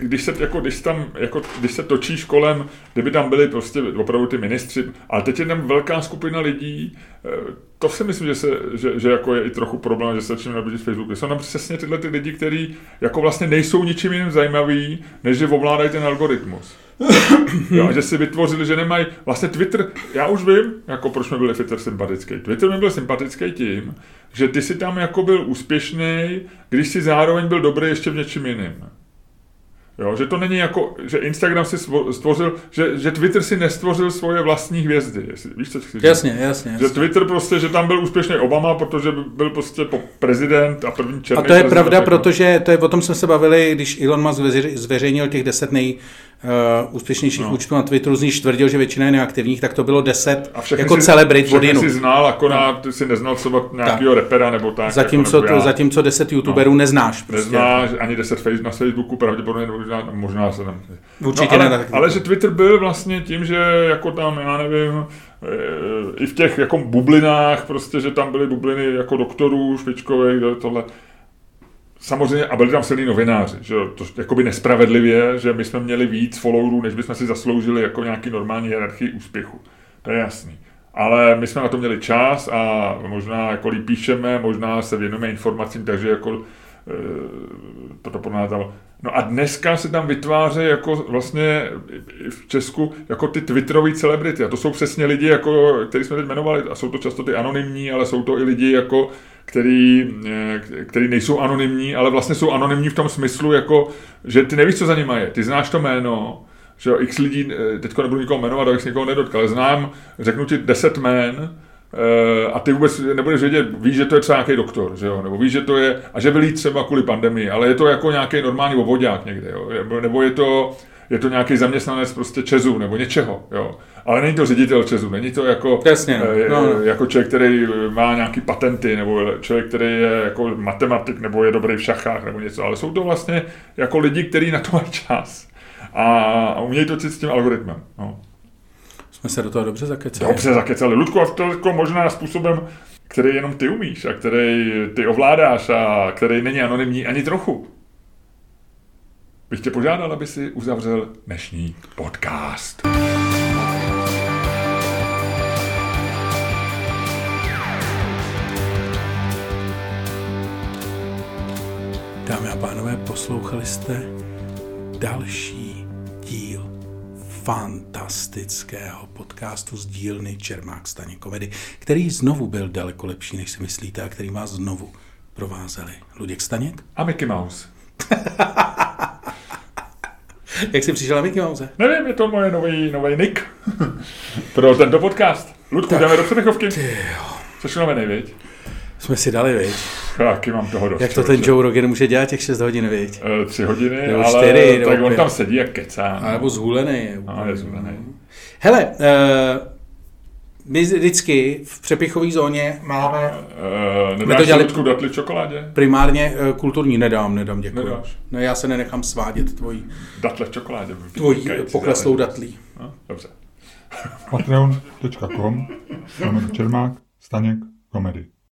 když se, jako, když tam, jako, když se točíš kolem, kdyby tam byli prostě opravdu ty ministři, ale teď je tam velká skupina lidí, eh, to si myslím, že, se, že, že jako je i trochu problém, že se začínají nabízet Facebooku. Jsou tam přesně tyhle ty lidi, kteří jako vlastně nejsou ničím jiným zajímaví, než že ovládají ten algoritmus. jo, že si vytvořili, že nemají, vlastně Twitter, já už vím, jako proč mi byl Twitter sympatický. Twitter mi byl sympatický tím, že ty si tam jako byl úspěšný, když si zároveň byl dobrý ještě v něčem jiném. Jo, že to není jako, že Instagram si stvořil, že, že Twitter si nestvořil svoje vlastní hvězdy. Jestli, víš, co chci jasně, jasně, jasně. Že Twitter prostě, že tam byl úspěšný Obama, protože byl prostě prezident a první černý A to je pravda, protože to je, o tom jsme se bavili, když Elon Musk zveřejnil těch deset nej, uh, úspěšnějších no. účtů na Twitteru, z nich tvrdil, že většina je neaktivních, tak to bylo deset jako si, celebrit od si znal, akorát no. si neznal třeba nějakého repera nebo tak. Zatímco, jako, nebo zatímco deset youtuberů no. neznáš. Prostě. Neznáš ani deset na Facebooku, pravděpodobně možná, možná se tam... Určitě no, ale, ne, ale že Twitter byl vlastně tím, že jako tam, já nevím, eh, i v těch jako bublinách, prostě, že tam byly bubliny jako doktorů špičkových, tohle, Samozřejmě, a byli tam silní novináři, že to jakoby nespravedlivě, že my jsme měli víc followerů, než bychom si zasloužili jako nějaký normální hierarchii úspěchu. To je jasný. Ale my jsme na to měli čas a možná jako líp píšeme, možná se věnujeme informacím, takže jako e, toto podnátalo. No a dneska se tam vytváří jako vlastně v Česku jako ty Twitterové celebrity. A to jsou přesně lidi, jako, který jsme teď jmenovali, a jsou to často ty anonymní, ale jsou to i lidi, jako, který, eh, který nejsou anonymní, ale vlastně jsou anonymní v tom smyslu, jako, že ty nevíš, co za nimi je. Ty znáš to jméno, že jo, x lidí, eh, teďko nebudu nikoho jmenovat, abych nikoho nedotkal, ale znám, řeknu ti deset jmén, a ty vůbec nebudeš vědět, víš, že to je třeba nějaký doktor, že jo? nebo víš, že to je, a že byl třeba kvůli pandemii, ale je to jako nějaký normální obvodák někde, jo? nebo je to, je to nějaký zaměstnanec prostě Česu nebo něčeho, jo. Ale není to ředitel Česu, není to jako, Jasně, no. Eh, no. jako člověk, který má nějaký patenty, nebo člověk, který je jako matematik, nebo je dobrý v šachách, nebo něco, ale jsou to vlastně jako lidi, kteří na to mají čas a umějí to s tím algoritmem. No. Jsme se do toho dobře zakecali. Dobře zakecali. Ludku, a to jako možná způsobem, který jenom ty umíš a který ty ovládáš a který není anonymní ani trochu bych tě požádal, aby si uzavřel dnešní podcast. Dámy a pánové, poslouchali jste další díl fantastického podcastu z dílny Čermák Staně komedy, který znovu byl daleko lepší, než si myslíte, a který vás znovu provázeli Luděk Staněk a Mickey Mouse. Jak jsi přišel na Mickey Mouse? Nevím, je to moje nový, nový nick pro tento podcast. Ludku, jdeme do přepichovky. Což máme nejvěď. Jsme si dali, viď? Taky mám toho dost. Jak to ten Joe Rogan může dělat těch 6 hodin, viď? E, 3 hodiny, nebo ale 4, tak on tam sedí a kecá. No. A nebo zhulený je. No, je zhulený. Hele, uh, my vždycky v přepichové zóně máme... Uh, nedáš to dělali datli čokoládě? Primárně uh, kulturní nedám, nedám, děkuji. Nedáš. No já se nenechám svádět tvojí... Datle čokoládě. Tvojí pokleslou datlí. No, dobře. Patreon.com Čermák, Staněk, komedy.